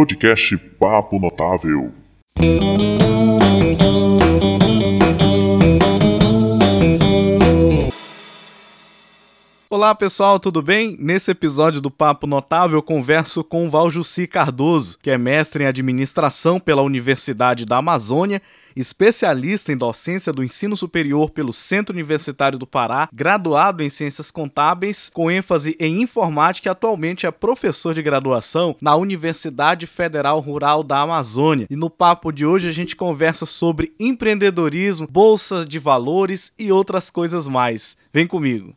Podcast Papo Notável. Olá pessoal, tudo bem? Nesse episódio do Papo Notável eu converso com o Valjussi Cardoso, que é mestre em administração pela Universidade da Amazônia, especialista em docência do ensino superior pelo Centro Universitário do Pará, graduado em ciências contábeis, com ênfase em informática e atualmente é professor de graduação na Universidade Federal Rural da Amazônia. E no papo de hoje a gente conversa sobre empreendedorismo, bolsa de valores e outras coisas mais. Vem comigo.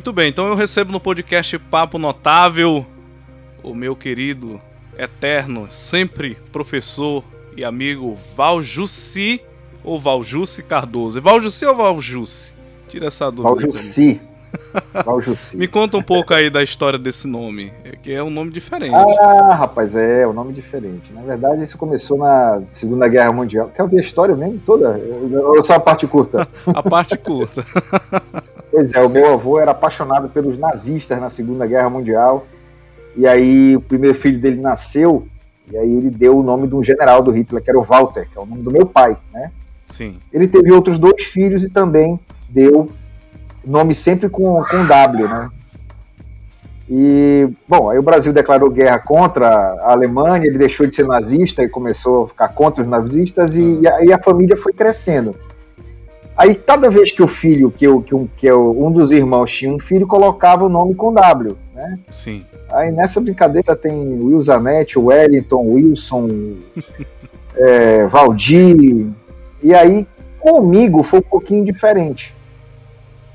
Muito bem, então eu recebo no podcast Papo Notável o meu querido, eterno, sempre professor e amigo Valjussi ou Valjussi Cardoso. É Valjussi ou Valjussi? Tira essa dúvida. Valjussi. Valjussi. Me conta um pouco aí da história desse nome, é que é um nome diferente. Ah, rapaz, é, é um nome diferente. Na verdade, isso começou na Segunda Guerra Mundial. Quer ouvir a história mesmo toda? Ou só a parte curta? a parte curta. Pois é, o meu avô era apaixonado pelos nazistas na Segunda Guerra Mundial. E aí o primeiro filho dele nasceu, e aí ele deu o nome de um general do Hitler, que era o Walter, que é o nome do meu pai, né? Sim. Ele teve outros dois filhos e também deu nome sempre com, com W, né? E, bom, aí o Brasil declarou guerra contra a Alemanha, ele deixou de ser nazista e começou a ficar contra os nazistas, e, e, a, e a família foi crescendo. Aí, cada vez que o filho, que, eu, que, um, que eu, um dos irmãos tinha um filho, colocava o nome com W, né? Sim. Aí nessa brincadeira tem Will Zanetti, Wellington, Wilson, é, Valdir. E aí, comigo foi um pouquinho diferente.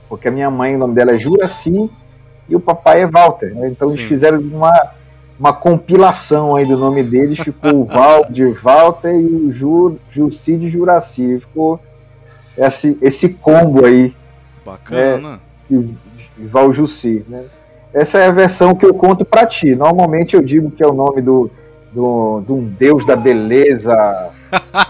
Porque a minha mãe, o nome dela é Juraci e o papai é Walter. Né? Então Sim. eles fizeram uma, uma compilação aí do nome deles, ficou o Val de Walter e o Ju, Jussi de Juraci. Ficou esse, esse combo aí. Bacana. Né? Val Jussi, né? Essa é a versão que eu conto para ti. Normalmente eu digo que é o nome do, do, de um deus da beleza,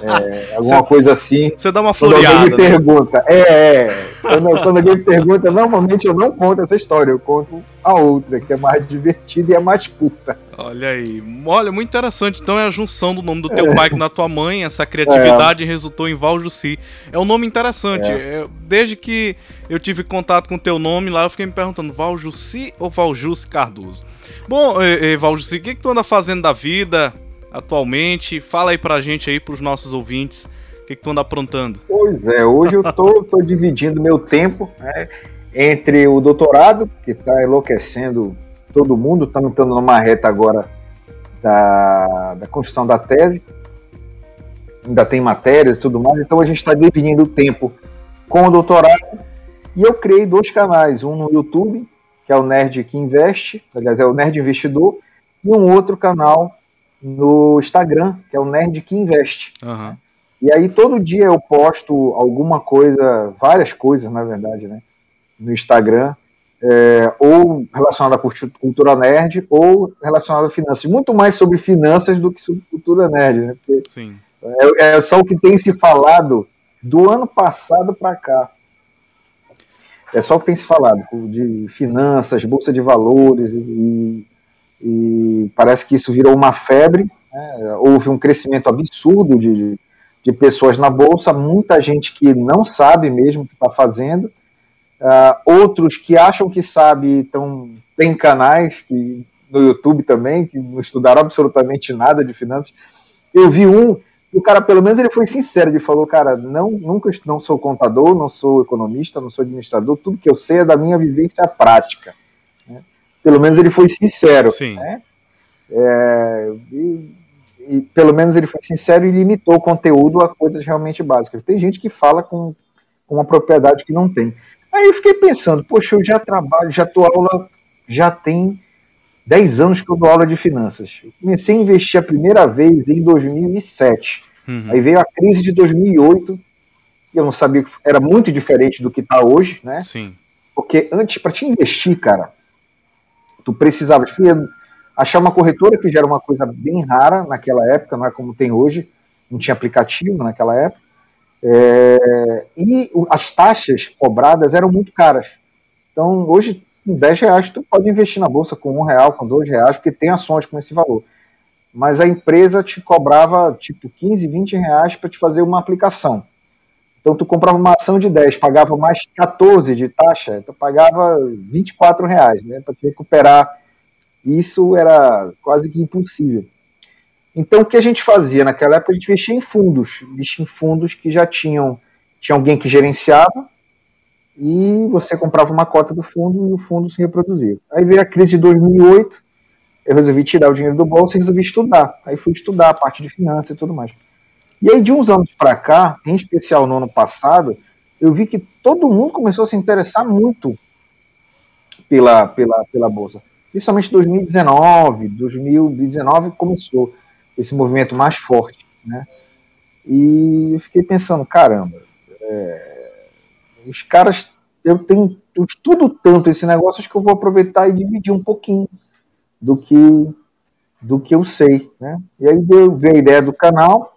é, alguma coisa assim. Você dá uma floreada. Quando alguém me né? pergunta, é, é quando, quando, alguém me pergunta, normalmente eu não conto essa história, eu conto a outra, que é mais divertida e é mais puta. Olha aí, olha, muito interessante. Então é a junção do nome do teu é. pai com da tua mãe, essa criatividade é. resultou em Valjussi. É um nome interessante. É. Desde que eu tive contato com o teu nome lá, eu fiquei me perguntando, Valjussi ou Valjussi Cardoso? Bom, e, e, Valjussi, o que, que tu anda fazendo da vida atualmente? Fala aí pra gente aí, pros nossos ouvintes, o que, que tu anda aprontando? Pois é, hoje eu tô, tô dividindo meu tempo né, entre o doutorado, que tá enlouquecendo todo mundo, estamos entrando numa reta agora da, da construção da tese, ainda tem matérias e tudo mais, então a gente está definindo o tempo com o doutorado, e eu criei dois canais, um no YouTube, que é o Nerd que Investe, aliás, é o Nerd Investidor, e um outro canal no Instagram, que é o Nerd que Investe. Uhum. E aí todo dia eu posto alguma coisa, várias coisas, na verdade, né, no Instagram, é, ou relacionada à cultura nerd, ou relacionada a finanças. Muito mais sobre finanças do que sobre cultura nerd, né? Porque Sim. É, é só o que tem se falado do ano passado para cá. É só o que tem se falado de finanças, bolsa de valores, e, e parece que isso virou uma febre. Né? Houve um crescimento absurdo de, de pessoas na bolsa, muita gente que não sabe mesmo o que está fazendo Uh, outros que acham que sabe, então tem canais que no YouTube também que não estudaram absolutamente nada de finanças. Eu vi um, o cara pelo menos ele foi sincero, ele falou, cara, não nunca não sou contador, não sou economista, não sou administrador, tudo que eu sei é da minha vivência prática. Pelo menos ele foi sincero. Sim. Né? É, e, e, pelo menos ele foi sincero e limitou o conteúdo a coisas realmente básicas. Tem gente que fala com, com uma propriedade que não tem. Aí eu fiquei pensando, poxa, eu já trabalho, já dou aula, já tem 10 anos que eu dou aula de finanças. Eu comecei a investir a primeira vez em 2007. Uhum. Aí veio a crise de 2008 eu não sabia que era muito diferente do que está hoje, né? Sim. Porque antes, para te investir, cara, tu precisava achar uma corretora que já era uma coisa bem rara naquela época, não é como tem hoje, não tinha aplicativo naquela época. É, e as taxas cobradas eram muito caras. Então, hoje, com 10 reais, tu pode investir na bolsa com um real, com dois reais, porque tem ações com esse valor. Mas a empresa te cobrava tipo 15, 20 reais para te fazer uma aplicação. Então, tu comprava uma ação de 10, pagava mais 14 de taxa, tu pagava 24 reais, né, para te recuperar. Isso era quase que impossível. Então, o que a gente fazia naquela época? A gente investia em fundos, investia em fundos que já tinham, tinha alguém que gerenciava, e você comprava uma cota do fundo e o fundo se reproduzia. Aí veio a crise de 2008, eu resolvi tirar o dinheiro do bolso e resolvi estudar. Aí fui estudar a parte de finanças e tudo mais. E aí, de uns anos para cá, em especial no ano passado, eu vi que todo mundo começou a se interessar muito pela, pela, pela Bolsa. Principalmente 2019, 2019 começou esse movimento mais forte, né? E eu fiquei pensando, caramba, é, os caras, eu tenho, eu estudo tanto esse negócio, acho que eu vou aproveitar e dividir um pouquinho do que do que eu sei, né? E aí veio, veio a ideia do canal,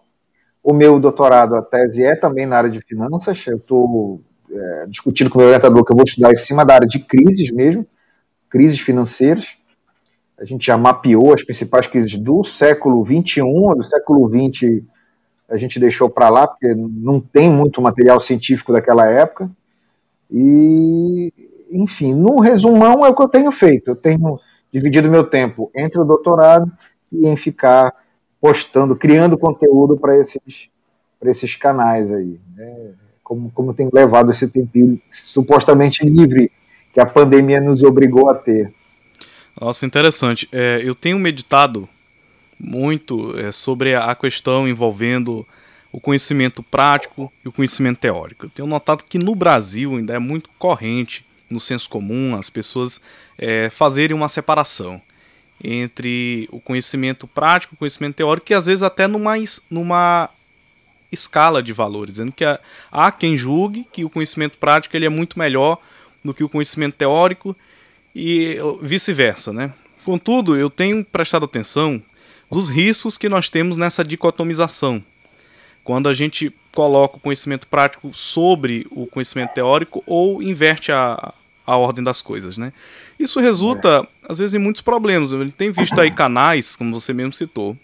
o meu doutorado, a tese é também na área de finanças. Eu estou é, discutindo com o meu orientador que eu vou estudar em cima da área de crises mesmo, crises financeiras. A gente já mapeou as principais crises do século XXI, do século XX a gente deixou para lá, porque não tem muito material científico daquela época. E, enfim, no resumão é o que eu tenho feito. Eu tenho dividido meu tempo entre o doutorado e em ficar postando, criando conteúdo para esses, esses canais aí. Né? Como, como tem levado esse tempinho supostamente livre que a pandemia nos obrigou a ter. Nossa, interessante. É, eu tenho meditado muito é, sobre a questão envolvendo o conhecimento prático e o conhecimento teórico. Eu tenho notado que no Brasil ainda é muito corrente, no senso comum, as pessoas é, fazerem uma separação entre o conhecimento prático o conhecimento teórico, que às vezes até numa, numa escala de valores, dizendo que há quem julgue que o conhecimento prático ele é muito melhor do que o conhecimento teórico e vice-versa, né? Contudo, eu tenho prestado atenção dos riscos que nós temos nessa dicotomização. Quando a gente coloca o conhecimento prático sobre o conhecimento teórico ou inverte a, a ordem das coisas, né? Isso resulta, às vezes, em muitos problemas. Ele tem visto aí canais, como você mesmo citou,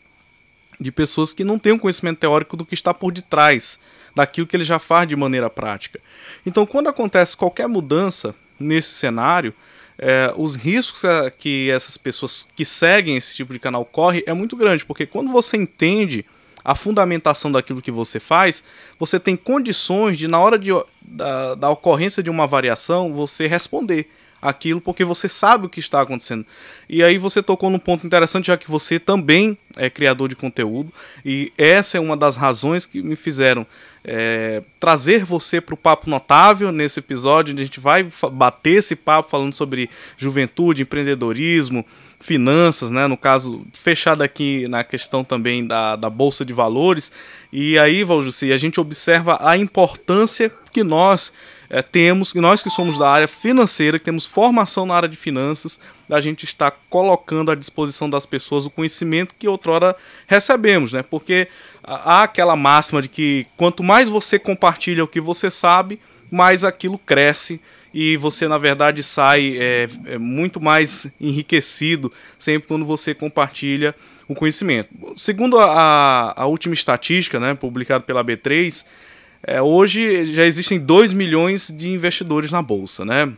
de pessoas que não têm um conhecimento teórico do que está por detrás daquilo que ele já faz de maneira prática. Então, quando acontece qualquer mudança nesse cenário, é, os riscos que essas pessoas que seguem esse tipo de canal correm é muito grande, porque quando você entende a fundamentação daquilo que você faz, você tem condições de, na hora de, da, da ocorrência de uma variação, você responder aquilo porque você sabe o que está acontecendo. E aí você tocou num ponto interessante, já que você também é criador de conteúdo, e essa é uma das razões que me fizeram é, trazer você para o Papo Notável nesse episódio, onde a gente vai bater esse papo falando sobre juventude, empreendedorismo, finanças, né? No caso, fechado aqui na questão também da, da Bolsa de Valores. E aí, Valjuci, a gente observa a importância que nós é, temos, nós que somos da área financeira, que temos formação na área de finanças, a gente está colocando à disposição das pessoas o conhecimento que outrora recebemos, né? Porque há aquela máxima de que quanto mais você compartilha o que você sabe, mais aquilo cresce e você na verdade sai é, é muito mais enriquecido sempre quando você compartilha o conhecimento. Segundo a, a última estatística, né, publicada pela B3, é, hoje já existem 2 milhões de investidores na bolsa, né?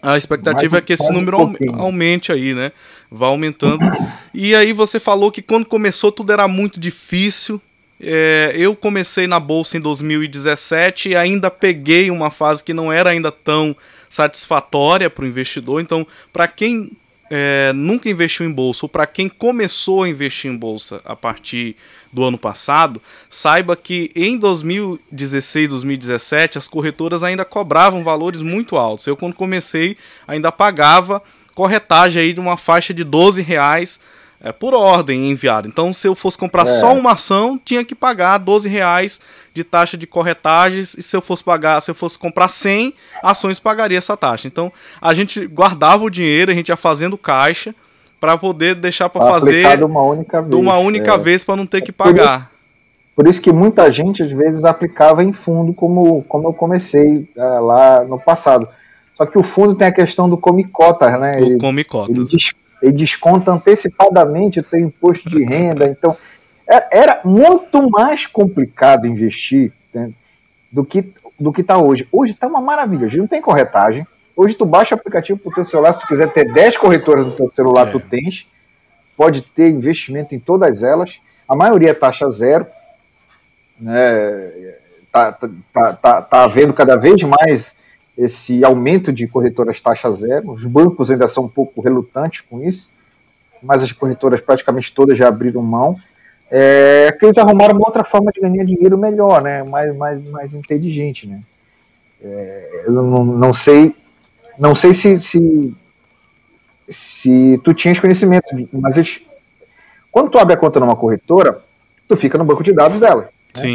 A expectativa mais, é que esse número um aumente aí, né? Vá aumentando. E aí você falou que quando começou tudo era muito difícil. É, eu comecei na bolsa em 2017 e ainda peguei uma fase que não era ainda tão satisfatória para o investidor. Então, para quem é, nunca investiu em bolsa ou para quem começou a investir em bolsa a partir do ano passado, saiba que em 2016, 2017 as corretoras ainda cobravam valores muito altos. Eu quando comecei ainda pagava corretagem aí de uma faixa de 12 reais é por ordem enviada. Então, se eu fosse comprar é. só uma ação, tinha que pagar 12 reais de taxa de corretagens. E se eu fosse pagar, se eu fosse comprar 100 ações, pagaria essa taxa. Então, a gente guardava o dinheiro, a gente ia fazendo caixa para poder deixar para fazer de uma única vez, de uma única é. vez para não ter que pagar. Por isso, por isso, que muita gente às vezes aplicava em fundo, como, como eu comecei uh, lá no passado. Só que o fundo tem a questão do come cotas, né? O ele, come cotas. Ele, ele desconta antecipadamente o teu imposto de renda. Então, é, era muito mais complicado investir né, do que do que está hoje. Hoje está uma maravilha. Hoje não tem corretagem. Hoje tu baixa o aplicativo para o teu celular. Se tu quiser ter 10 corretoras no teu celular, é. tu tens. Pode ter investimento em todas elas. A maioria é taxa zero. Né? Tá, tá, tá, tá, tá havendo cada vez mais esse aumento de corretoras taxa zero. Os bancos ainda são um pouco relutantes com isso, mas as corretoras praticamente todas já abriram mão. É que eles arrumaram uma outra forma de ganhar dinheiro melhor, né? mais, mais, mais inteligente. Né? É, eu não, não sei, não sei se, se, se tu tinhas conhecimento, mas eles, quando tu abre a conta numa corretora, tu fica no banco de dados dela.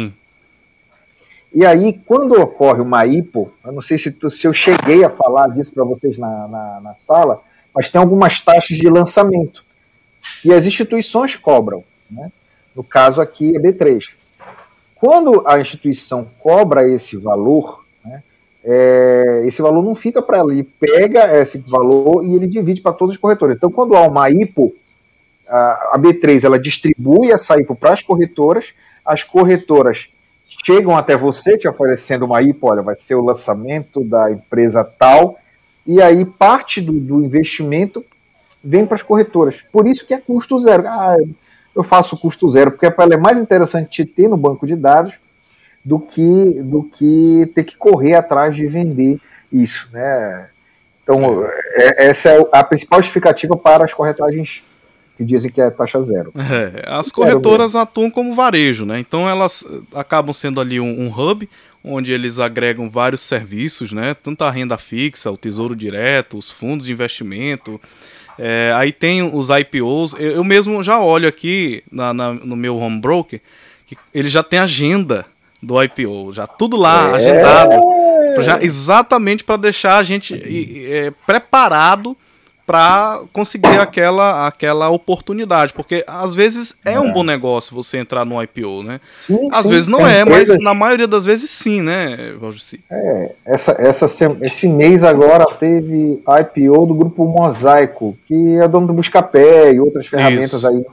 Né? E aí, quando ocorre uma IPO, eu não sei se, se eu cheguei a falar disso para vocês na, na, na, sala, mas tem algumas taxas de lançamento que as instituições cobram. Né? No caso aqui é B3. Quando a instituição cobra esse valor, né, é, esse valor não fica para ela, ele pega esse valor e ele divide para todos os corretores. Então, quando há uma IPO, a, a B3 ela distribui essa IPO para as corretoras, as corretoras chegam até você te oferecendo uma IPO, olha, vai ser o lançamento da empresa tal, e aí parte do, do investimento vem para as corretoras. Por isso que é custo zero. Ah, eu faço custo zero, porque ela é mais interessante te ter no banco de dados do que, do que ter que correr atrás de vender isso, né? Então, é, essa é a principal justificativa para as corretagens que dizem que é taxa zero. É, as corretoras atuam como varejo, né? Então elas acabam sendo ali um, um, hub onde eles agregam vários serviços, né? Tanto a renda fixa, o tesouro direto, os fundos de investimento. É, aí tem os IPOs. Eu, eu mesmo já olho aqui na, na, no meu home broker que ele já tem agenda do IPO, já tudo lá é. agendado, já, exatamente para deixar a gente é, preparado para conseguir aquela, aquela oportunidade, porque às vezes é, é, um bom negócio você entrar no IPO, né? Sim, às sim, vezes não é, empresas... mas na maioria das vezes sim, né, Valdir? É, essa, essa, esse mês agora teve IPO do grupo Mosaico, que é dono do Buscapé e outras ferramentas Isso. aí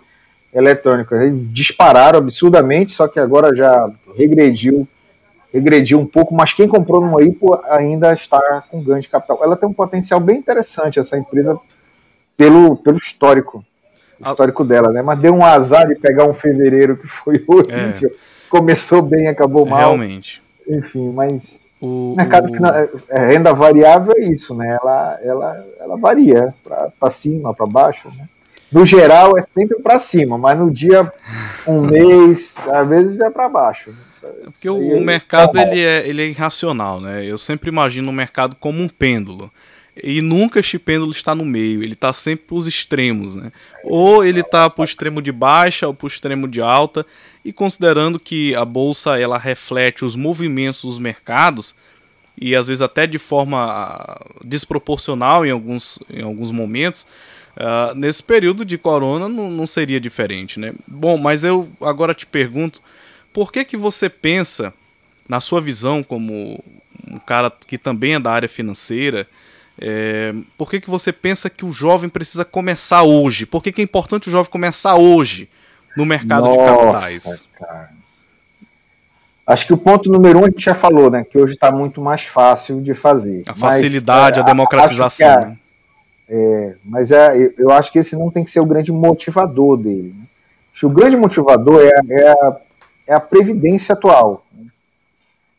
eletrônicas. Eles dispararam absurdamente, só que agora já regrediu regrediu um pouco, mas quem comprou no IPO ainda está com ganho de capital. Ela tem um potencial bem interessante, essa empresa, pelo, pelo histórico, histórico dela, né? Mas deu um azar de pegar um fevereiro que foi horrível. É. Começou bem, acabou mal. Realmente. Enfim, mas o mercado o... Final, é, é, renda variável é isso, né? Ela, ela, ela varia para cima, para baixo, né? no geral é sempre para cima, mas no dia, um mês, às vezes vai para baixo. Isso, é Porque o, o mercado ele é, ele é irracional, né? Eu sempre imagino o mercado como um pêndulo. E nunca este pêndulo está no meio, ele está sempre para os extremos, né? Ou ele está para o extremo de baixa ou para o extremo de alta. E considerando que a bolsa ela reflete os movimentos dos mercados e às vezes até de forma ah, desproporcional em alguns, em alguns momentos, Uh, nesse período de corona não, não, seria diferente, né? Bom, mas eu agora te pergunto, por que que você pensa, na sua visão como um cara que também é da área financeira, é, por que que você pensa que o jovem precisa começar hoje? Por que que é importante o jovem começar hoje no mercado Nossa, de capitais? Cara. Acho que o ponto número um a gente já falou, né? Que hoje está muito mais fácil de fazer. A facilidade, Mas, a democratização. A, né? É, mas é, eu acho que esse não tem que ser o grande motivador dele. Né? Acho que o grande motivador é, é, a, é a previdência atual.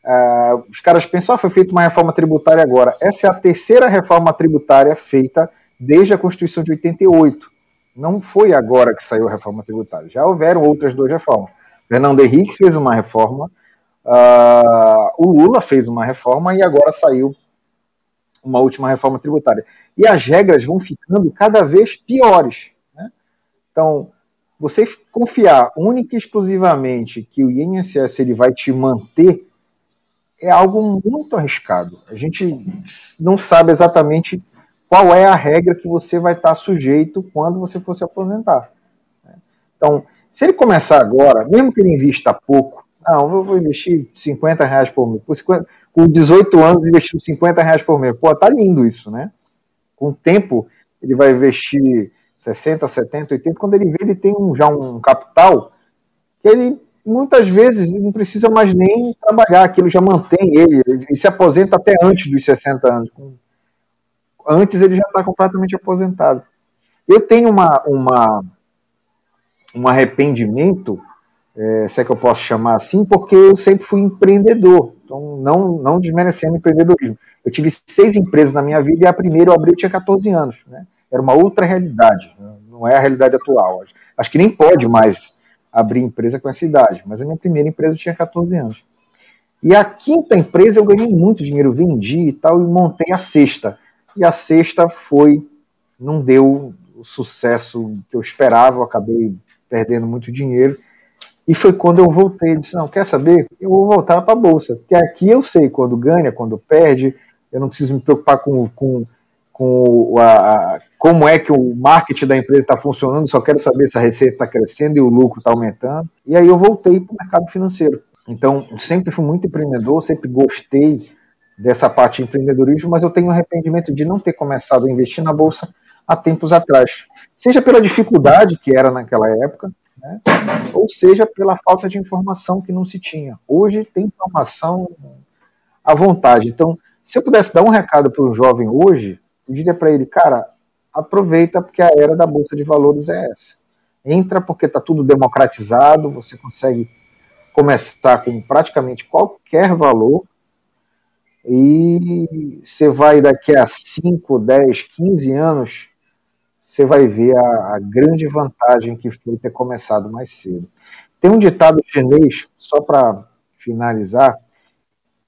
É, os caras pensam, ah, foi feita uma reforma tributária agora. Essa é a terceira reforma tributária feita desde a Constituição de 88. Não foi agora que saiu a reforma tributária. Já houveram outras duas reformas. Fernando Henrique fez uma reforma, uh, o Lula fez uma reforma e agora saiu uma última reforma tributária. E as regras vão ficando cada vez piores. Né? Então, você confiar única e exclusivamente que o INSS ele vai te manter é algo muito arriscado. A gente não sabe exatamente qual é a regra que você vai estar sujeito quando você for se aposentar. Então, se ele começar agora, mesmo que ele invista pouco, não, eu vou investir 50 reais por mês. Com 18 anos, investindo 50 reais por mês. Pô, tá lindo isso, né? Com o tempo, ele vai investir 60, 70, 80. Quando ele vê, ele tem um, já um capital que ele muitas vezes não precisa mais nem trabalhar, aquilo já mantém ele, ele se aposenta até antes dos 60 anos. Antes ele já está completamente aposentado. Eu tenho uma, uma, um arrependimento, é, se é que eu posso chamar assim, porque eu sempre fui empreendedor, então não, não desmerecendo empreendedorismo. Eu tive seis empresas na minha vida e a primeira eu abri eu tinha 14 anos. Né? Era uma outra realidade, não é a realidade atual. Acho que nem pode mais abrir empresa com essa idade, mas a minha primeira empresa tinha 14 anos. E a quinta empresa eu ganhei muito dinheiro, vendi e tal, e montei a sexta. E a sexta foi, não deu o sucesso que eu esperava, eu acabei perdendo muito dinheiro. E foi quando eu voltei, disse, não, quer saber? Eu vou voltar para a Bolsa, porque aqui eu sei quando ganha, quando perde, eu não preciso me preocupar com, com, com a, como é que o marketing da empresa está funcionando, só quero saber se a receita está crescendo e o lucro está aumentando. E aí eu voltei para o mercado financeiro. Então, sempre fui muito empreendedor, sempre gostei dessa parte de empreendedorismo, mas eu tenho arrependimento de não ter começado a investir na bolsa há tempos atrás. Seja pela dificuldade que era naquela época, né, ou seja pela falta de informação que não se tinha. Hoje tem informação à vontade. Então, se eu pudesse dar um recado para um jovem hoje, eu diria para ele, cara, aproveita porque a era da bolsa de valores é essa. Entra porque está tudo democratizado, você consegue começar com praticamente qualquer valor e você vai daqui a 5, 10, 15 anos, você vai ver a, a, grande vantagem que foi ter começado mais cedo. Tem um ditado chinês, só para finalizar,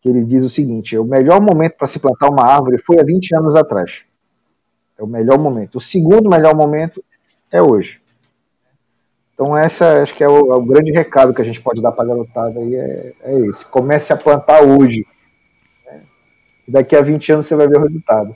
que ele diz o seguinte: o melhor momento para se plantar uma árvore foi há 20 anos atrás. É o melhor momento. O segundo melhor momento é hoje. Então, essa acho que é o, é o grande recado que a gente pode dar para a garotada aí, é, é, esse. Comece a plantar hoje. Né? Daqui a 20 anos você vai ver o resultado.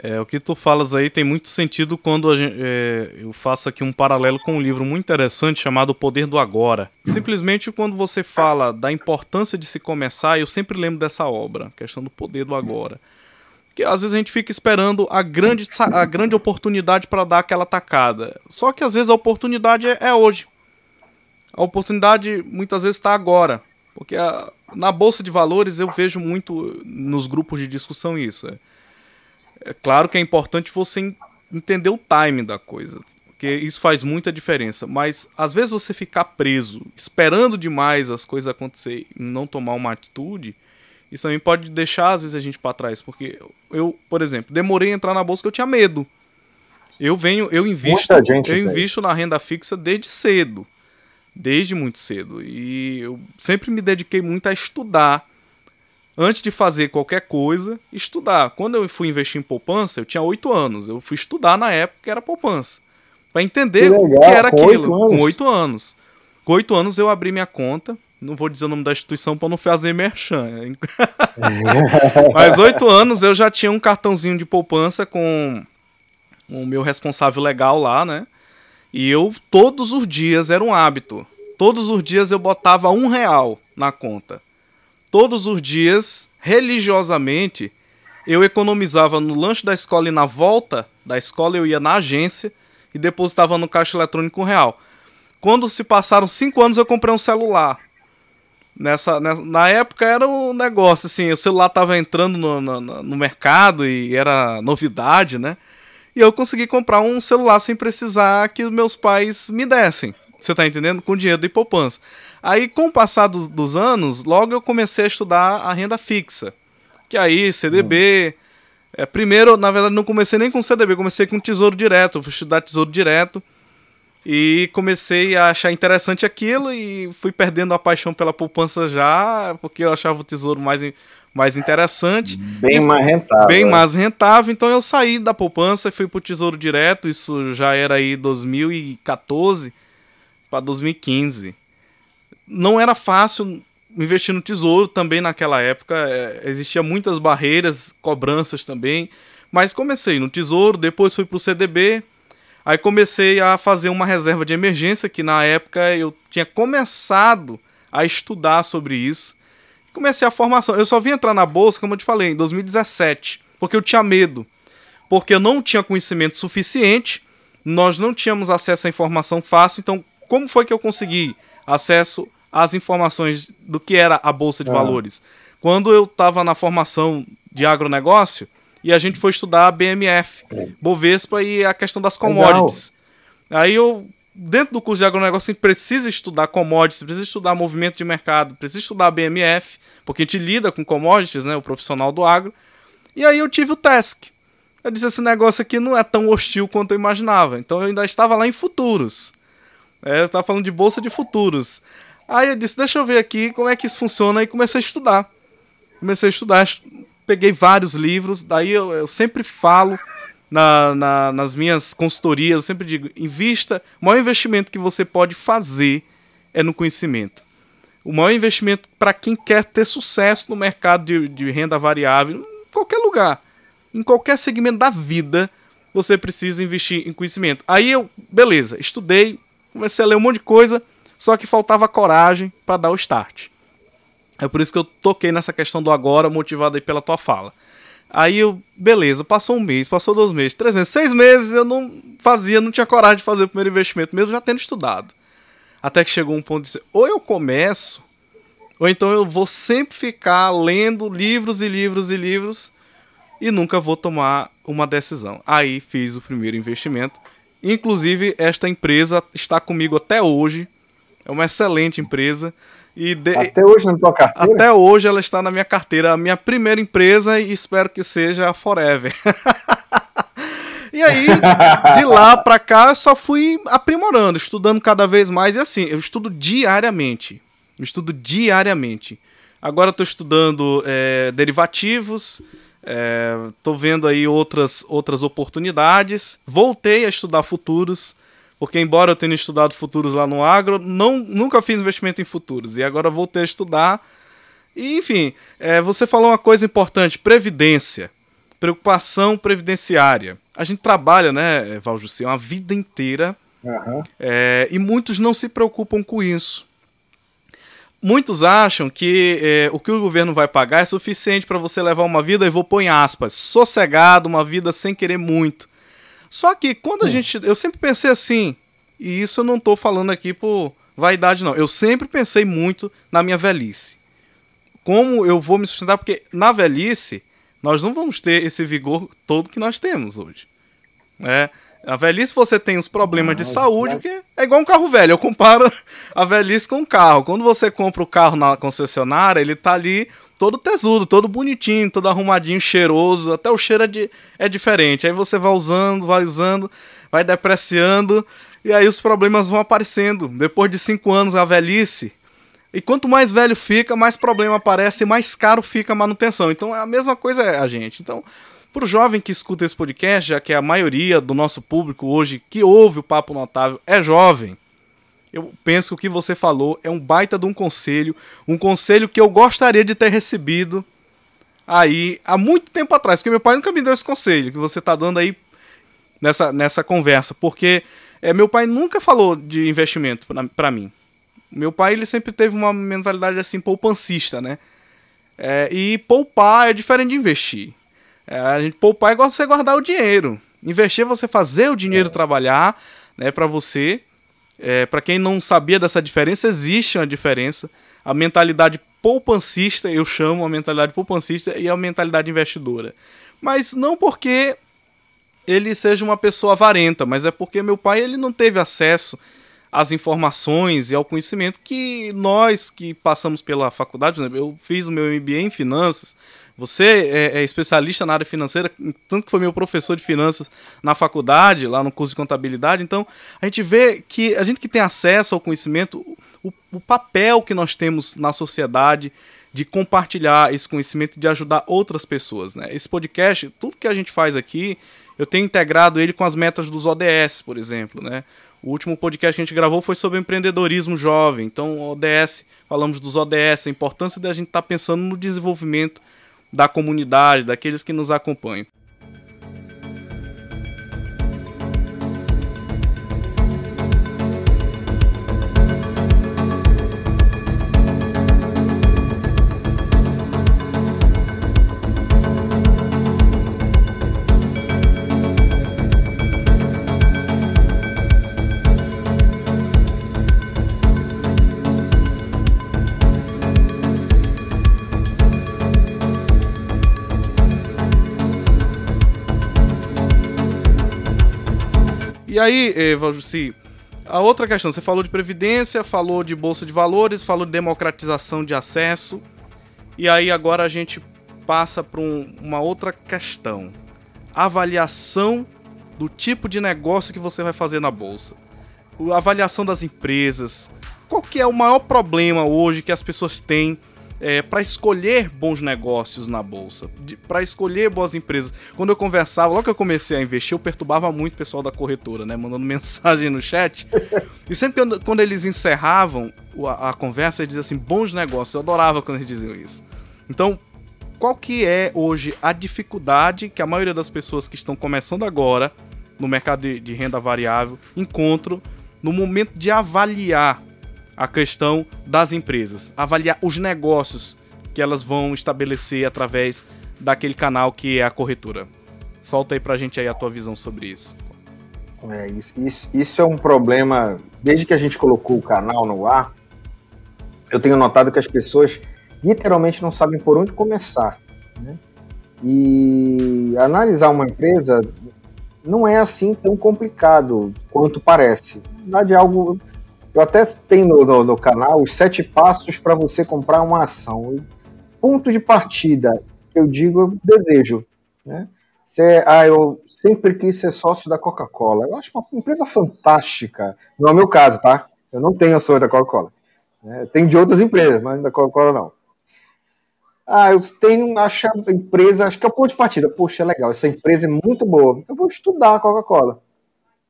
É, o que tu falas aí tem muito sentido quando gente, é, eu faço aqui um paralelo com um livro muito interessante chamado O Poder do Agora. Simplesmente quando você fala da importância de se começar, eu sempre lembro dessa obra, a questão do poder do agora que às vezes a gente fica esperando a grande, a grande oportunidade para dar aquela tacada. Só que às vezes a oportunidade é, é hoje. A oportunidade muitas vezes está agora. Porque a, na bolsa de valores eu vejo muito nos grupos de discussão isso. É, é claro que é importante você entender o time da coisa. Porque isso faz muita diferença. Mas às vezes você ficar preso, esperando demais as coisas acontecerem e não tomar uma atitude isso também pode deixar, às vezes, a gente para trás. Porque eu, por exemplo, demorei a entrar na bolsa porque eu tinha medo. Eu venho, eu invisto, eu invisto na renda fixa desde cedo. Desde muito cedo. E eu sempre me dediquei muito a estudar. Antes de fazer qualquer coisa, estudar. Quando eu fui investir em poupança, eu tinha 8 anos. Eu fui estudar na época que era poupança. para entender o que era aquilo. 8 com 8 anos. Com 8 anos eu abri minha conta não vou dizer o nome da instituição para não fazer merchan. Mas oito anos eu já tinha um cartãozinho de poupança com o meu responsável legal lá, né? E eu, todos os dias, era um hábito. Todos os dias eu botava um real na conta. Todos os dias, religiosamente, eu economizava no lanche da escola e na volta da escola eu ia na agência e depositava no caixa eletrônico um real. Quando se passaram cinco anos, eu comprei um celular. Nessa, nessa, na época era um negócio, assim, o celular tava entrando no, no, no, mercado e era novidade, né? E eu consegui comprar um celular sem precisar que meus pais me dessem. Você tá entendendo? Com dinheiro de poupança. Aí, com o passar dos, anos, logo eu comecei a estudar a renda fixa. Que aí, CDB. Hum. É, primeiro, na verdade, não comecei nem com CDB, comecei com Tesouro Direto. Fui estudar Tesouro Direto. E comecei a achar interessante aquilo e fui perdendo a paixão pela poupança já, porque eu achava o tesouro mais, mais interessante. Bem mais rentável. Bem mais rentável. Então eu saí da poupança e fui pro Tesouro Direto. Isso já era aí 2014 para 2015. Não era fácil investir no Tesouro também naquela época. É, existia muitas barreiras, cobranças também. Mas comecei no Tesouro, depois fui pro CDB. Aí comecei a fazer uma reserva de emergência, que na época eu tinha começado a estudar sobre isso comecei a formação. Eu só vim entrar na bolsa, como eu te falei, em 2017, porque eu tinha medo. Porque eu não tinha conhecimento suficiente, nós não tínhamos acesso à informação fácil, então como foi que eu consegui acesso às informações do que era a bolsa de ah. valores? Quando eu estava na formação de agronegócio e a gente foi estudar a BMF. Bovespa e a questão das commodities. Legal. Aí eu dentro do curso de agronegócio, a gente precisa estudar commodities, precisa estudar movimento de mercado, precisa estudar BMF, porque a gente lida com commodities, né, o profissional do agro. E aí eu tive o task. Eu disse, esse negócio aqui não é tão hostil quanto eu imaginava. Então eu ainda estava lá em futuros. É, eu estava falando de bolsa de futuros. Aí eu disse, deixa eu ver aqui como é que isso funciona. E comecei a estudar. Comecei a estudar, peguei vários livros. Daí eu, eu sempre falo na, na, nas minhas consultorias, eu sempre digo: invista. O maior investimento que você pode fazer é no conhecimento. O maior investimento para quem quer ter sucesso no mercado de, de renda variável, em qualquer lugar, em qualquer segmento da vida, você precisa investir em conhecimento. Aí eu, beleza, estudei, comecei a ler um monte de coisa, só que faltava coragem para dar o start. É por isso que eu toquei nessa questão do agora, motivado aí pela tua fala. Aí eu, beleza, passou um mês, passou dois meses, três meses, seis meses eu não fazia, não tinha coragem de fazer o primeiro investimento, mesmo já tendo estudado. Até que chegou um ponto de dizer, ou eu começo, ou então eu vou sempre ficar lendo livros e livros e livros e nunca vou tomar uma decisão. Aí fiz o primeiro investimento. Inclusive, esta empresa está comigo até hoje. É uma excelente empresa. E de... Até hoje na tua carteira? Até hoje ela está na minha carteira, a minha primeira empresa e espero que seja forever. e aí, de lá para cá, eu só fui aprimorando, estudando cada vez mais e assim, eu estudo diariamente. Eu estudo diariamente. Agora estou estudando é, derivativos, estou é, vendo aí outras, outras oportunidades. Voltei a estudar futuros. Porque, embora eu tenha estudado futuros lá no agro, não, nunca fiz investimento em futuros. E agora voltei a estudar. E, enfim, é, você falou uma coisa importante: previdência. Preocupação previdenciária. A gente trabalha, né, Valjussi, uma vida inteira. Uhum. É, e muitos não se preocupam com isso. Muitos acham que é, o que o governo vai pagar é suficiente para você levar uma vida, e vou pôr em aspas, sossegado, uma vida sem querer muito. Só que quando a hum. gente. Eu sempre pensei assim, e isso eu não tô falando aqui por vaidade, não. Eu sempre pensei muito na minha velhice. Como eu vou me sustentar, porque na velhice nós não vamos ter esse vigor todo que nós temos hoje. É. A velhice você tem os problemas de saúde, que é igual um carro velho. Eu comparo a velhice com um carro. Quando você compra o carro na concessionária, ele tá ali todo tesudo, todo bonitinho, todo arrumadinho, cheiroso, até o cheiro é, de, é diferente. Aí você vai usando, vai usando, vai depreciando, e aí os problemas vão aparecendo. Depois de cinco anos, a velhice. E quanto mais velho fica, mais problema aparece e mais caro fica a manutenção. Então é a mesma coisa é a gente. Então, para o jovem que escuta esse podcast, já que a maioria do nosso público hoje que ouve o Papo Notável é jovem, eu penso que o que você falou é um baita de um conselho, um conselho que eu gostaria de ter recebido aí há muito tempo atrás, porque meu pai nunca me deu esse conselho que você está dando aí nessa, nessa conversa, porque é, meu pai nunca falou de investimento para mim. Meu pai ele sempre teve uma mentalidade assim poupancista, né? É, e poupar é diferente de investir. É, a gente poupar é igual você guardar o dinheiro. Investir é você fazer o dinheiro é. trabalhar, né, para você é, para quem não sabia dessa diferença, existe uma diferença. A mentalidade poupancista, eu chamo a mentalidade poupancista e a mentalidade investidora. Mas não porque ele seja uma pessoa avarenta, mas é porque meu pai ele não teve acesso às informações e ao conhecimento que nós que passamos pela faculdade, eu fiz o meu MBA em finanças, você é, é, especialista na área financeira, tanto que foi meu professor de finanças na faculdade, lá no curso de contabilidade. Então, a gente vê que a gente que tem acesso ao conhecimento, o, o papel que nós temos na sociedade de compartilhar esse conhecimento, de ajudar outras pessoas, né? Esse podcast, tudo que a gente faz aqui, eu tenho integrado ele com as metas dos ODS, por exemplo, né? O último podcast que a gente gravou foi sobre empreendedorismo jovem. Então, ODS, falamos dos ODS, a importância da gente estar tá pensando no desenvolvimento da comunidade, daqueles que nos acompanham. E aí, Valjuci, a outra questão, você falou de previdência, falou de bolsa de valores, falou de democratização de acesso. E aí agora a gente passa para um, uma outra questão. Avaliação do tipo de negócio que você vai fazer na bolsa. Avaliação das empresas. Qual que é o maior problema hoje que as pessoas têm é, para escolher bons negócios na bolsa, para escolher boas empresas. Quando eu conversava, logo que eu comecei a investir, eu perturbava muito o pessoal da corretora, né? Mandando mensagem no chat. E sempre que, quando eles encerravam a, a conversa, eles diziam assim: bons negócios. Eu adorava quando eles diziam isso. Então, qual que é hoje a dificuldade que a maioria das pessoas que estão começando agora no mercado de, de renda variável encontram no momento de avaliar a questão das empresas, avaliar os negócios que elas vão estabelecer através daquele canal que é a corretora. Solta aí pra gente aí a tua visão sobre isso. É, isso, isso, é um problema. Desde que a gente colocou o canal no ar, eu tenho notado que as pessoas literalmente não sabem por onde começar. Né? E analisar uma empresa não é assim tão complicado quanto parece. Na verdade, é algo eu até tenho no, no, no canal os sete passos para você comprar uma ação. Ponto de partida, eu digo, eu desejo. Né? Ah, eu sempre quis ser sócio da Coca-Cola. Eu acho uma empresa fantástica. Não é o meu caso, tá? Eu não tenho ações da Coca-Cola. Né? Tenho de outras empresas, mas da Coca-Cola não. Ah, eu tenho, acho a empresa, acho que é o ponto de partida. Poxa, é legal, essa empresa é muito boa. Eu vou estudar a Coca-Cola.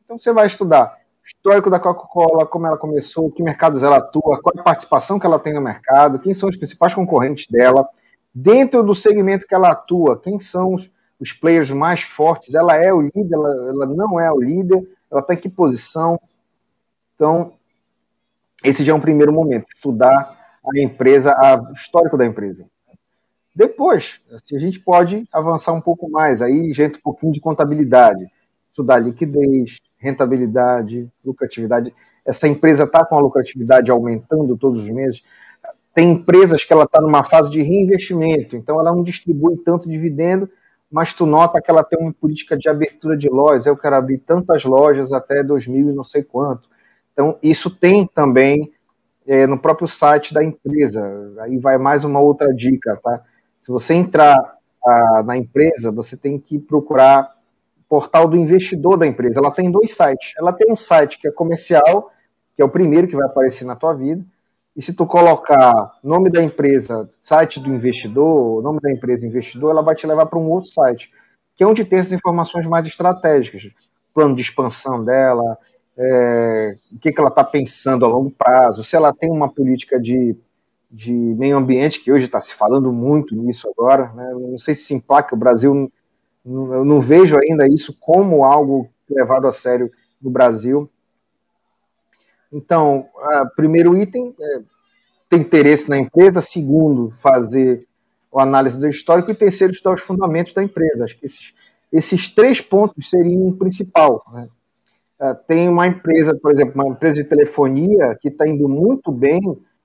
Então você vai estudar histórico da Coca-Cola, como ela começou, que mercados ela atua, qual a participação que ela tem no mercado, quem são os principais concorrentes dela, dentro do segmento que ela atua, quem são os, os players mais fortes, ela é o líder, ela, ela não é o líder, ela está em que posição. Então, esse já é um primeiro momento, estudar a empresa, o histórico da empresa. Depois, assim, a gente pode avançar um pouco mais, aí entra um pouquinho de contabilidade, estudar liquidez, rentabilidade, lucratividade. Essa empresa está com a lucratividade aumentando todos os meses. Tem empresas que ela está numa fase de reinvestimento, então ela não distribui tanto dividendo, mas tu nota que ela tem uma política de abertura de lojas. Eu quero abrir tantas lojas até 2000 e não sei quanto. Então isso tem também é, no próprio site da empresa. Aí vai mais uma outra dica, tá? Se você entrar a, na empresa, você tem que procurar portal do investidor da empresa. Ela tem dois sites. Ela tem um site que é comercial, que é o primeiro que vai aparecer na tua vida. E se tu colocar nome da empresa, site do investidor, nome da empresa investidor, ela vai te levar para um outro site, que é onde tem essas informações mais estratégicas, plano de expansão dela, é, o que, que ela está pensando a longo prazo, se ela tem uma política de, de meio ambiente, que hoje está se falando muito nisso agora, né? não sei se se emplaca, o Brasil eu não vejo ainda isso como algo levado a sério no Brasil. Então, primeiro item é ter interesse na empresa, segundo, fazer a análise do histórico, e terceiro, estudar os fundamentos da empresa. Acho que esses, esses três pontos seriam o principal. Né? É, tem uma empresa, por exemplo, uma empresa de telefonia que está indo muito bem,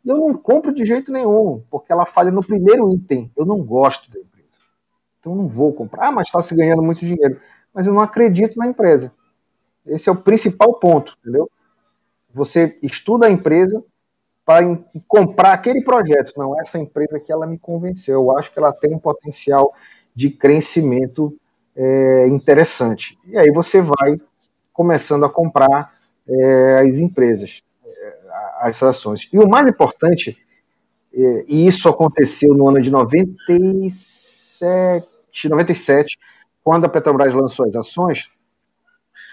e eu não compro de jeito nenhum, porque ela falha no primeiro item. Eu não gosto dele. Então não vou comprar. Ah, mas está se ganhando muito dinheiro. Mas eu não acredito na empresa. Esse é o principal ponto, entendeu? Você estuda a empresa para comprar aquele projeto. Não, essa empresa que ela me convenceu. Eu acho que ela tem um potencial de crescimento é, interessante. E aí você vai começando a comprar é, as empresas, é, as ações. E o mais importante E isso aconteceu no ano de 97, 97, quando a Petrobras lançou as ações,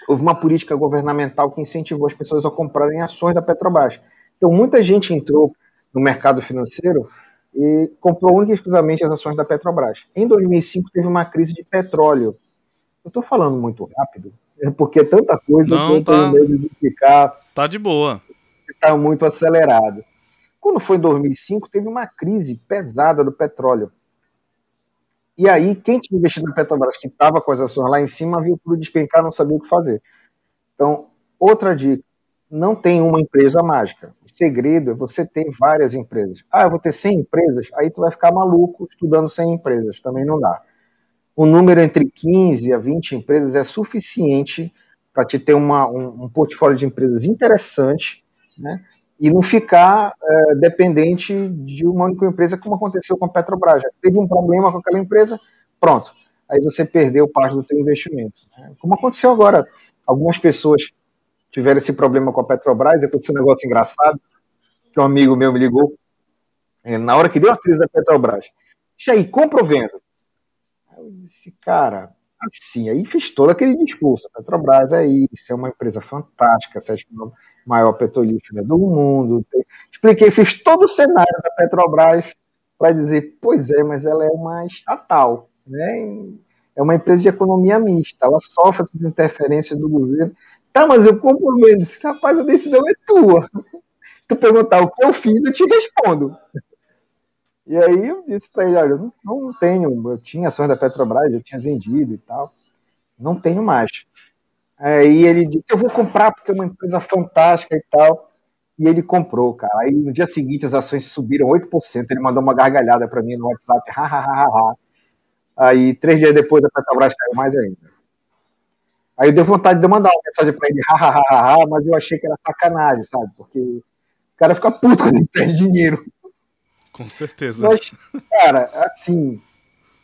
houve uma política governamental que incentivou as pessoas a comprarem ações da Petrobras. Então, muita gente entrou no mercado financeiro e comprou única e exclusivamente as ações da Petrobras. Em 2005, teve uma crise de petróleo. Eu estou falando muito rápido, porque é tanta coisa Não, que eu tá, tenho medo de ficar tá de boa. está muito acelerado. Quando foi em 2005, teve uma crise pesada do petróleo. E aí, quem tinha investido na Petrobras, que estava com as ações lá em cima, viu tudo despencar, não sabia o que fazer. Então, outra dica: não tem uma empresa mágica. O segredo é você ter várias empresas. Ah, eu vou ter 100 empresas, aí tu vai ficar maluco estudando 100 empresas, também não dá. Um número entre 15 a 20 empresas é suficiente para te ter uma, um, um portfólio de empresas interessante, né? E não ficar é, dependente de uma única empresa, como aconteceu com a Petrobras. Já teve um problema com aquela empresa, pronto. Aí você perdeu parte do seu investimento. Né? Como aconteceu agora. Algumas pessoas tiveram esse problema com a Petrobras, aconteceu um negócio engraçado, que um amigo meu me ligou, é, na hora que deu a crise da Petrobras. Disse aí, compra ou vendo? Eu disse, cara, assim, aí fez todo aquele discurso. A Petrobras é isso, é uma empresa fantástica, sétima maior petrolífera do mundo. Expliquei, fiz todo o cenário da Petrobras para dizer, pois é, mas ela é uma estatal, né? É uma empresa de economia mista, ela sofre essas interferências do governo. Tá, mas eu compro menos. Rapaz, a decisão é tua. Se tu perguntar o que eu fiz, eu te respondo. E aí eu disse para ele, olha, eu não tenho, eu tinha ações da Petrobras, eu tinha vendido e tal, não tenho mais. Aí ele disse: Eu vou comprar porque é uma empresa fantástica e tal. E ele comprou, cara. Aí no dia seguinte as ações subiram 8%. Ele mandou uma gargalhada para mim no WhatsApp. Ha, ha, ha, ha. Aí três dias depois a Petrobras caiu mais ainda. Aí eu dei vontade de mandar uma mensagem para ele, ha, ha, ha, ha, mas eu achei que era sacanagem, sabe? Porque o cara fica puto quando ele perde dinheiro. Com certeza. Mas, cara, assim,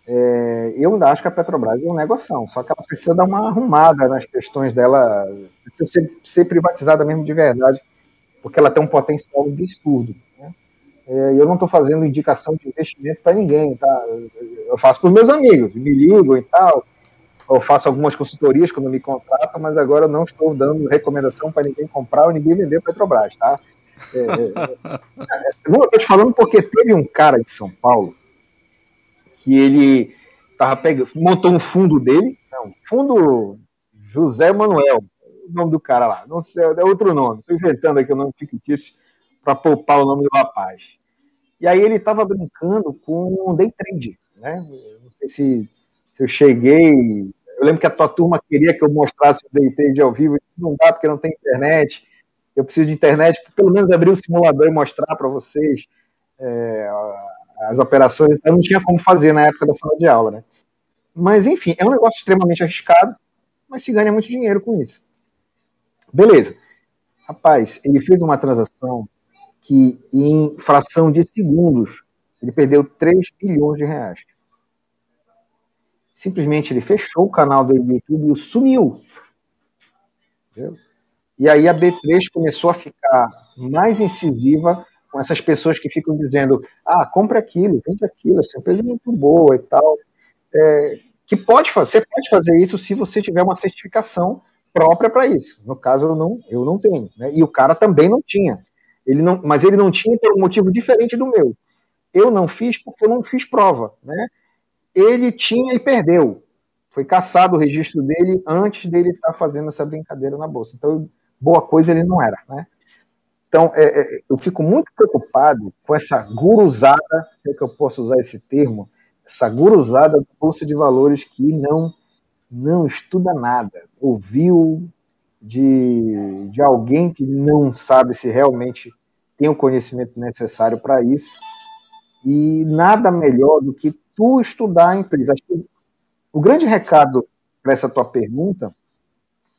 é, eu acho que a Petrobras é um negócio, só que ela precisa dar uma arrumada nas questões dela, precisa ser, ser privatizada mesmo de verdade, porque ela tem um potencial absurdo. Né? É, eu não estou fazendo indicação de investimento para ninguém, tá? Eu faço para os meus amigos, me ligam e tal, eu faço algumas consultorias quando me contratam, mas agora eu não estou dando recomendação para ninguém comprar ou ninguém vender Petrobras, tá? É, é, é não estou te falando porque teve um cara de São Paulo que ele tava pegando, montou um fundo dele, não, fundo José Manuel, o nome do cara lá, não sei, é outro nome, estou inventando aqui o nome fictício para poupar o nome do rapaz. E aí ele estava brincando com day trade, né? Não sei se, se eu cheguei, eu lembro que a tua turma queria que eu mostrasse o day trade ao vivo, disse, não dá porque não tem internet, eu preciso de internet, pelo menos abrir o simulador e mostrar para vocês é, as operações, eu não tinha como fazer na época da sala de aula, né? Mas, enfim, é um negócio extremamente arriscado, mas se ganha muito dinheiro com isso. Beleza. Rapaz, ele fez uma transação que, em fração de segundos, ele perdeu 3 bilhões de reais. Simplesmente ele fechou o canal do YouTube e sumiu. Entendeu? E aí a B3 começou a ficar mais incisiva com essas pessoas que ficam dizendo, ah, compra aquilo, vende aquilo, essa empresa é muito boa e tal. É, que pode fazer, você pode fazer isso se você tiver uma certificação própria para isso. No caso, eu não, eu não tenho. Né? E o cara também não tinha. Ele não, mas ele não tinha por um motivo diferente do meu. Eu não fiz porque eu não fiz prova. Né? Ele tinha e perdeu. Foi caçado o registro dele antes dele estar tá fazendo essa brincadeira na bolsa. Então, boa coisa ele não era. Né? Então, é, é, eu fico muito preocupado com essa guruzada, se é que eu posso usar esse termo, essa guruzada da Bolsa de Valores que não, não estuda nada. Ouviu de, de alguém que não sabe se realmente tem o conhecimento necessário para isso. E nada melhor do que tu estudar a empresa. O grande recado para essa tua pergunta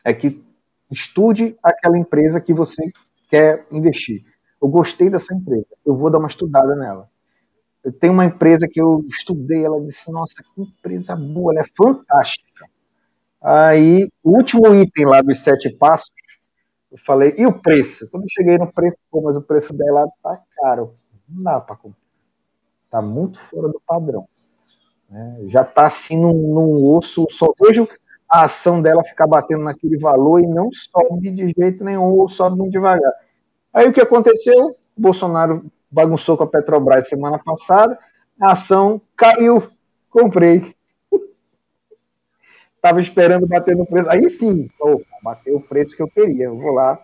é que estude aquela empresa que você quer investir. Eu gostei dessa empresa, eu vou dar uma estudada nela. Eu tenho uma empresa que eu estudei, ela disse, nossa, que empresa boa, ela é fantástica. Aí, o último item lá dos sete passos, eu falei, e o preço? Quando eu cheguei no preço, pô, mas o preço dela tá caro, não dá para comprar. Está muito fora do padrão. Né? Já está assim num, num osso, só vejo a ação dela ficar batendo naquele valor e não sobe de jeito nenhum, ou sobe muito devagar. Aí o que aconteceu? O Bolsonaro bagunçou com a Petrobras semana passada, a ação caiu, comprei. Tava esperando bater no preço. Aí sim, oh, bateu o preço que eu queria. Eu vou lá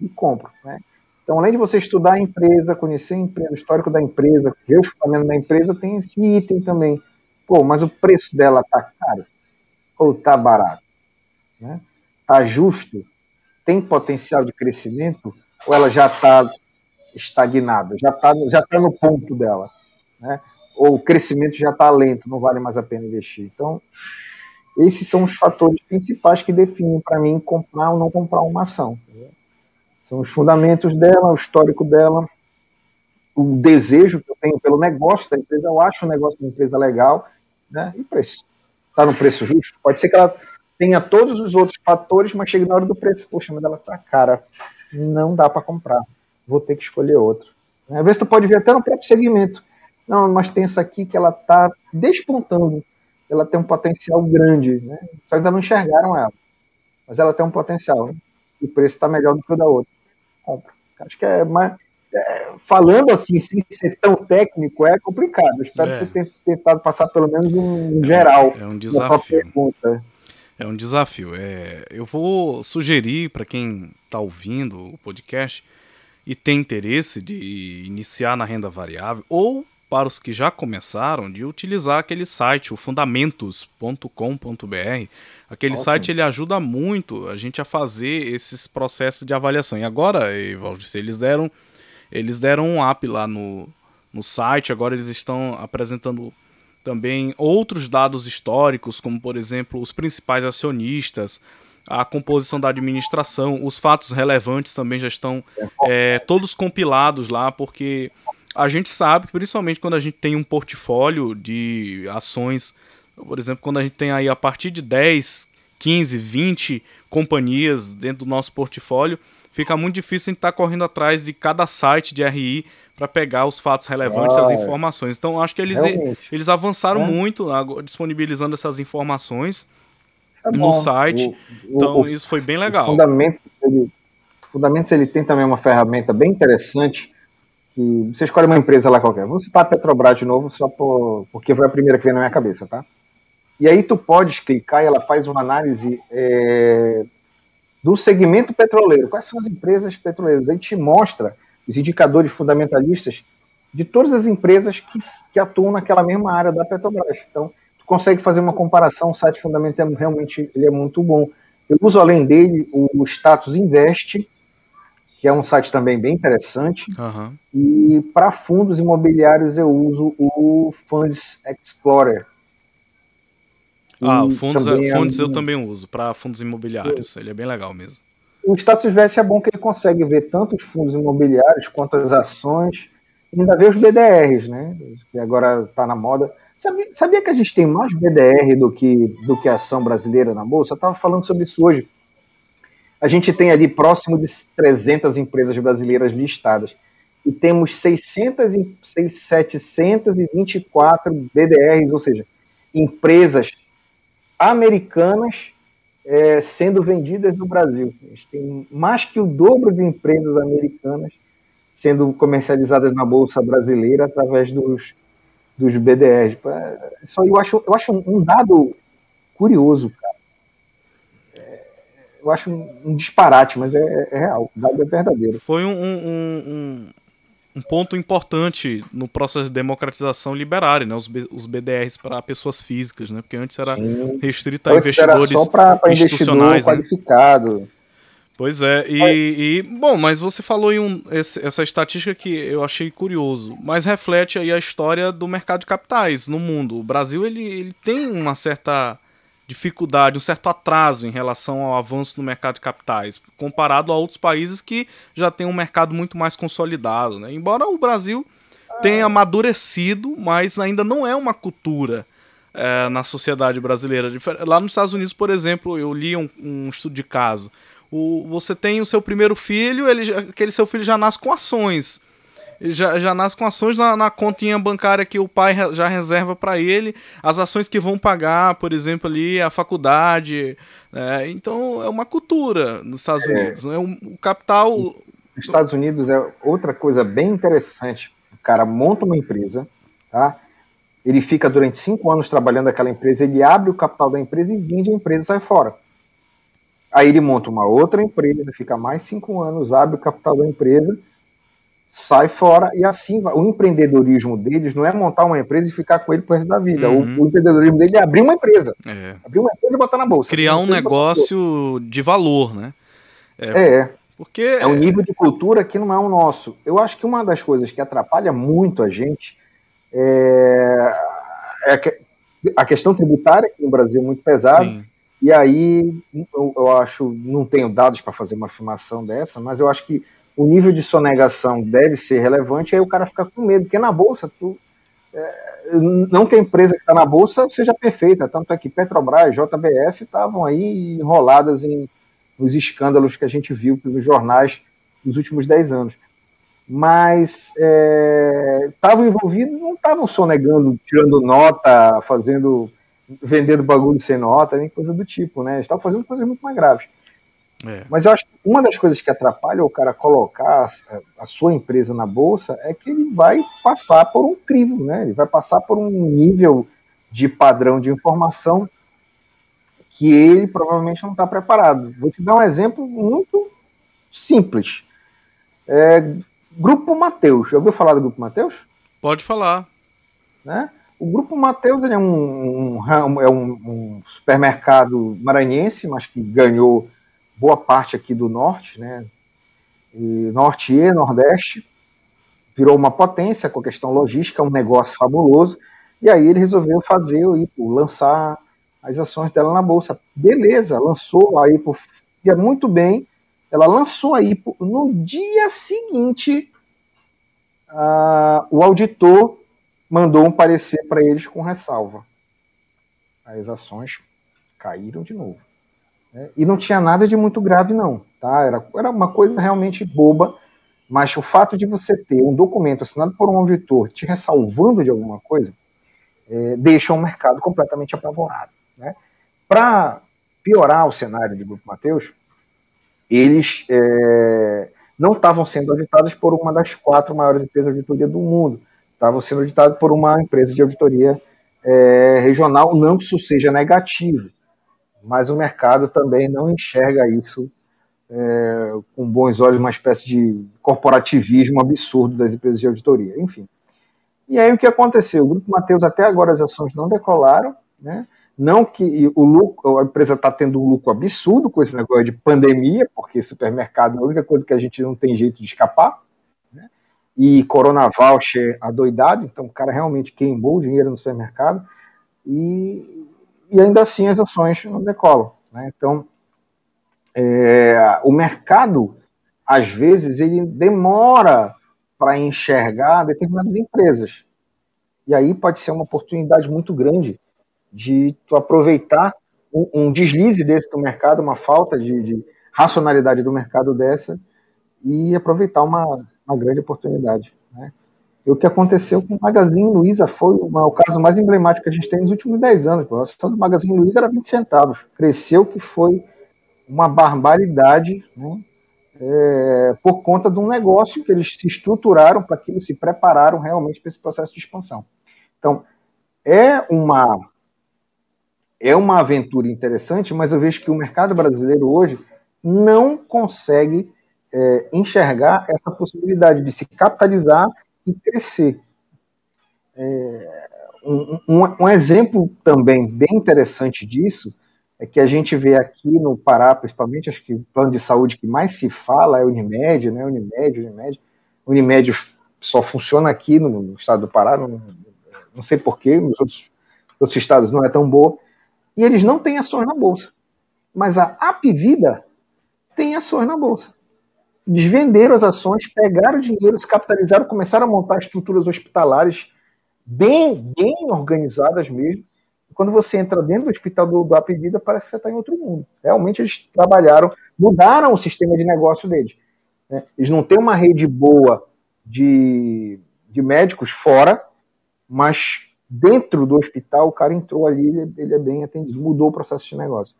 e compro. Né? Então, além de você estudar a empresa, conhecer a empresa, o histórico da empresa, ver os fundamentos da empresa, tem esse item também. Pô, mas o preço dela tá caro ou tá barato? Né? Tá justo? Tem potencial de crescimento? Ou ela já está estagnada? Já está já tá no ponto dela? Né? Ou o crescimento já está lento, não vale mais a pena investir? Então, esses são os fatores principais que definem para mim comprar ou não comprar uma ação. São os fundamentos dela, o histórico dela, o desejo que eu tenho pelo negócio da empresa. Eu acho o negócio da empresa legal, né? E preço. Está no preço justo? Pode ser que ela tenha todos os outros fatores, mas chegue na hora do preço. Poxa, mas ela tá cara. Não dá para comprar. Vou ter que escolher outro. Às vezes tu pode ver até no próprio segmento. Não, mas tem essa aqui que ela tá despontando ela tem um potencial grande, né? Só ainda não enxergaram ela. Mas ela tem um potencial, né? E o preço está melhor do que o da outra. Compra. Acho que é mais. É, falando assim, sem ser tão técnico, é complicado. Eu espero é. ter tentado passar pelo menos um, um geral. É um desafio. É um desafio. É, eu vou sugerir para quem está ouvindo o podcast e tem interesse de iniciar na renda variável ou para os que já começaram de utilizar aquele site, o fundamentos.com.br. Aquele Ótimo. site ele ajuda muito a gente a fazer esses processos de avaliação. E agora, Evaldo, eles deram eles deram um up lá no, no site, agora eles estão apresentando também outros dados históricos, como por exemplo os principais acionistas, a composição da administração, os fatos relevantes também já estão é, todos compilados lá, porque a gente sabe que, principalmente quando a gente tem um portfólio de ações, por exemplo, quando a gente tem aí a partir de 10, 15, 20 companhias dentro do nosso portfólio, fica muito difícil a gente estar tá correndo atrás de cada site de RI para pegar os fatos relevantes e as informações. Então, acho que eles, eles avançaram é. muito disponibilizando essas informações é no site. O, então, o, isso foi bem legal. Fundamentos ele, Fundamentos ele tem também uma ferramenta bem interessante que você escolhe uma empresa lá qualquer. Vou citar a Petrobras de novo, só por, porque foi a primeira que veio na minha cabeça, tá? E aí tu podes clicar e ela faz uma análise é, do segmento petroleiro. Quais são as empresas petroleiras? Aí te mostra os indicadores fundamentalistas de todas as empresas que, que atuam naquela mesma área da Petrobras. Então, tu consegue fazer uma comparação, o site Fundamentos é realmente ele é muito bom. Eu uso além dele o Status Invest, que é um site também bem interessante. Uhum. E para fundos imobiliários eu uso o Funds Explorer. Ah, o fundos, é, fundos é um... eu também uso para fundos imobiliários. Ele é bem legal mesmo. O status invest é bom que ele consegue ver tanto os fundos imobiliários quanto as ações, ainda vê os BDRs, né? Que agora está na moda. Sabia, sabia, que a gente tem mais BDR do que, do que ação brasileira na bolsa? Eu estava falando sobre isso hoje a gente tem ali próximo de 300 empresas brasileiras listadas e temos 600 e 724 BDRs, ou seja, empresas americanas é, sendo vendidas no Brasil. A gente tem mais que o dobro de empresas americanas sendo comercializadas na bolsa brasileira através dos, dos BDRs. Isso aí eu acho, eu acho um dado curioso, cara eu acho um, disparate, mas é, é real, o dado é verdadeiro. Foi um, um, um, um, ponto importante no processo de democratização liberária, né? Os, os BDRs para pessoas físicas, né? Porque antes era Sim. restrito a antes investidores era só para institucionais. Investidor né? qualificado. Pois é, e, e, bom, mas você falou em um, esse, essa estatística que eu achei curioso, mas reflete aí a história do mercado de capitais no mundo. O Brasil ele, ele tem uma certa dificuldade, um certo atraso em relação ao avanço no mercado de capitais, comparado a outros países que já têm um mercado muito mais consolidado. Né? Embora o Brasil tenha amadurecido, mas ainda não é uma cultura é, na sociedade brasileira. Lá nos Estados Unidos, por exemplo, eu li um, um estudo de caso. O, você tem o seu primeiro filho, ele, aquele seu filho já nasce com ações. Já, já nasce com ações na, na continha bancária que o pai já reserva para ele, as ações que vão pagar, por exemplo, ali a faculdade. É, então é uma cultura nos Estados é. Unidos. É um, o capital. Nos Estados Unidos é outra coisa bem interessante. O cara monta uma empresa, tá? Ele fica durante cinco anos trabalhando naquela empresa, ele abre o capital da empresa e vende a empresa e sai fora. Aí ele monta uma outra empresa, fica mais cinco anos, abre o capital da empresa sai fora e assim vai. O empreendedorismo deles não é montar uma empresa e ficar com ele pro resto da vida. Uhum. O, o, empreendedorismo dele é abrir uma empresa. É. Abrir uma empresa e botar na bolsa. Criar um negócio de valor, né? É. é. Porque é um nível de cultura que não é o nosso. Eu acho que uma das coisas que atrapalha muito a gente é, é a questão tributária, que no Brasil é muito pesada. Sim. E aí, eu, eu acho, não tenho dados para fazer uma afirmação dessa, mas eu acho que o nível de sonegação deve ser relevante, aí o cara fica com medo, porque na bolsa, tu, é, não que a empresa que está na bolsa seja perfeita, tanto é que Petrobras, JBS estavam aí enroladas em, nos escândalos que a gente viu nos jornais nos últimos 10 anos. Mas estavam é, envolvidos, não estavam sonegando, tirando nota, fazendo, vendendo bagulho sem nota, nem coisa do tipo, né? Estavam fazendo coisas muito mais graves. É. Mas eu acho que uma das coisas que atrapalha o cara colocar a, sua empresa na bolsa é que ele vai passar por um crivo, né? Ele vai passar por um nível de padrão de informação que ele provavelmente não está preparado. Vou te dar um exemplo muito simples. É, Grupo Mateus. Já ouviu falar do Grupo Mateus? Pode falar. Né? O Grupo Mateus é, um, um, é um, um supermercado maranhense, mas que ganhou boa parte aqui do norte, né? E norte e nordeste, virou uma potência com a questão logística, um negócio fabuloso. E aí ele resolveu fazer, lançar as ações dela na bolsa. Beleza, lançou aí por ia muito bem. Ela lançou aí no dia seguinte. O auditor mandou um parecer para eles com ressalva. As ações caíram de novo. Né? E não tinha nada de muito grave, não. Tá? Era, era uma coisa realmente boba, mas o fato de você ter um documento assinado por um auditor te ressalvando de alguma coisa é, deixa o mercado completamente apavorado. Né? Para piorar o cenário do Grupo Mateus, eles é, não estavam sendo auditados por uma das quatro maiores empresas de auditoria do mundo. Estavam sendo auditados por uma empresa de auditoria é, regional, não que isso seja negativo, mas o mercado também não enxerga isso é, com bons olhos, uma espécie de corporativismo absurdo das empresas de auditoria, enfim. E aí o que aconteceu? O Grupo Mateus até agora as ações não decolaram, né? Não que o lucro, a empresa está tendo um lucro absurdo com esse negócio de pandemia, porque supermercado é a única coisa que a gente não tem jeito de escapar, né? E Corona Voucher adoidado, então o cara realmente queimou o dinheiro no supermercado. E, e ainda assim as ações não decolam. Né? Então, é, o mercado, às vezes, ele demora para enxergar determinadas empresas. E aí pode ser uma oportunidade muito grande de tu aproveitar um, um deslize desse do mercado, uma falta de, de, racionalidade do mercado dessa, e aproveitar uma, uma grande oportunidade. O que aconteceu com o Magazine Luiza foi uma, o caso mais emblemático que a gente tem nos últimos 10 anos. A ação do Magazine Luiza era 20 centavos. Cresceu que foi uma barbaridade, né? É, por conta de um negócio que eles se estruturaram para aquilo, se prepararam realmente para esse processo de expansão. Então, é uma é uma aventura interessante, mas eu vejo que o mercado brasileiro hoje não consegue é, enxergar essa possibilidade de se capitalizar e crescer. É, um, um, um, exemplo também bem interessante disso é que a gente vê aqui no Pará, principalmente, acho que o plano de saúde que mais se fala é Unimed, né? Unimed, Unimed. Unimed só funciona aqui no, no estado do Pará, não, não sei porquê, nos outros, outros estados não é tão boa. E eles não têm ações na Bolsa. Mas a Apvida tem ações na Bolsa desvenderam as ações, pegaram dinheiro, se capitalizaram, começaram a montar estruturas hospitalares bem, bem organizadas mesmo. Quando você entra dentro do hospital do, do Apivida, parece que você está em outro mundo. Realmente eles trabalharam, mudaram o sistema de negócio deles. Né? Eles não têm uma rede boa de, de médicos fora, mas dentro do hospital o cara entrou ali, ele, ele é bem atendido, mudou o processo de negócio.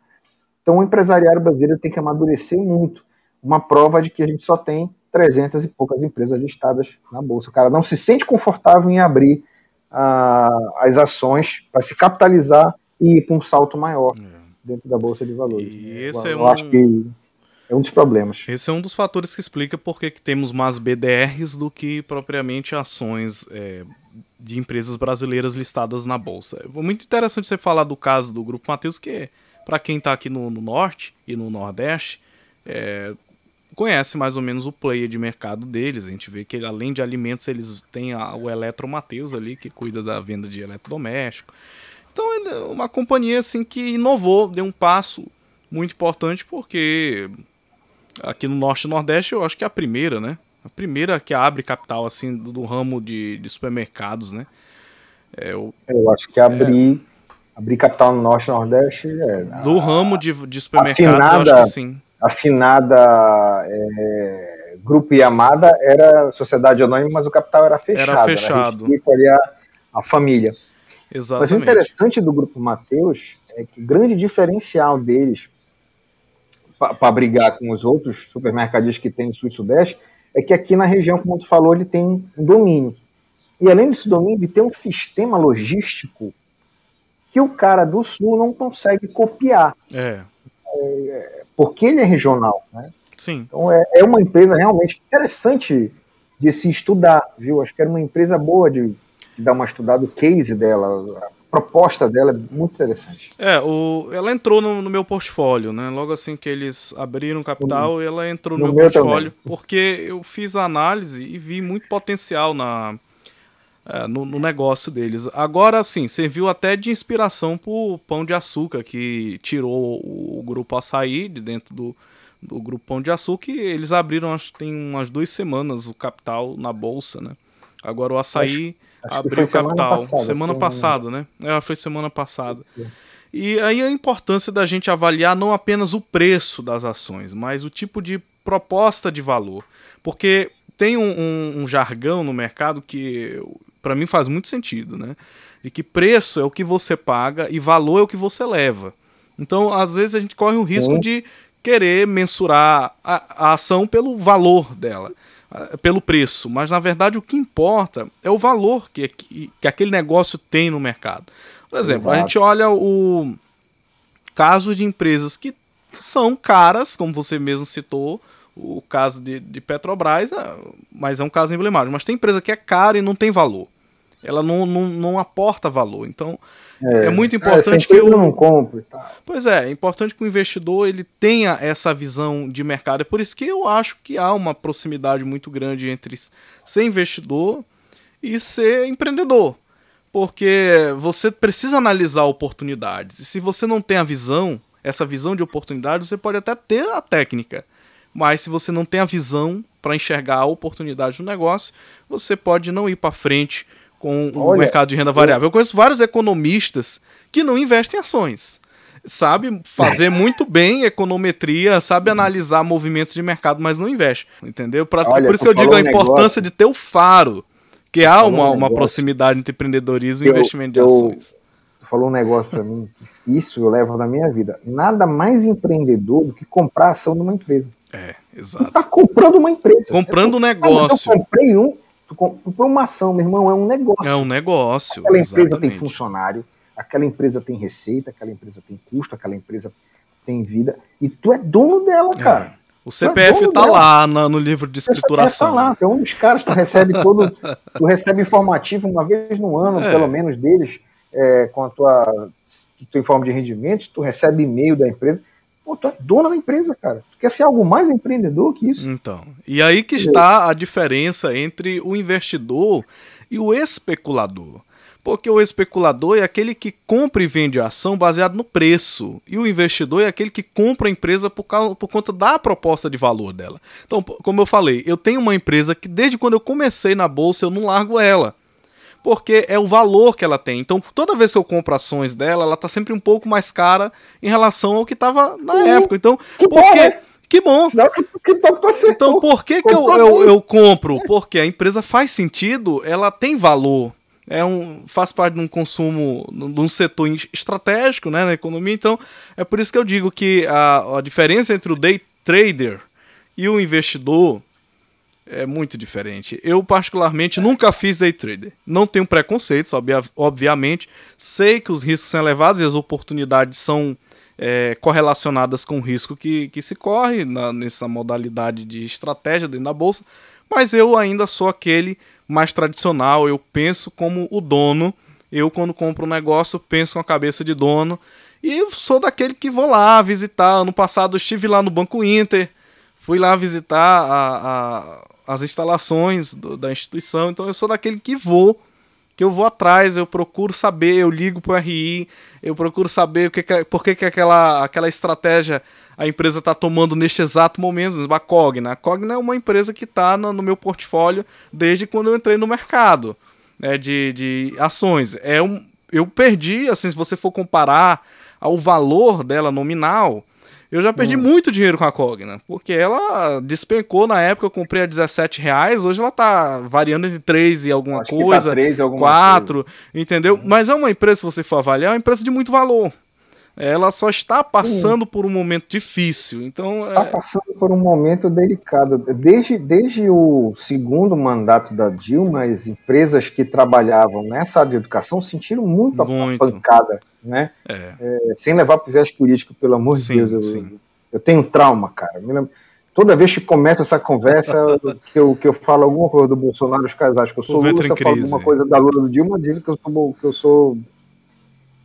Então o empresariado brasileiro tem que amadurecer muito. Uma prova de que a gente só tem 300 e poucas empresas listadas na bolsa. O cara não se sente confortável em abrir uh, as ações para se capitalizar e ir para um salto maior é. dentro da bolsa de valores. E esse eu, é eu acho que é um dos problemas. Esse é um dos fatores que explica por que temos mais BDRs do que propriamente ações é, de empresas brasileiras listadas na bolsa. É muito interessante você falar do caso do Grupo Mateus, que para quem está aqui no, no, Norte e no Nordeste, é, conhece mais ou menos o player de mercado deles. A gente vê que além de alimentos, eles têm a, o Eletro Mateus ali, que cuida da venda de eletrodoméstico. Então é uma companhia assim que inovou, deu um passo muito importante, porque aqui no Norte e Nordeste eu acho que é a primeira, né? A primeira que abre capital assim do, do ramo de, de, supermercados, né? É, eu, eu acho que abrir, é, abrir capital no Norte e Nordeste é. Do a, ramo de, de supermercados, afinada, eu acho que sim afinada é, Grupo Yamada era sociedade anônima, mas o capital era fechado. Era fechado. Era ali a, a família. Exatamente. Mas o interessante do Grupo Mateus é que o grande diferencial deles para brigar com os outros supermercadistas que tem no Sul e Sudeste é que aqui na região, como tu falou, ele tem um domínio. E além desse domínio, ele tem um sistema logístico que o cara do Sul não consegue copiar. É. é porque ele é regional. Né? Sim. Então é, é uma empresa realmente interessante de se estudar, viu? Acho que era uma empresa boa de, de dar uma estudada, o case dela, a proposta dela é muito interessante. É, o, ela entrou no, no meu portfólio, né? Logo assim que eles abriram capital, no, ela entrou no, no meu, meu portfólio, também. porque eu fiz a análise e vi muito potencial na, é, no, no, negócio deles. Agora, sim, serviu até de inspiração pro Pão de Açúcar, que tirou o grupo Açaí de dentro do, do grupo Pão de Açúcar e eles abriram, acho que tem umas duas semanas, o capital na bolsa, né? Agora o Açaí acho, acho abriu o capital. Passada, semana passada, né? É, foi semana passada. E aí a importância da gente avaliar não apenas o preço das ações, mas o tipo de proposta de valor. Porque tem um, um, um jargão no mercado que para mim faz muito sentido, né? De que preço é o que você paga e valor é o que você leva. Então, às vezes a gente corre o risco Sim. de querer mensurar a, a ação pelo valor dela, pelo preço, mas na verdade o que importa é o valor que, que, que aquele negócio tem no mercado. Por exemplo, Exato. a gente olha o caso de empresas que são caras, como você mesmo citou, o caso de, de Petrobras, é, mas é um caso emblemático. Mas tem empresa que é cara e não tem valor. Ela não, não, não aporta valor. Então, é, é muito importante é, que eu não compre. Tá. Pois é, é importante que o investidor ele tenha essa visão de mercado. É por isso que eu acho que há uma proximidade muito grande entre ser investidor e ser empreendedor. Porque você precisa analisar oportunidades. E se você não tem a visão, essa visão de oportunidade, você pode até ter a técnica mas se você não tem a visão para enxergar a oportunidade do negócio, você pode não ir para frente com o mercado de renda variável. Eu conheço vários economistas que não investem em ações. Sabe fazer muito bem econometria, sabe analisar movimentos de mercado, mas não investe. Entendeu? Pra, Olha, por isso eu digo a importância negócio. de ter o faro, que há uma, uma proximidade entre empreendedorismo eu, e investimento de ações. Tu falou um negócio para mim, isso eu levo na minha vida. Nada mais empreendedor do que comprar ação de uma empresa. É, exato. Tu tá comprando uma empresa. Comprando um negócio. Ah, eu comprei um, tu comprou uma ação, meu irmão, é um negócio. É um negócio. Aquela exatamente. empresa tem funcionário, aquela empresa tem receita, aquela empresa tem custo, aquela empresa tem vida, e tu é dono dela, é. cara. É. O CPF é tá dela. lá no, no, livro de escrituração. Tá lá, é um dos caras que tu recebe todo, tu recebe informativo uma vez no ano, é. pelo menos deles, é, com a tua, tua informe de rendimentos, tu recebe e-mail da empresa. Pô, tu é dona da empresa, cara. Tu quer ser algo mais empreendedor que isso? Então. E aí que está a diferença entre o investidor e o especulador. Porque o especulador é aquele que compra e vende a ação baseado no preço. E o investidor é aquele que compra a empresa por, causa, por conta da proposta de valor dela. Então, como eu falei, eu tenho uma empresa que desde quando eu comecei na bolsa eu não largo ela porque é o valor que ela tem. Então, toda vez que eu compro ações dela, ela tá sempre um pouco mais cara em relação ao que tava na Sim, época. Então, porque, Que bom. Sinal que, que tu acertou. Então por que, que eu, eu, eu compro? Porque a empresa faz sentido, ela tem valor. É um, faz parte de um consumo, de um setor estratégico né, na economia. Então, é por isso que eu digo que a, a diferença entre o day trader e o investidor é muito diferente. Eu, particularmente, nunca fiz day trader. Não tenho preconceitos, obviamente. Sei que os riscos são elevados e as oportunidades são é, correlacionadas com o risco que, que se corre na, nessa modalidade de estratégia dentro da bolsa, mas eu ainda sou aquele mais tradicional, eu penso como o dono. Eu, quando compro um negócio, penso com a cabeça de dono. E sou daquele que vou lá visitar. Ano passado estive lá no Banco Inter, fui lá visitar a, a, as instalações do, da instituição. Então eu sou daquele que vou que eu vou atrás, eu procuro saber, eu ligo pro RI, eu procuro saber o que, que por que, que aquela, aquela estratégia a empresa está tomando neste exato momento. A Cogna. A Cogna é uma empresa que está no, no, meu portfólio desde quando eu entrei no mercado né, de, de ações. É um, eu perdi, assim, se você for comparar ao valor dela nominal, eu já perdi hum. muito dinheiro com a Cogna, porque ela despencou na época, eu comprei a 17 reais, hoje ela tá variando entre 3 e alguma Acho coisa, tá 3 e alguma 4, coisa. entendeu? Hum. Mas é uma empresa, se você for avaliar, é uma empresa de muito valor. Ela só está passando Sim. por um momento difícil. Então, está é... passando por um momento delicado. Desde, desde o segundo mandato da Dilma, as empresas que trabalhavam nessa área de educação sentiram muito, muito. a pancada né? É. É, sem levar para o viés político, pelo amor de Deus. Eu, sim. eu tenho trauma, cara. Toda vez que começa essa conversa, que, eu, que eu falo alguma coisa do Bolsonaro, os caras acham que eu sou Lula, se eu falo alguma coisa da Lula do Dilma, dizem que eu sou, que eu sou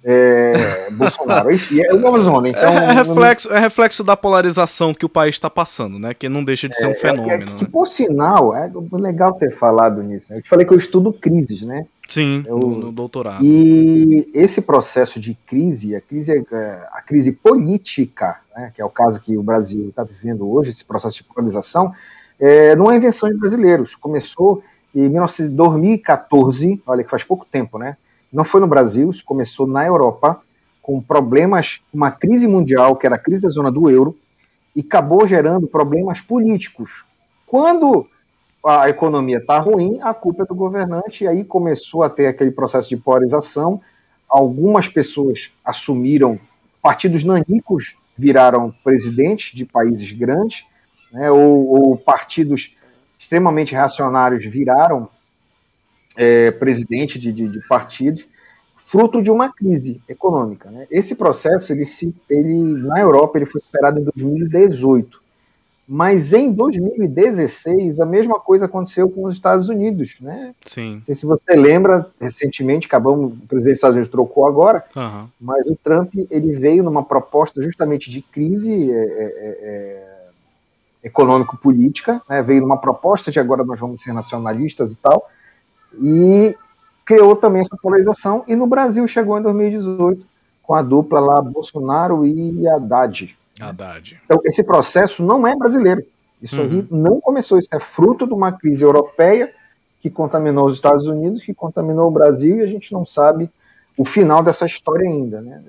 é, Bolsonaro. Enfim, é uma zona. Então, é, reflexo, é reflexo da polarização que o país está passando, né? Que não deixa de ser um é, é, fenômeno. É, que, né? por sinal, é legal ter falado nisso. Né? Eu te falei que eu estudo crises, né? Sim, eu, no, no, doutorado. E esse processo de crise, a crise, a crise política, né, que é o caso que o Brasil está vivendo hoje, esse processo de polarização, é, não é invenção de brasileiros. Começou em 2014, olha que faz pouco tempo, né? Não foi no Brasil, isso começou na Europa, com problemas, uma crise mundial, que era a crise da zona do euro, e acabou gerando problemas políticos. Quando a economia está ruim, a culpa é do governante, e aí começou a ter aquele processo de polarização. Algumas pessoas assumiram, partidos nanicos viraram presidentes de países grandes, né, ou, ou partidos extremamente reacionários viraram é, presidente de, de, de, partidos, fruto de uma crise econômica. Né? Esse processo, ele, se, ele, na Europa, ele foi esperado em 2018. Mas em 2016, a mesma coisa aconteceu com os Estados Unidos. Né? Sim. Não sei se você lembra, recentemente, acabamos, o presidente dos Estados Unidos trocou agora, uhum. mas o Trump ele veio numa proposta justamente de crise é, é, é, econômico-política, né? veio numa proposta de agora nós vamos ser nacionalistas e tal, e criou também essa polarização. E no Brasil chegou em 2018 com a dupla lá Bolsonaro e Haddad. Haddad. Então, esse processo não é brasileiro. Isso uhum. aí não começou, isso é fruto de uma crise europeia que contaminou os Estados Unidos, que contaminou o Brasil, e a gente não sabe o final dessa história ainda. Né?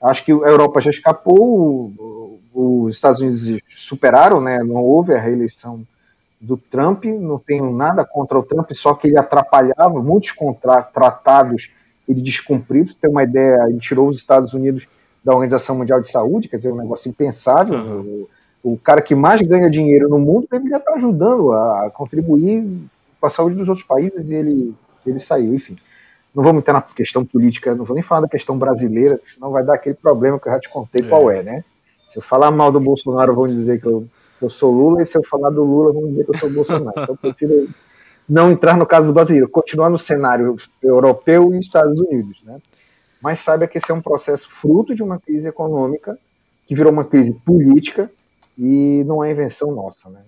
Acho que a Europa já escapou, os Estados Unidos superaram, né? não houve a reeleição do Trump, não tenho nada contra o Trump, só que ele atrapalhava muitos tratados, ele descumpriu. Para ter uma ideia, ele tirou os Estados Unidos da Organização Mundial de Saúde, quer dizer, um negócio impensável. Uhum. O, o, cara que mais ganha dinheiro no mundo deveria estar ajudando a, a contribuir com a saúde dos outros países e ele, ele saiu, enfim. Não vamos entrar na questão política, não vou nem falar da questão brasileira, senão vai dar aquele problema que eu já te contei é. qual é, né? Se eu falar mal do Bolsonaro, vão dizer que eu eu sou Lula, e se eu falar do Lula, vamos dizer que eu sou Bolsonaro. Então, eu prefiro não entrar no caso do brasileiro, continuar no cenário europeu e Estados Unidos. Né? Mas saiba que esse é um processo fruto de uma crise econômica, que virou uma crise política, e não é invenção nossa. Né?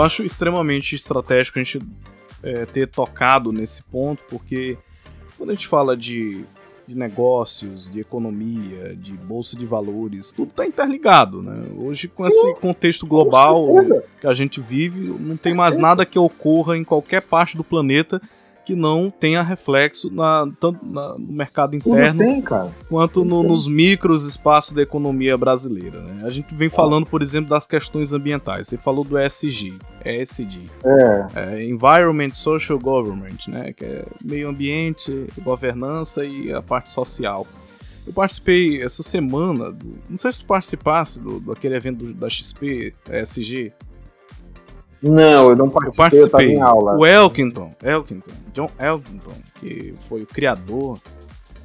Eu acho extremamente estratégico a gente é, ter tocado nesse ponto, porque quando a gente fala de, de negócios, de economia, de bolsa de valores, tudo está interligado, né? Hoje, com Sim, esse contexto global que a gente vive, não tem mais nada que ocorra em qualquer parte do planeta que não tenha reflexo na, tanto na, no mercado interno tem, quanto no, nos micros espaços da economia brasileira. Né? A gente vem falando, por exemplo, das questões ambientais. Você falou do ESG, ESG. É. é Environment Social Government, né? que é meio ambiente, governança e a parte social. Eu participei essa semana, do, não sei se tu participasse do, daquele evento do, da XP, ESG, não, eu não participei, eu participei. Eu aula. O Elkington, Elkington, John Elkington, que foi o criador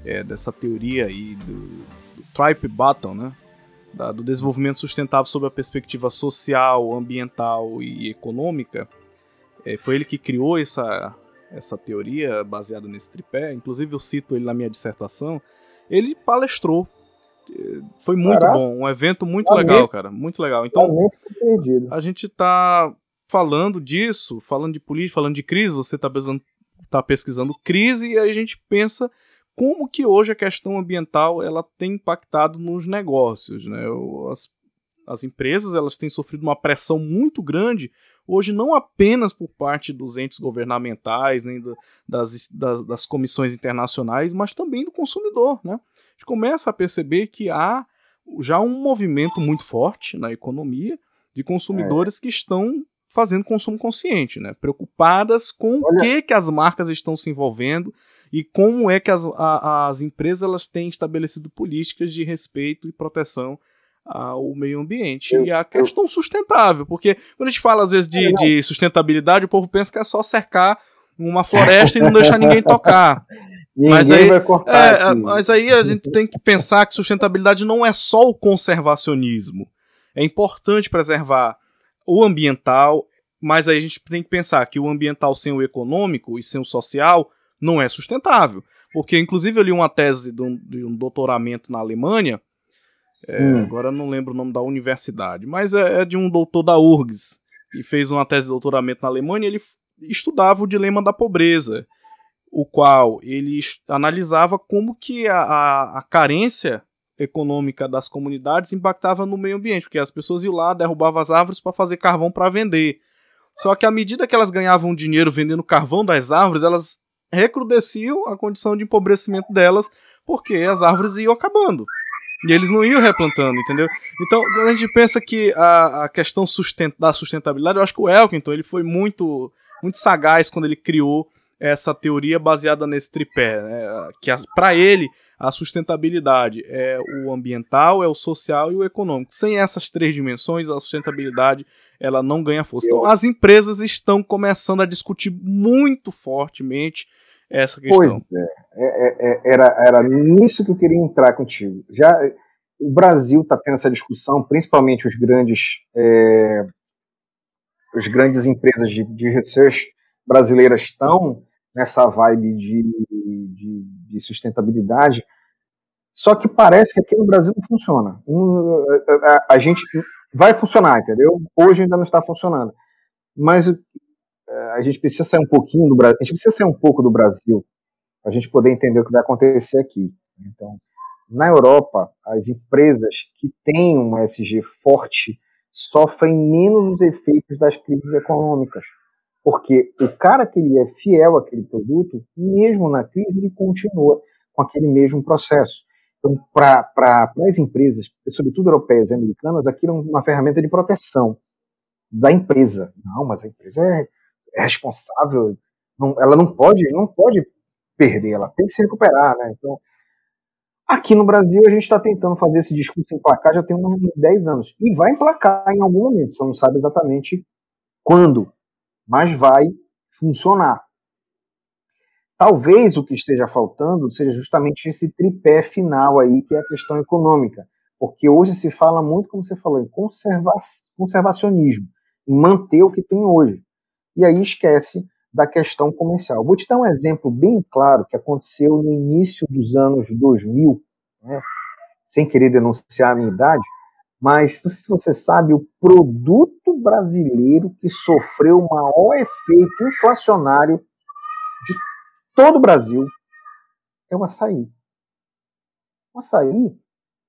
é, dessa teoria aí do, do Tripe Button, né? Da, do desenvolvimento sustentável sob a perspectiva social, ambiental e econômica. É, foi ele que criou essa, essa teoria baseada nesse tripé. Inclusive eu cito ele na minha dissertação. Ele palestrou foi muito Caraca. bom, um evento muito legal, cara, muito legal. Então, a gente tá falando disso, falando de política, falando de crise, você está pesquisando, tá pesquisando crise e a gente pensa como que hoje a questão ambiental ela tem impactado nos negócios, né? As, as empresas elas têm sofrido uma pressão muito grande hoje não apenas por parte dos entes governamentais nem do, das, das, das, comissões internacionais, mas também do consumidor, né? A gente começa a perceber que há já um movimento muito forte na economia de consumidores é. que estão fazendo consumo consciente, né? Preocupadas com Olha. o que, que as marcas estão se envolvendo e como é que as, a, as empresas elas têm estabelecido políticas de respeito e proteção ao meio ambiente eu, e a questão eu... sustentável, porque quando a gente fala às vezes de, de, sustentabilidade, o povo pensa que é só cercar uma floresta e não deixar ninguém tocar. mas aí, é, mas aí a gente tem que pensar que sustentabilidade não é só o conservacionismo. É importante preservar o ambiental, mas aí a gente tem que pensar que o ambiental sem o econômico e sem o social não é sustentável. Porque, inclusive, eu li uma tese de um, de um doutoramento na Alemanha, é, hum. agora não lembro o nome da universidade, mas é, é, de um doutor da URGS, que fez uma tese de doutoramento na Alemanha, e ele estudava o dilema da pobreza, o qual ele analisava como que a, a, a carência econômica das comunidades impactava no meio ambiente, porque as pessoas iam lá, derrubavam as árvores para fazer carvão para vender. Só que à medida que elas ganhavam dinheiro vendendo carvão das árvores, elas recrudesciam a condição de empobrecimento delas, porque as árvores iam acabando. E eles não iam replantando, entendeu? Então, a gente pensa que a, a questão sustent, da sustentabilidade, eu acho que o Elkington ele foi muito, muito sagaz quando ele criou essa teoria baseada nesse tripé, né? que para ele a sustentabilidade é o ambiental, é o social e o econômico. Sem essas três dimensões, a sustentabilidade ela não ganha força. Então, as empresas estão começando a discutir muito fortemente essa questão. Pois é, é, é, é era, era nisso que eu queria entrar contigo. Já o Brasil está tendo essa discussão, principalmente os grandes, é, as grandes empresas de, de research brasileiras estão nessa vibe de, de, de, sustentabilidade. Só que parece que aqui no Brasil não funciona. A, gente vai funcionar, entendeu? Hoje ainda não está funcionando. Mas a gente precisa sair um pouquinho do Brasil, a gente precisa sair um pouco do Brasil para a gente poder entender o que vai acontecer aqui. Então, na Europa, as empresas que têm um SG forte sofrem menos os efeitos das crises econômicas. Porque o cara que ele é fiel àquele produto, mesmo na crise, ele continua com aquele mesmo processo. Então, para as empresas, sobretudo europeias e americanas, aquilo é uma ferramenta de proteção da empresa. Não, mas a empresa é, é responsável, não, ela não pode, não pode perder, ela tem que se recuperar, né? Então, aqui no Brasil a gente está tentando fazer esse discurso emplacar já tem uns 10 anos e vai emplacar em algum momento, você não sabe exatamente quando, mas vai funcionar. Talvez o que esteja faltando seja justamente esse tripé final aí, que é a questão econômica. Porque hoje se fala muito, como você falou, em conserva conservacionismo, em manter o que tem hoje. E aí esquece da questão comercial. Vou te dar um exemplo bem claro que aconteceu no início dos anos 2000, né, sem querer denunciar a minha idade, mas não sei se você sabe, o produto brasileiro que sofreu o maior efeito inflacionário de todo o Brasil é o açaí. O açaí,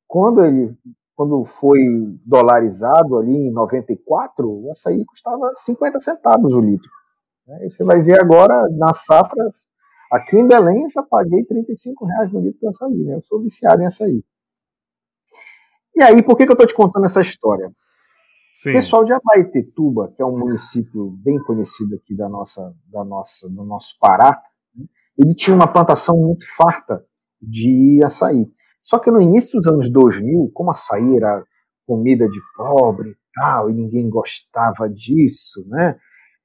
quando ele quando foi dolarizado ali em 94, o açaí custava 50 centavos o litro. Né? Você vai ver agora nas safras, aqui em Belém eu já paguei 35 reais no litro do açaí, né? Eu sou viciado em açaí. E aí, por que, que eu estou te contando essa história? Sim. O pessoal de Abaetetuba, que é um município bem conhecido aqui da nossa, da nossa, do nosso Pará, né? ele tinha uma plantação muito farta de açaí. Só que no início dos anos 2000, como açaí era comida de pobre e tal, e ninguém gostava disso, né?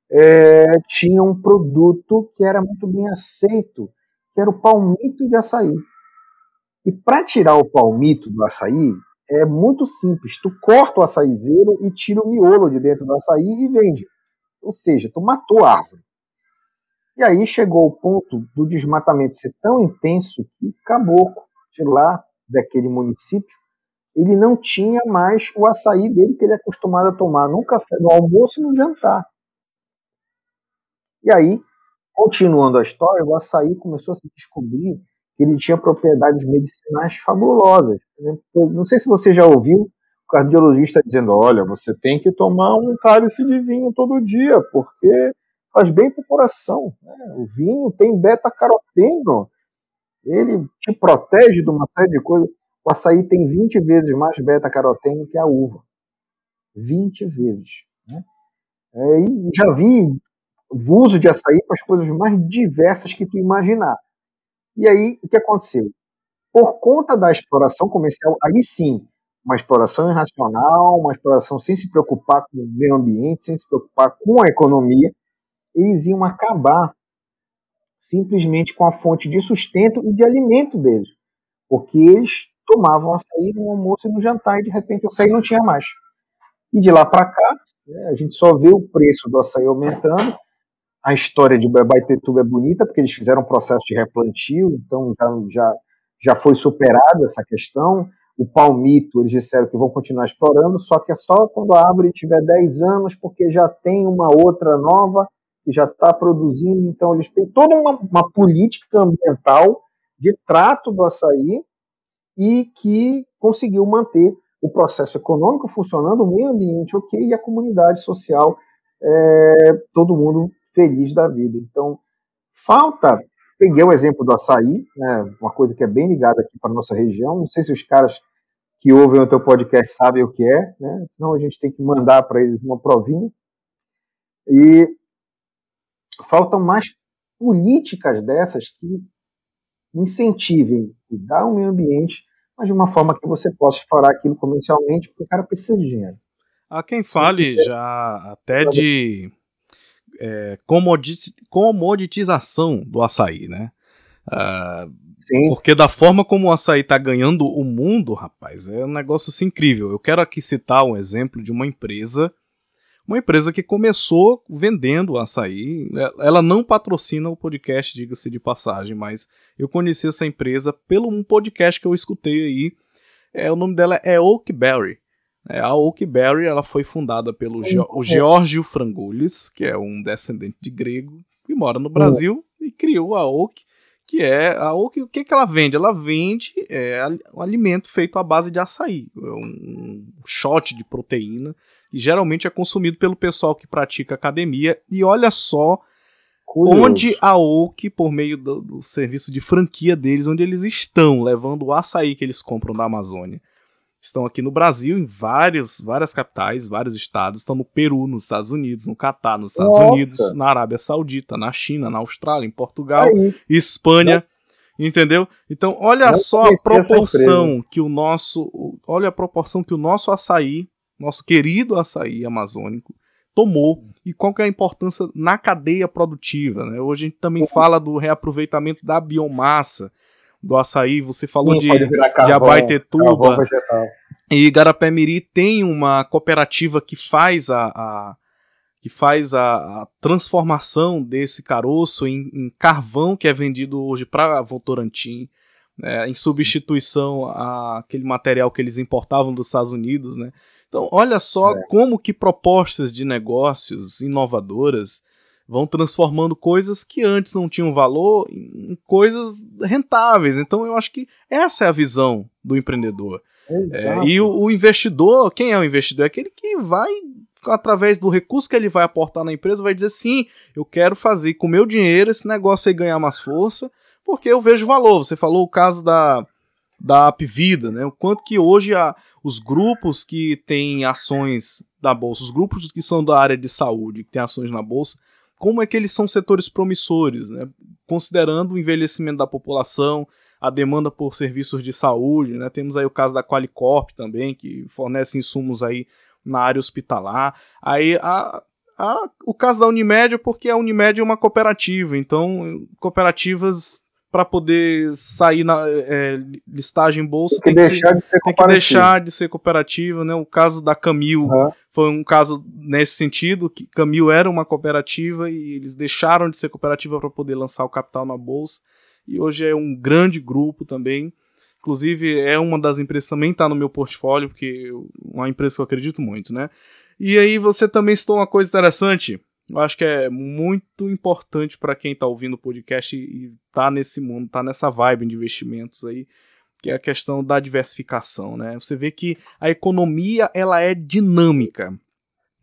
É, tinha um produto que era muito bem aceito, que era o palmito de açaí. E para tirar o palmito do açaí, é muito simples. Tu corta o açaizeiro e tira o miolo de dentro do açaí e vende. Ou seja, tu matou a árvore. E aí chegou o ponto do desmatamento ser tão intenso que acabou de lá daquele município, ele não tinha mais o açaí dele que ele é acostumado a tomar no café, no almoço e no jantar. E aí, continuando a história, o açaí começou a se descobrir ele tinha propriedades medicinais fabulosas. Não sei se você já ouviu o cardiologista dizendo: olha, você tem que tomar um cálice de vinho todo dia, porque faz bem para o coração. Né? O vinho tem beta-caroteno, ele te protege de uma série de coisas. O açaí tem 20 vezes mais beta-caroteno que a uva. 20 vezes. Né? É, e já vi uso de açaí para as coisas mais diversas que tu imaginar. E aí, o que aconteceu? Por conta da exploração comercial, aí sim, uma exploração irracional, uma exploração sem se preocupar com o meio ambiente, sem se preocupar com a economia, eles iam acabar simplesmente com a fonte de sustento e de alimento deles. Porque eles tomavam açaí no almoço e no jantar e de repente o açaí não tinha mais. E de lá para cá, né, a gente só vê o preço do açaí aumentando. A história de Baitetuba é bonita porque eles fizeram um processo de replantio, então já, já, já foi superada essa questão. O palmito, eles disseram que vão continuar explorando, só que é só quando a árvore tiver 10 anos, porque já tem uma outra nova que já está produzindo, então eles têm toda uma, uma, política ambiental de trato do açaí e que conseguiu manter o processo econômico funcionando, o meio ambiente ok e a comunidade social, é, todo mundo feliz da vida. Então, falta, peguei o exemplo do açaí, né, uma coisa que é bem ligada aqui para a nossa região, não sei se os caras que ouvem o teu podcast sabem o que é, né, senão a gente tem que mandar para eles uma provinha, e faltam mais políticas dessas que incentivem cuidar o meio ambiente, mas de uma forma que você possa explorar aquilo comercialmente, porque o cara precisa de dinheiro. Há quem fale já até de é, comoditização do açaí, né? Uh, porque da forma como o açaí está ganhando o mundo, rapaz, é um negócio assim incrível. Eu quero aqui citar um exemplo de uma empresa uma empresa que começou vendendo açaí. Ela não patrocina o podcast, diga-se de passagem, mas eu conheci essa empresa pelo um podcast que eu escutei aí. É, o nome dela é Oakberry. É, a Oakberry ela foi fundada pelo Ge o Georgio Frangoulis, que é um descendente de grego que mora no Brasil e criou a Oak, que é a Oak. O que, que ela vende? Ela vende é, um alimento feito à base de açaí, é um shot de proteína e geralmente é consumido pelo pessoal que pratica academia. E olha só Curioso. onde a Oak, por meio do, do, serviço de franquia deles, onde eles estão levando o açaí que eles compram da Amazônia. Estão aqui no Brasil, em várias, várias capitais, vários estados. Estão no Peru, nos Estados Unidos, no Catar, nos Estados Nossa. Unidos, na Arábia Saudita, na China, na Austrália, em Portugal, Aí. Espanha. Entendeu? Então, olha Não só a proporção que o nosso. Olha a proporção que o nosso açaí nosso querido açaí amazônico, tomou e qual que é a importância na cadeia produtiva. Né? Hoje a gente também fala do reaproveitamento da biomassa do açaí, você falou Sim, de, carvão, de Abaetetuba. E Garapé-Miri tem uma cooperativa que faz a, a que faz a, a, transformação desse caroço em, em, carvão que é vendido hoje para Votorantim. né, em substituição àquele material que eles importavam dos Estados Unidos, né? Então, olha só é. como que propostas de negócios inovadoras vão transformando coisas que antes não tinham valor em coisas rentáveis. Então, eu acho que essa é a visão do empreendedor. É, e o, o, investidor, quem é o investidor? É aquele que vai, através do recurso que ele vai aportar na empresa, vai dizer sim, eu quero fazer com meu dinheiro esse negócio aí ganhar mais força, porque eu vejo valor. Você falou o caso da, da Apvida, né? O quanto que hoje a, os grupos que têm ações da bolsa, os grupos que são da área de saúde, que têm ações na bolsa, como é que eles são setores promissores, né? Considerando o envelhecimento da população, a demanda por serviços de saúde, né? Temos aí o caso da Qualicorp também, que fornece insumos aí na área hospitalar. Aí a, a, o caso da Unimed porque a Unimed é uma cooperativa, então cooperativas para poder sair na é, listagem em bolsa tem que, tem deixar, ser, de ser tem que deixar de ser cooperativa, né? O caso da Camil uhum. foi um caso nesse sentido que Camil era uma cooperativa e eles deixaram de ser cooperativa para poder lançar o capital na bolsa e hoje é um grande grupo também. Inclusive é uma das empresas que também está no meu portfólio porque é uma empresa que eu acredito muito, né? E aí você também citou uma coisa interessante eu acho que é muito importante para quem está ouvindo o podcast e está nesse mundo, está nessa vibe de investimentos aí, que é a questão da diversificação, né? Você vê que a economia ela é dinâmica.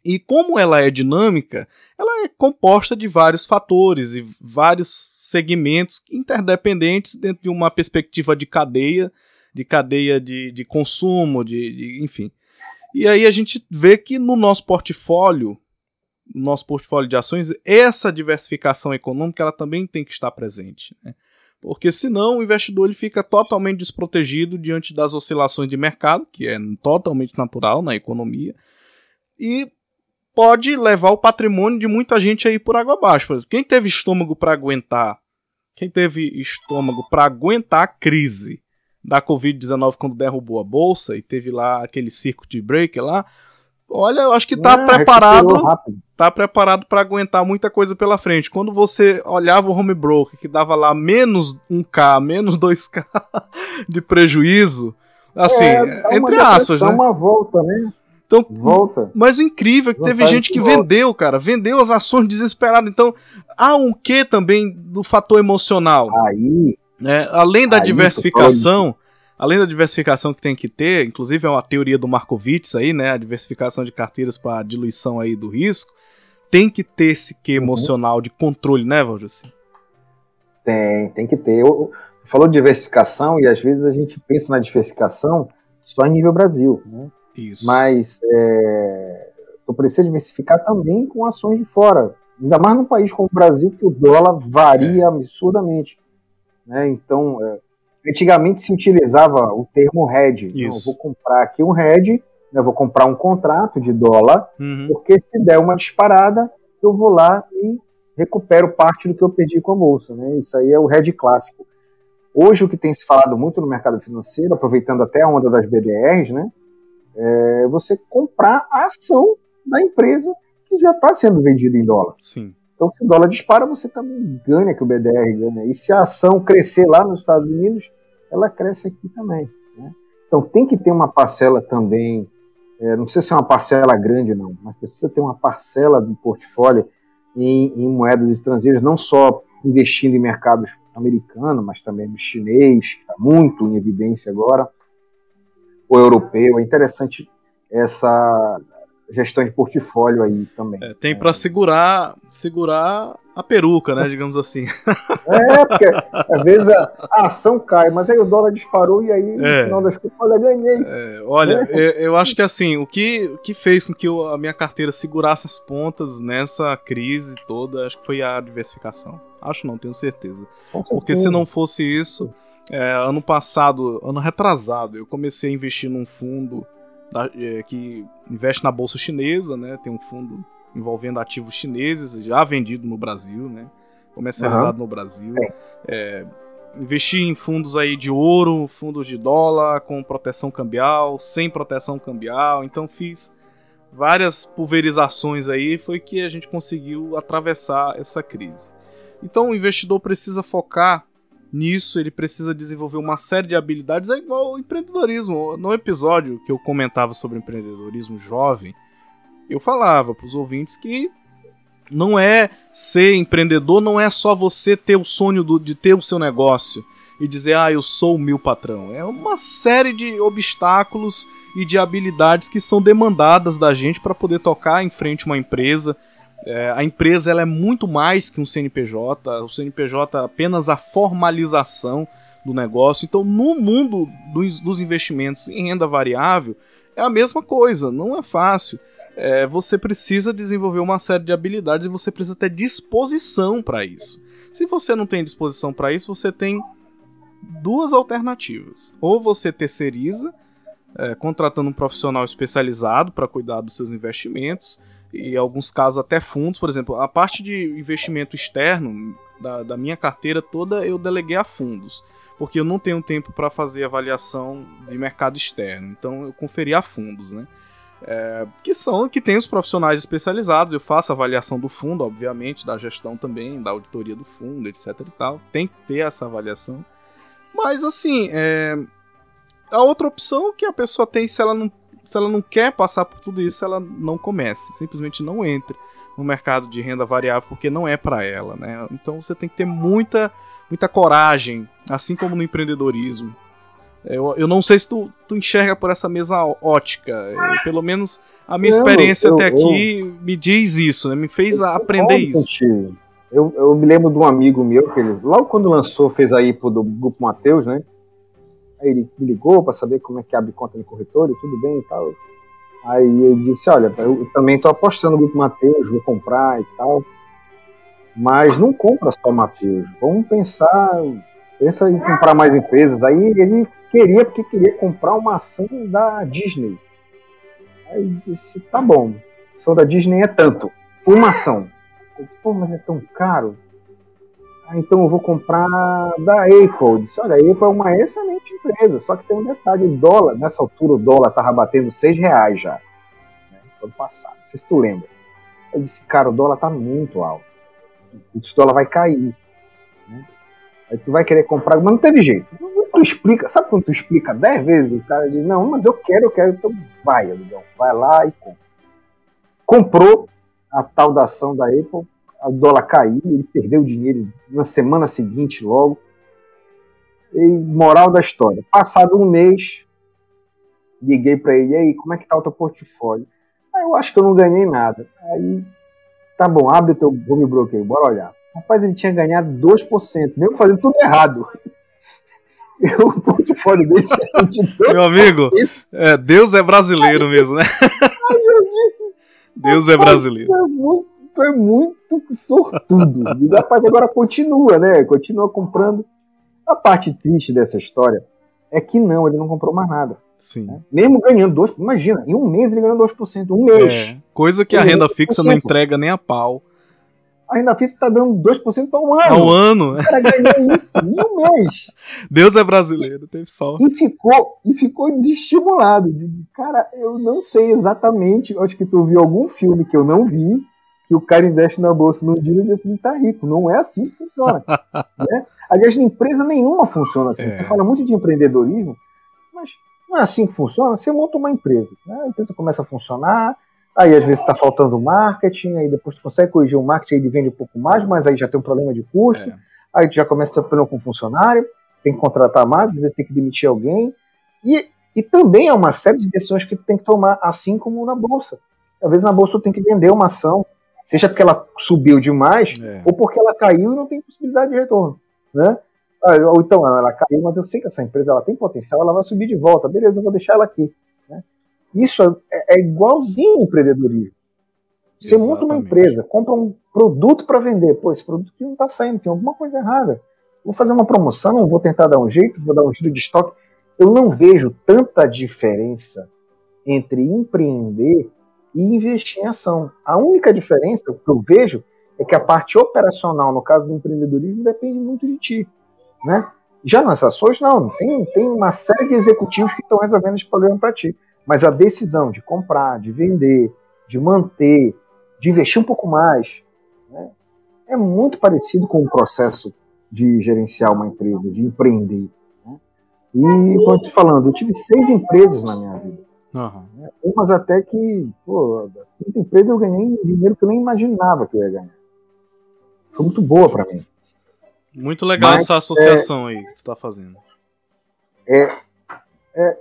E como ela é dinâmica, ela é composta de vários fatores e vários segmentos interdependentes dentro de uma perspectiva de cadeia, de cadeia de, de consumo, de, de enfim. E aí a gente vê que no nosso portfólio nosso portfólio de ações, essa diversificação econômica ela também tem que estar presente. Né? Porque senão o investidor ele fica totalmente desprotegido diante das oscilações de mercado, que é totalmente natural na economia, e pode levar o patrimônio de muita gente aí por água abaixo. Por exemplo, quem teve estômago para aguentar, quem teve estômago para aguentar a crise da Covid-19 quando derrubou a bolsa e teve lá aquele circuit breaker lá, Olha, eu acho que tá é, preparado. Tá preparado para aguentar muita coisa pela frente. Quando você olhava o home broker que dava lá menos 1k, menos 2k de prejuízo, assim, é, é entre aspas, né? uma volta, né? Então, volta. Mas o incrível é que teve gente que volta. vendeu, cara, vendeu as ações desesperado. Então, há um quê também do fator emocional. Aí, né? Além da aí, diversificação, além da diversificação que tem que ter, inclusive é uma teoria do Markowitz aí, né, a diversificação de carteiras para diluição aí do risco, tem que ter esse que uhum. emocional de controle, né, Valdir? Tem, tem que ter. Eu, falou de diversificação e às vezes a gente pensa na diversificação só em nível Brasil, né? Isso. Mas é, eu preciso diversificar também com ações de fora, ainda mais num país como o Brasil que o dólar varia é. absurdamente, né? Então é, Antigamente se utilizava o termo hedge. Eu vou comprar aqui um hedge, eu vou comprar um contrato de dólar, uhum. porque se der uma disparada, eu vou lá e recupero parte do que eu perdi com a bolsa. Né? Isso aí é o hedge clássico. Hoje o que tem se falado muito no mercado financeiro, aproveitando até a onda das BDRs, né, é você comprar a ação da empresa que já está sendo vendida em dólar. Sim. Então, se o dólar dispara, você também ganha que o BDR ganha. E se a ação crescer lá nos Estados Unidos, ela cresce aqui também. Né? Então, tem que ter uma parcela também, é, não precisa ser uma parcela grande, não, mas precisa ter uma parcela do portfólio em, em moedas estrangeiras, não só investindo em mercados americanos, mas também no chinês, que está muito em evidência agora, o europeu. É interessante essa gestão de portfólio aí também. É, tem para segurar segurar a peruca, né, digamos assim. É, porque às vezes a, a, ação cai, mas aí o dólar disparou e aí no é. final das contas, olha, ganhei. É, olha, é. eu, eu, acho que assim, o que, o que fez com que eu, a minha carteira segurasse as pontas nessa crise toda, acho que foi a diversificação. Acho não, tenho certeza. certeza. Porque se não fosse isso, é, ano passado, ano retrasado, eu comecei a investir num fundo da, é, que investe na bolsa chinesa, né? Tem um fundo envolvendo ativos chineses, já vendido no Brasil, né? Comercializado uhum. no Brasil. É, investir em fundos aí de ouro, fundos de dólar, com proteção cambial, sem proteção cambial. Então fiz várias pulverizações aí, foi que a gente conseguiu atravessar essa crise. Então o investidor precisa focar nisso, ele precisa desenvolver uma série de habilidades, é igual ao empreendedorismo. No episódio que eu comentava sobre empreendedorismo jovem, eu falava para os ouvintes que não é ser empreendedor, não é só você ter o sonho do, de ter o seu negócio e dizer, ah, eu sou o meu patrão. É uma série de obstáculos e de habilidades que são demandadas da gente para poder tocar em frente uma empresa. É, a empresa ela é muito mais que um CNPJ, o CNPJ é apenas a formalização do negócio. Então, no mundo dos, dos investimentos em renda variável, é a mesma coisa, não é fácil. É, você precisa desenvolver uma série de habilidades e você precisa ter disposição para isso. Se você não tem disposição para isso, você tem duas alternativas. Ou você terceiriza, é, contratando um profissional especializado para cuidar dos seus investimentos, e em alguns casos até fundos, por exemplo, a parte de investimento externo da, da minha carteira toda eu deleguei a fundos, porque eu não tenho tempo para fazer avaliação de mercado externo, então eu conferi a fundos, né? É, que são que tem os profissionais especializados. Eu faço avaliação do fundo, obviamente, da gestão também, da auditoria do fundo, etc. e tal. Tem que ter essa avaliação. Mas assim, é... a outra opção que a pessoa tem se ela não se ela não quer passar por tudo isso, ela não comece, simplesmente não entre no mercado de renda variável porque não é para ela, né? Então você tem que ter muita muita coragem, assim como no empreendedorismo. Eu, eu não sei se tu, tu enxerga por essa mesma ótica. Eu, pelo menos a minha não, experiência eu, até aqui me diz isso, né? Me fez aprender isso. Contigo. Eu, eu me lembro de um amigo meu, que ele, logo quando lançou, fez a IPO do Grupo Mateus, né? Aí ele me ligou para saber como é que abre conta no corretor e tudo bem e tal. Aí ele disse, olha, eu também estou apostando no Grupo Mateus, vou comprar e tal. Mas não compra só Mateus, vamos pensar, pensa em comprar mais empresas. Aí ele queria, porque queria comprar uma ação da Disney. Aí disse, tá bom, a ação da Disney é tanto, uma ação. Eu disse, pô, mas é tão caro. Ah, então eu vou comprar da Apple. Eu disse, olha, a Apple é uma excelente empresa, só que tem um detalhe, o dólar, nessa altura o dólar tava batendo 6 reais já. Né, ano passado, não sei se tu lembra. Eu disse, cara, o dólar tá muito alto. O dólar vai cair. Aí tu vai querer comprar, mas não teve jeito. Tu explica, sabe quando tu explica 10 vezes? O cara diz, não, mas eu quero, eu quero, então vai, amigão, vai lá e compra. Comprou, a tal da ação da Apple, o dólar caiu, ele perdeu dinheiro na semana seguinte logo. E moral da história, passado um mês, liguei para ele, e aí, como é que tá o teu portfólio? Aí eu acho que eu não ganhei nada. Aí, tá bom, abre o teu home broker, bora olhar. Rapaz, ele tinha ganhado 2%, mesmo fazendo tudo errado. o portfólio dele tinha Meu amigo, é, Deus é brasileiro mesmo, né? Aí eu disse, Deus é brasileiro. É muito, é muito sortudo. E rapaz, agora continua, né? Continua comprando. A parte triste dessa história é que não, ele não comprou mais nada. Sim. Né? Mesmo ganhando 2%, imagina, em um mês ele ganhou 2%, um mês. É, coisa que a renda fixa não entrega nem a pau. A renda fixa está dando 2% ao ano. Ao ano. O cara ganhou isso em um mês. Deus é brasileiro, teve sorte. E ficou, e ficou desestimulado. Cara, eu não sei exatamente. Acho que tu viu algum filme que eu não vi, que o cara investe na bolsa no dia e diz assim, tá rico. Não é assim que funciona. né? Aliás, empresa nenhuma funciona assim. É. Você fala muito de empreendedorismo, mas não é assim que funciona. Você monta uma empresa. Né? A empresa começa a funcionar, Aí às vezes está faltando marketing, aí depois tu consegue corrigir o marketing, ele vende um pouco mais, mas aí já tem um problema de custo. É. Aí tu já começa a ter problema com funcionário, tem que contratar mais, às vezes tem que demitir alguém. E, e também é uma série de decisões que tu tem que tomar, assim como na bolsa. Às vezes na bolsa tu tem que vender uma ação, seja porque ela subiu demais, é. ou porque ela caiu e não tem possibilidade de retorno. Né? Ah, ou então, ela caiu, mas eu sei que essa empresa ela tem potencial, ela vai subir de volta. Beleza, eu vou deixar ela aqui. Isso é, é igualzinho empreendedorismo. Você Exatamente. monta uma empresa, compra um produto para vender. Pô, esse produto aqui não está saindo, tem alguma coisa errada. Vou fazer uma promoção, vou tentar dar um jeito, vou dar um giro de estoque. Eu não vejo tanta diferença entre empreender e investir em ação. A única diferença que eu vejo é que a parte operacional, no caso do empreendedorismo, depende muito de ti. Né? Já nas ações, não. Tem, tem uma série de executivos que estão resolvendo esse problema para ti. Mas a decisão de comprar, de vender, de manter, de investir um pouco mais, né, é muito parecido com o processo de gerenciar uma empresa, de empreender. Né? E, como eu estou falando, eu tive seis empresas na minha vida. Uhum. Umas até que, pô, da quinta empresa eu ganhei dinheiro que eu nem imaginava que eu ia ganhar. Foi muito boa para mim. Muito legal Mas, essa associação é, aí que tu está fazendo. É, é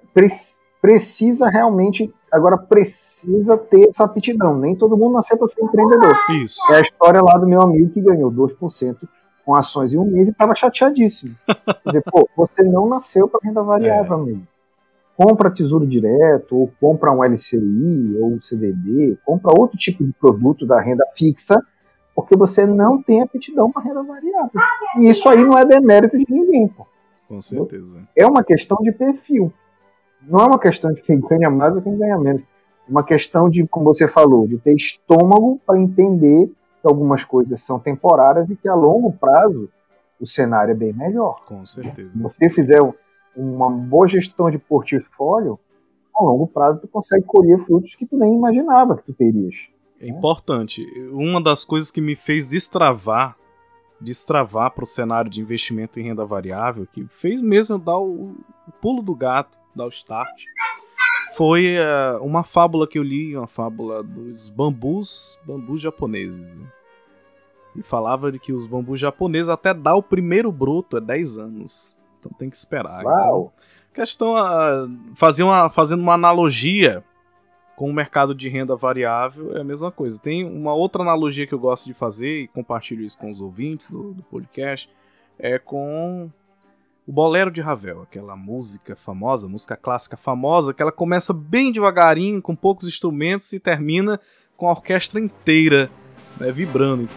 precisa realmente, agora precisa ter essa aptidão. Nem todo mundo nasceu para ser empreendedor. Isso. É a história lá do meu amigo que ganhou 2% com ações em um mês e estava chateadíssimo. Quer dizer, pô, você não nasceu para renda variável, é. amigo. Compra tesouro direto, ou compra um LCI, ou um CDB, compra outro tipo de produto da renda fixa, porque você não tem aptidão para renda variável. E isso aí não é demérito de ninguém, pô. Com certeza. É uma questão de perfil. Não é uma questão de quem ganha mais ou quem ganha menos. É uma questão de, como você falou, de ter estômago para entender que algumas coisas são temporárias e que a longo prazo o cenário é bem melhor. Com certeza. Se você fizer uma boa gestão de portfólio, a longo prazo tu consegue colher frutos que tu nem imaginava que tu terias. É importante. Uma das coisas que me fez destravar, destravar para o cenário de investimento em renda variável, que fez mesmo dar o, o pulo do gato, dar o start, foi uh, uma fábula que eu li, uma fábula dos bambus, bambus japoneses. Né? E falava de que os bambus japoneses até dar o primeiro broto é 10 anos. Então tem que esperar. Uau. Então, questão uh, fazia uma, fazendo uma analogia com o mercado de renda variável é a mesma coisa. Tem uma outra analogia que eu gosto de fazer e compartilho isso com os ouvintes do, do podcast é com o Bolero de Ravel, aquela música famosa, música clássica famosa, que ela começa bem devagarinho, com poucos instrumentos e termina com a orquestra inteira né, vibrando.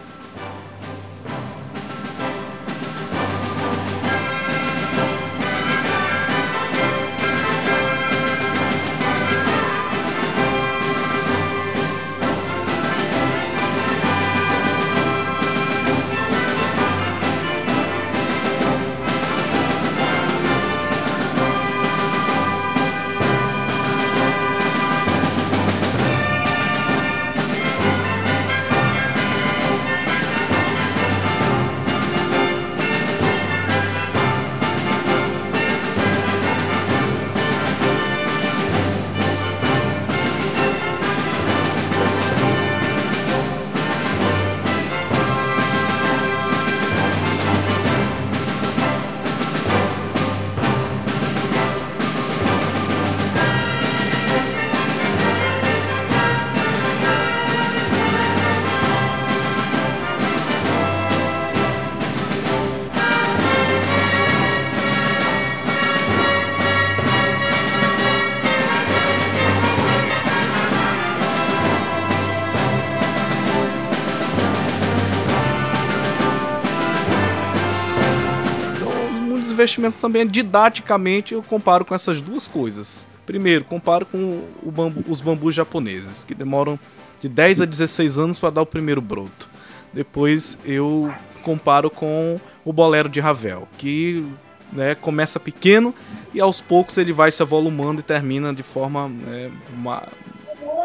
Investimentos também, didaticamente, eu comparo com essas duas coisas. Primeiro, comparo com bambu, os bambus japoneses, que demoram de 10 a 16 anos para dar o primeiro broto. Depois eu comparo com o bolero de Ravel, que né, começa pequeno e aos poucos ele vai se avolumando e termina de forma né, ma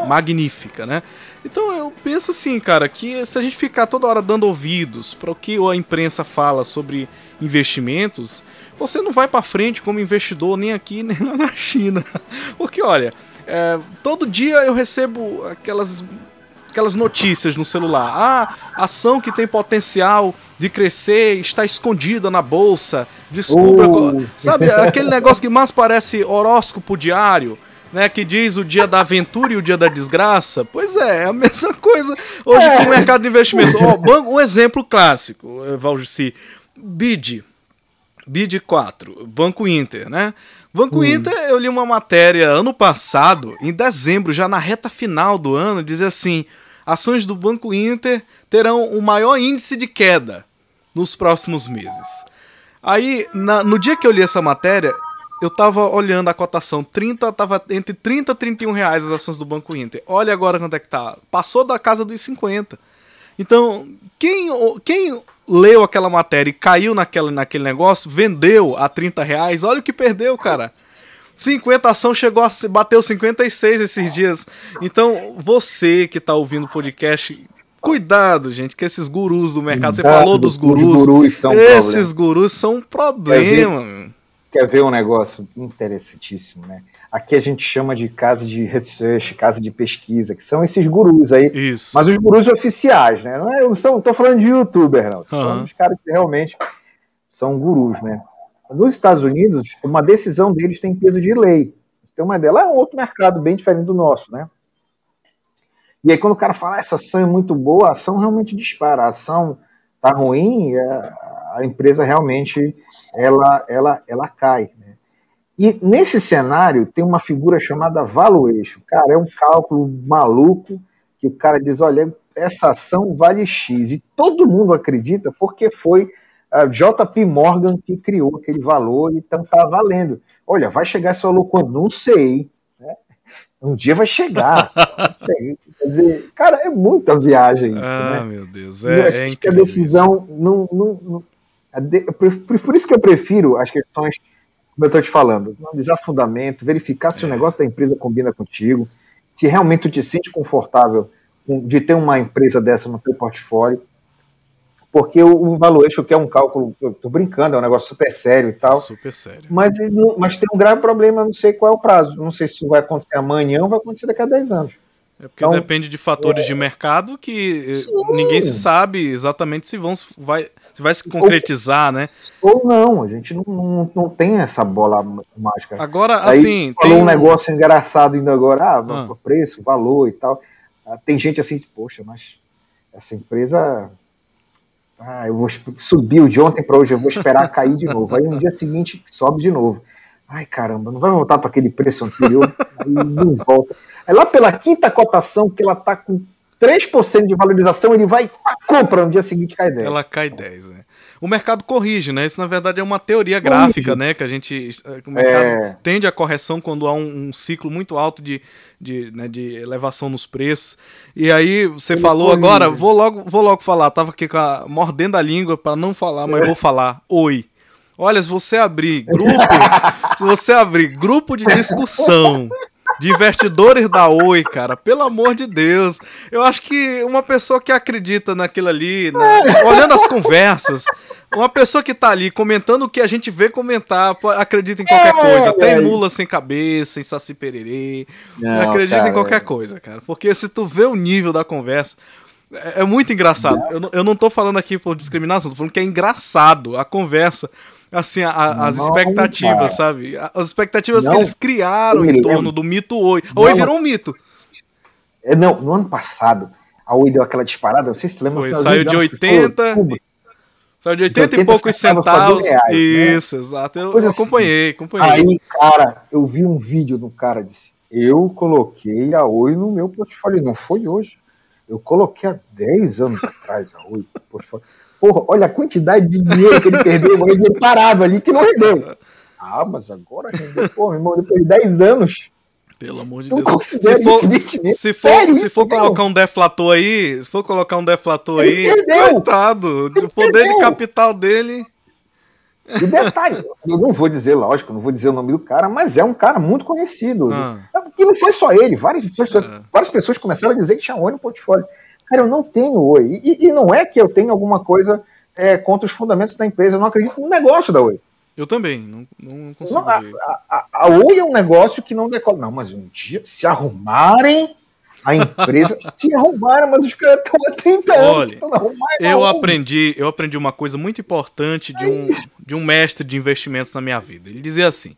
magnífica, né? Então eu penso assim, cara, que se a gente ficar toda hora dando ouvidos para o que a imprensa fala sobre investimentos, você não vai para frente como investidor nem aqui nem lá na China. Porque olha, é, todo dia eu recebo aquelas aquelas notícias no celular. Ah, ação que tem potencial de crescer está escondida na bolsa. Descubra. Uh. Sabe, aquele negócio que mais parece horóscopo diário. Né, que diz o dia da aventura e o dia da desgraça. Pois é, é a mesma coisa hoje é. com o mercado de investimento. Oh, um exemplo clássico, Valdici. BID, BID 4, Banco Inter, né? Banco hum. Inter, eu li uma matéria ano passado, em dezembro, já na reta final do ano, dizia assim: ações do Banco Inter terão o maior índice de queda nos próximos meses. Aí, na, no dia que eu li essa matéria, eu tava olhando a cotação 30, tava entre 30 e 31 reais as ações do Banco Inter. Olha agora quanto é que tá. Passou da casa dos 50. Então, quem, quem leu aquela matéria e caiu naquela, naquele negócio, vendeu a 30 reais, olha o que perdeu, cara. 50 ação chegou a bateu 56 esses dias. Então, você que tá ouvindo o podcast, Cuidado, gente, que esses gurus do mercado, você falou dos gurus. gurus são esses problema. gurus são um problema. Quer ver, um negócio interessantíssimo, né? Aqui a gente chama de casa de research, casa de pesquisa, que são esses gurus aí. Isso. Mas os gurus oficiais, né? Não, é, não são, tô falando de youtuber, não. Tô uhum. os caras que realmente são gurus, né? Nos Estados Unidos, uma decisão deles tem peso de lei. Tem uma dela é um outro mercado bem diferente do nosso, né? E aí quando o cara fala, ah, essa ação é muito boa, a ação realmente dispara. A ação tá ruim, é, a empresa realmente ela, ela, ela cai. Né? E nesse cenário tem uma figura chamada valuation. Cara, é um cálculo maluco que o cara diz, olha, essa ação vale X. E todo mundo acredita porque foi a JP Morgan que criou aquele valor, então tá valendo. Olha, vai chegar esse valor quando? Não sei. Né? Um dia vai chegar. Quer dizer, cara, é muita viagem isso, ah, né? meu Deus. É, eu acho é que a decisão não. não, não por isso que eu prefiro as questões, como eu estou te falando, analisar fundamento, verificar se é. o negócio da empresa combina contigo, se realmente tu te sente confortável de ter uma empresa dessa no teu portfólio porque o, o valuation, que é um cálculo, eu tô brincando, é um negócio super sério e tal. Super sério. Mas, mas tem um grave problema, não sei qual é o prazo. Não sei se vai acontecer amanhã ou vai acontecer daqui a 10 anos. É porque então, depende de fatores é... de mercado que eh, Sim. ninguém se sabe exatamente se vão vai, se vai se concretizar, ou, né? Ou não, a gente não, não, não tem essa bola mágica. Agora, Aí, assim. Falou tem... um negócio engraçado ainda agora, ah, ah. preço, valor e tal. Ah, tem gente assim, poxa, mas essa empresa ah, eu vou subiu de ontem para hoje, eu vou esperar cair de novo. Aí no dia seguinte sobe de novo. Ai caramba, não vai voltar para aquele preço anterior, aí não volta. Aí lá pela quinta cotação, que ela está com 3% de valorização, ele vai compra no dia seguinte cai 10. Ela cai 10, né? O mercado corrige, né? Isso na verdade é uma teoria corrige. gráfica, né? Que a gente. O mercado é... tende à correção quando há um, um ciclo muito alto de, de, né, de elevação nos preços. E aí você Ele falou corrige. agora, vou logo, vou logo falar. Tava aqui a, mordendo a língua para não falar, mas é. vou falar. Oi. Olha, se você abrir grupo, se você abrir grupo de discussão de investidores da Oi, cara. Pelo amor de Deus. Eu acho que uma pessoa que acredita naquilo ali, né, olhando as conversas, uma pessoa que tá ali comentando o que a gente vê comentar, acredita em qualquer é, coisa. Até em mula sem cabeça, em saci pererê. Não, acredita cara, em qualquer coisa, cara. Porque se tu vê o nível da conversa. É, é muito engraçado. Eu não, eu não tô falando aqui por discriminação, tô falando que é engraçado a conversa assim, a, as expectativas, cara. sabe? As expectativas não, que eles criaram em torno do mito Oi. A Oi virou um mito. É, não, no ano passado, a Oi deu aquela disparada, não sei se você lembra. Foi, saiu de 80... Saiu de 80, 80 e poucos centavos. Reais, né? Isso, né? exato. Eu, eu acompanhei, acompanhei. Aí, cara, eu vi um vídeo do cara disse: Eu coloquei a Oi no meu portfólio. Não foi hoje. Eu coloquei há 10 anos atrás a Oi no portfólio. Porra, olha a quantidade de dinheiro que ele perdeu, mas ele parava ali que não rendeu. Ah, mas agora rendeu. Porra, irmão, depois de 10 anos. Pelo amor de Deus. Se for, se for, Sério, se for colocar um deflator aí, se for colocar um deflator ele aí, perdeu. coitado, o poder perdeu. de capital dele. E detalhe, eu não vou dizer, lógico, não vou dizer o nome do cara, mas é um cara muito conhecido. Ah. Que não foi só ele, várias pessoas, é. várias pessoas começaram a dizer que tinha oi no portfólio. Cara, eu não tenho Oi. E, e não é que eu tenho alguma coisa é, contra os fundamentos da empresa. Eu não acredito no negócio da Oi. Eu também, não, não consigo. Não, a, a, a, Oi é um negócio que não decola. Não, mas um dia, se arrumarem a empresa, se arrumaram, mas os caras estão há 30 anos. Olha, eu aprendi, eu aprendi uma coisa muito importante de um, de um mestre de investimentos na minha vida. Ele dizia assim: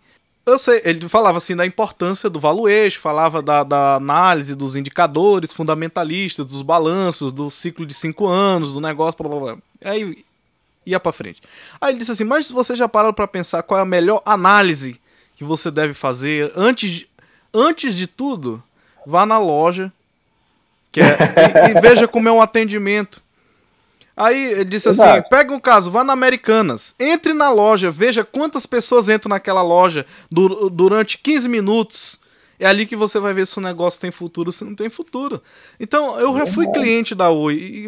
eu sei, ele falava assim da importância do valuation, falava da, da, análise dos indicadores fundamentalistas, dos balanços, do ciclo de cinco anos, do negócio, blá blá blá. Aí ia para frente. Aí ele disse assim: Mas você já parou para pensar qual é a melhor análise que você deve fazer antes, antes de tudo? Vá na loja que é, e, e veja como é um atendimento. Aí ele disse assim: pega um caso, vá na Americanas, entre na loja, veja quantas pessoas entram naquela loja du durante 15 minutos. É ali que você vai ver se o negócio tem futuro ou se não tem futuro. Então, eu já fui cliente da Oi.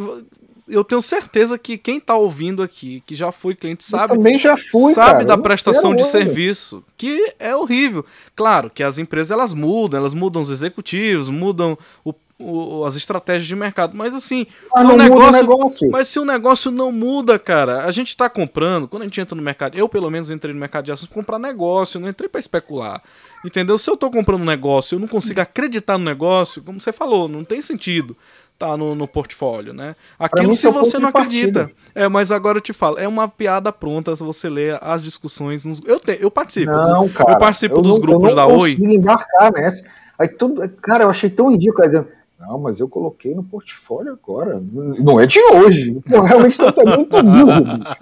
Eu tenho certeza que quem tá ouvindo aqui, que já foi cliente, sabe. Eu também já fui, sabe cara. da prestação de serviço, que é horrível. Claro que as empresas elas mudam, elas mudam os executivos, mudam o- o- as estratégias de mercado, mas assim, Mas o não negócio, negócio. mas se o negócio não muda, cara, a gente tá comprando, quando a gente entra no mercado, eu pelo menos entrei no mercado de ações pra comprar negócio, não entrei pra especular. Entendeu? Se eu tô comprando um negócio, eu não consigo acreditar no negócio, como você falou, não tem sentido tá no, no portfólio, né? Aquilo se é você não partida. acredita. É, mas agora eu te falo, é uma piada pronta se você ler as discussões. nos- Eu, te, eu participo. do- Não, cara. eu participo eu dos não- grupos eu da não Oi. consigo embarcar nessa. Aí tudo, cara, eu achei tão ridículo. Dizendo, não, mas eu coloquei no portfólio agora. Não é de hoje. Pô, realmente tu tá muito burro, bicho.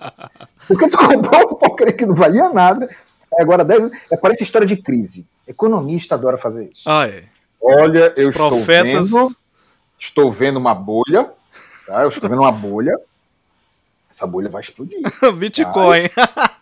Porque tu comprou uma porcaria que não valia nada. Aí Agora, deve, é, parece história de crise. Economista adora fazer isso. Ah, é. Olha, eu Os profetas. estou vendo, estou vendo uma bolha, tá? Eu estou vendo uma bolha. Essa bolha vai explodir. Bitcoin.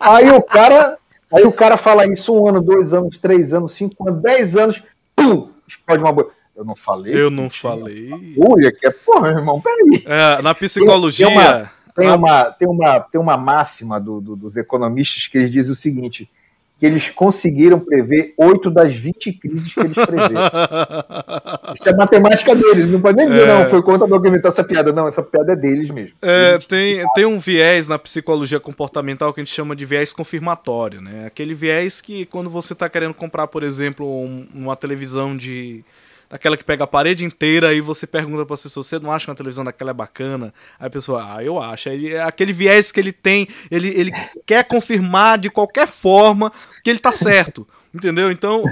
Aí o cara, aí o cara fala isso um ano, dois anos, três anos, cinco anos, dez anos, pum, explode uma bolha. Eu não falei. Eu não falei. Bolha que é, porra, meu irmão, peraí. É, na psicologia. Tem uma- Tem uma, tem uma, tem uma máxima do- do- dos economistas que eles dizem o seguinte: que eles conseguiram prever oito das 20 crises que eles preveram. Isso é matemática deles, não pode nem dizer, É. não, foi o contador que inventou essa piada, não, essa piada é deles mesmo. É, Eles- tem, tem um viés na psicologia comportamental que a gente chama de viés confirmatório, né? Aquele viés que quando você está querendo comprar, por exemplo, um- uma televisão de daquela que pega a parede inteira e você pergunta para as pessoas, você não acha que uma televisão daquela é bacana? Aí a pessoa, ah, eu acho. Aí, é aquele viés que ele tem, ele, ele quer confirmar de qualquer forma que ele tá certo. Entendeu? Então,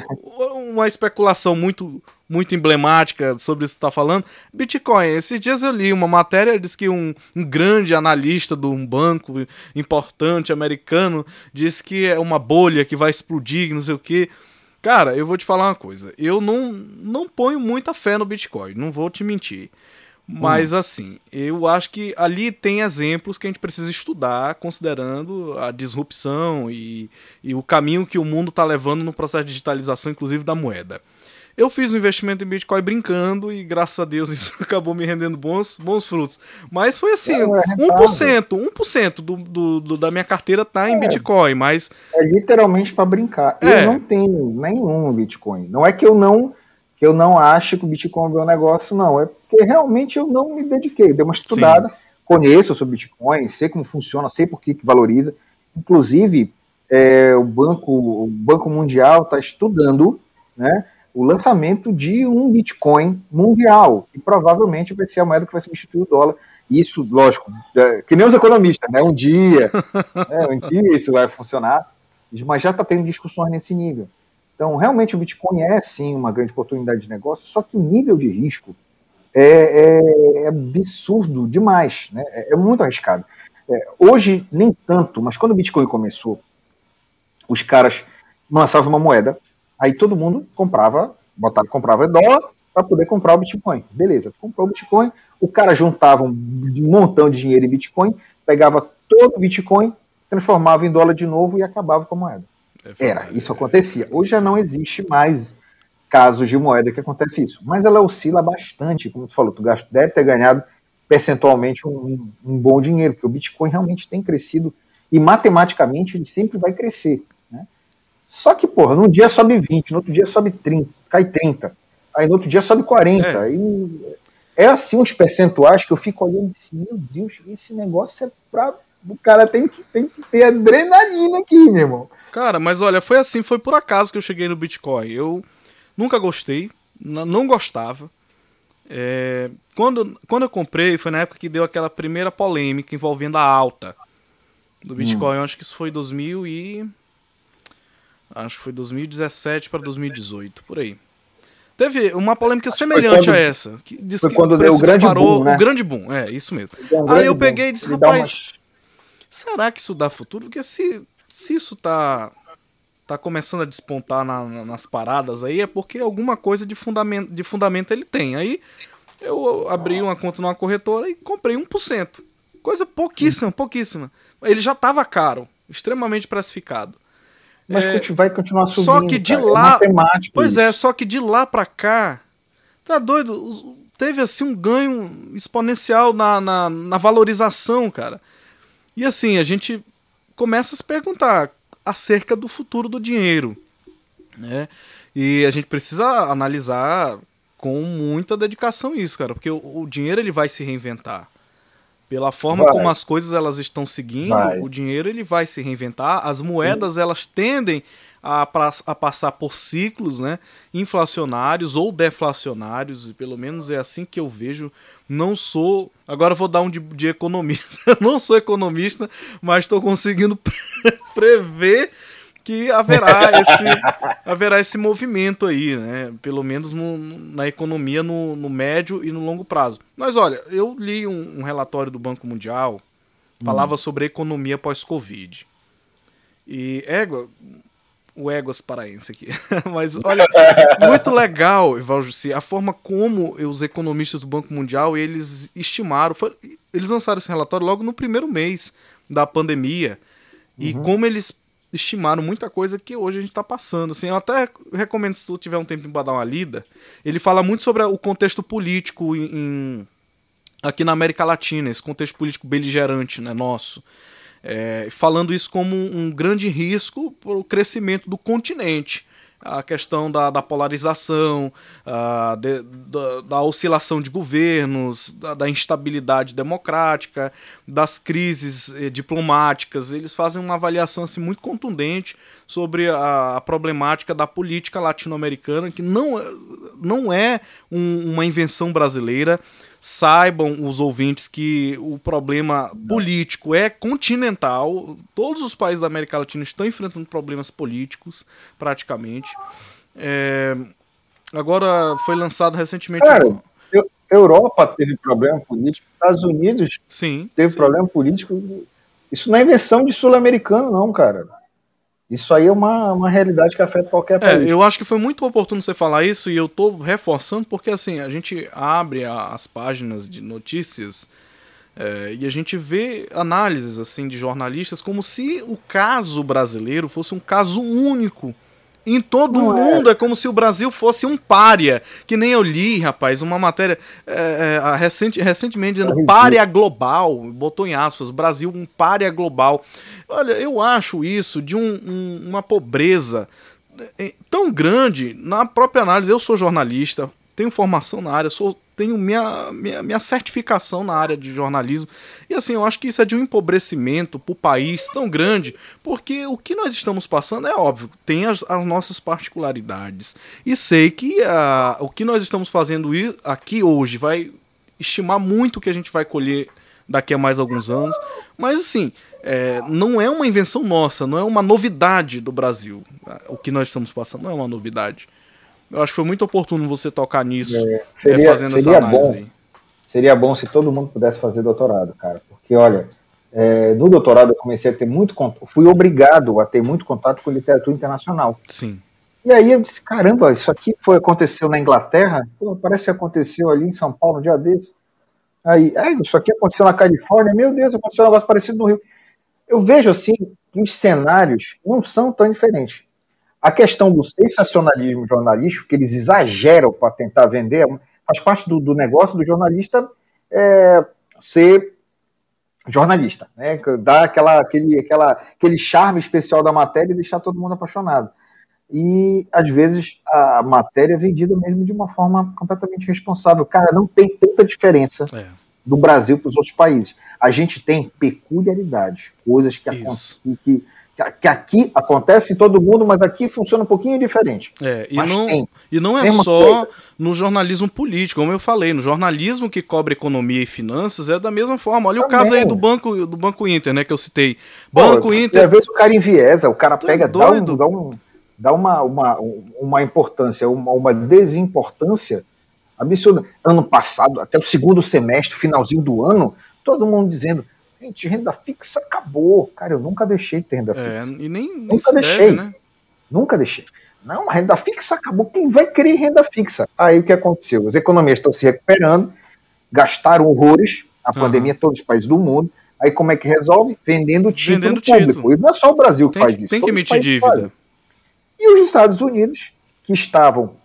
uma especulação muito muito emblemática sobre isso que está falando. Bitcoin, esses dias eu li uma matéria, diz que um, um grande analista de um banco importante americano disse que é uma bolha que vai explodir, não sei o quê. Cara, eu vou te falar uma coisa. Eu não, não ponho muita fé no Bitcoin, não vou te mentir. Mas assim, eu acho que ali tem exemplos que a gente precisa estudar, considerando a disrupção e, e o caminho que o mundo está levando no processo de digitalização, inclusive da moeda. Eu fiz um investimento em Bitcoin brincando e graças a Deus isso acabou me rendendo bons, bons frutos. Mas foi assim, É, é rentável. 1%, 1% do, do, do- da minha carteira tá em É. Bitcoin, mas É literalmente para brincar. É. Eu não tenho nenhum Bitcoin. Não é que eu não que eu não acho que o Bitcoin é um negócio, não. É porque realmente eu não me dediquei. Dei uma estudada, conheço sobre Bitcoin, sei como funciona, sei por que, que valoriza. Inclusive, é, o Banco, o Banco Mundial está estudando né, o lançamento de um Bitcoin mundial, que provavelmente vai ser a moeda que vai substituir o dólar. Isso, lógico, é, que nem os economistas, né? Um dia, né, um dia isso vai funcionar, mas já está tendo discussões nesse nível. Então, realmente, o Bitcoin é sim uma grande oportunidade de negócio, só que o nível de risco é, é- é absurdo demais, né? é, é muito arriscado. É, hoje, nem tanto, mas quando o Bitcoin começou, os caras lançavam uma moeda, aí todo mundo comprava, botava, comprava dólar para poder comprar o Bitcoin. Beleza, comprou o Bitcoin, o cara juntava um montão de dinheiro em Bitcoin, pegava todo o Bitcoin, transformava em dólar de novo e acabava com a moeda. Era, isso acontecia. Hoje já não existe mais casos de moeda que acontece isso. Mas ela oscila bastante, como tu falou, tu deve ter ganhado percentualmente um, um bom dinheiro, porque o Bitcoin realmente tem crescido e matematicamente ele sempre vai crescer. Só que, porra, num dia sobe 20, no outro dia sobe 30, cai 30, aí no outro dia sobe 40. É. Aí é assim uns percentuais que eu fico olhando assim, meu Deus, esse negócio é pra. O cara tem que, tem que ter adrenalina aqui, meu irmão. Cara, mas olha, foi assim, foi por acaso que eu cheguei no Bitcoin. Eu nunca gostei, não gostava. É, quando, quando eu comprei, foi na época que deu aquela primeira polêmica envolvendo a alta do Bitcoin. Eu acho que isso foi 2000 e... Acho que foi 2017 para 2018, por aí. Teve uma polêmica foi semelhante quando- a essa. Que diz foi que quando o deu o grande disparou, boom, né? O grande boom, é, isso mesmo. Um Aí eu peguei e disse, rapaz, umas- será que isso dá futuro? Porque se, se isso tá, tá começando a despontar na- na- nas paradas aí, é porque alguma coisa de fundamento, de fundamento ele tem. Aí eu abri uma conta numa corretora e comprei 1%. Coisa pouquíssima, pouquíssima. Ele já tava caro, extremamente precificado. Mas É, vai continuar subindo. só que de cara. lá- É Pois isso. é, só que de lá pra cá Tá doido? Teve assim um ganho exponencial na, na, na valorização, cara. E assim, a gente começa a se perguntar acerca do futuro do dinheiro. Né? E a gente precisa analisar com muita dedicação isso, cara, porque o, o dinheiro ele vai se reinventar. Pela forma vai. como as coisas elas estão seguindo, vai. o dinheiro ele vai se reinventar. As moedas Sim. elas tendem a, a, passar por ciclos né, inflacionários ou deflacionários, e pelo menos é assim que eu vejo. Não sou. Agora vou dar um de, de economista. não sou economista, mas estou conseguindo prever que haverá esse, haverá esse movimento aí, né? Pelo menos no, na economia no, no, médio e no longo prazo. Mas olha, eu li um, um relatório do Banco Mundial, falava hum. sobre a economia pós-Covid. E égua, o Éguas paraense aqui. Mas olha, muito legal, Evaldo a forma como os economistas do Banco Mundial eles estimaram, foi, eles lançaram esse relatório logo no primeiro mês da pandemia uhum. e como eles estimaram muita coisa que hoje a gente está passando. Assim, eu até recomendo se tu tiver um tempo para dar uma lida. Ele fala muito sobre o contexto político em, em, aqui na América Latina, esse contexto político beligerante, né, nosso. É, falando isso como um grande risco para o crescimento do continente. A questão da, da polarização, uh, de, da, da, oscilação de governos, da, da, instabilidade democrática, das crises eh, diplomáticas. Eles fazem uma avaliação assim, muito contundente sobre a, a problemática da política latino-americana, que não, não é um, uma invenção brasileira saibam os ouvintes que o problema político é continental. Todos os países da América Latina estão enfrentando problemas políticos, praticamente. É... Agora foi lançado recentemente. Cara, eu, Europa teve problema político, Estados Unidos sim, teve sim. problema político. Isso não é invenção de sul-americano, não, cara. Isso aí é uma, uma realidade que afeta qualquer é, país. É, eu acho que foi muito oportuno você falar isso e eu tô reforçando porque assim, a gente abre as páginas de notícias é, e a gente vê análises assim de jornalistas como se o caso brasileiro fosse um caso único. Em todo o é. mundo é. é. como se o Brasil fosse um pária. Que nem eu li, rapaz, uma matéria é, é, recente, recentemente dizendo pária global. Botou em aspas, Brasil um pária global. Olha, eu acho isso de um, um, uma pobreza é, tão grande na própria análise. Eu sou jornalista, tenho formação na área, sou, tenho minha, minha, minha certificação na área de jornalismo. E assim, eu acho que isso é de um empobrecimento para o país tão grande, porque o que nós estamos passando é óbvio, tem as, as nossas particularidades. E sei que uh, o que nós estamos fazendo aqui hoje vai estimar muito o que a gente vai colher daqui a mais alguns anos. Mas assim, é, não é uma invenção nossa, não é uma novidade do Brasil. O que nós estamos passando não é uma novidade. Eu acho que foi muito oportuno você tocar nisso, é, seria, é, fazendo seria essa análise bom, aí. Seria bom se todo mundo pudesse fazer doutorado, cara. Porque, olha, é, no doutorado eu comecei a ter muito fui obrigado a ter muito contato com literatura internacional. Sim. E aí eu disse, caramba, isso aqui foi aconteceu na Inglaterra, Pô, parece que aconteceu ali em São Paulo um dia desses. Aí, é, isso aqui aconteceu na Califórnia, meu Deus, aconteceu um negócio parecido no Rio. Eu vejo assim que os cenários não são tão diferentes. A questão do sensacionalismo jornalístico, que eles exageram para tentar vender, faz parte do, do negócio do jornalista é, ser jornalista, né? Dar aquela, aquele, aquela, aquele charme especial da matéria e deixar todo mundo apaixonado. E às vezes a matéria é vendida mesmo de uma forma completamente responsável. Cara, não tem tanta diferença é. do Brasil para os outros países. A gente tem peculiaridades, coisas que, que, que aqui acontece em todo mundo, mas aqui funciona um pouquinho diferente. É, e, não, tem. e não é só coisa. no jornalismo político, como eu falei, no jornalismo que cobre economia e finanças é da mesma forma. Olha Também. o caso aí do Banco, do Banco Inter, né, que eu citei. Banco Pô, Inter. Às vezes o cara enviesa, o cara pega, dá, um, dá, um, dá uma, uma, uma importância, uma, uma desimportância absurda. Ano passado, até o segundo semestre, finalzinho do ano, todo mundo dizendo Gente, renda fixa acabou. Cara, eu nunca deixei de ter renda é, fixa. E nem, nem nunca deixei. Deve, né? Nunca deixei. Não, a renda fixa acabou. Quem vai querer renda fixa? Aí o que aconteceu? As economias estão se recuperando, gastaram horrores, a uhum. pandemia em todos os países do mundo. Aí como é que resolve? Vendendo título Vendendo público. Título. E não é só o Brasil que tem, faz isso. Tem que emitir dívida. Fazem. E os Estados Unidos, que estavam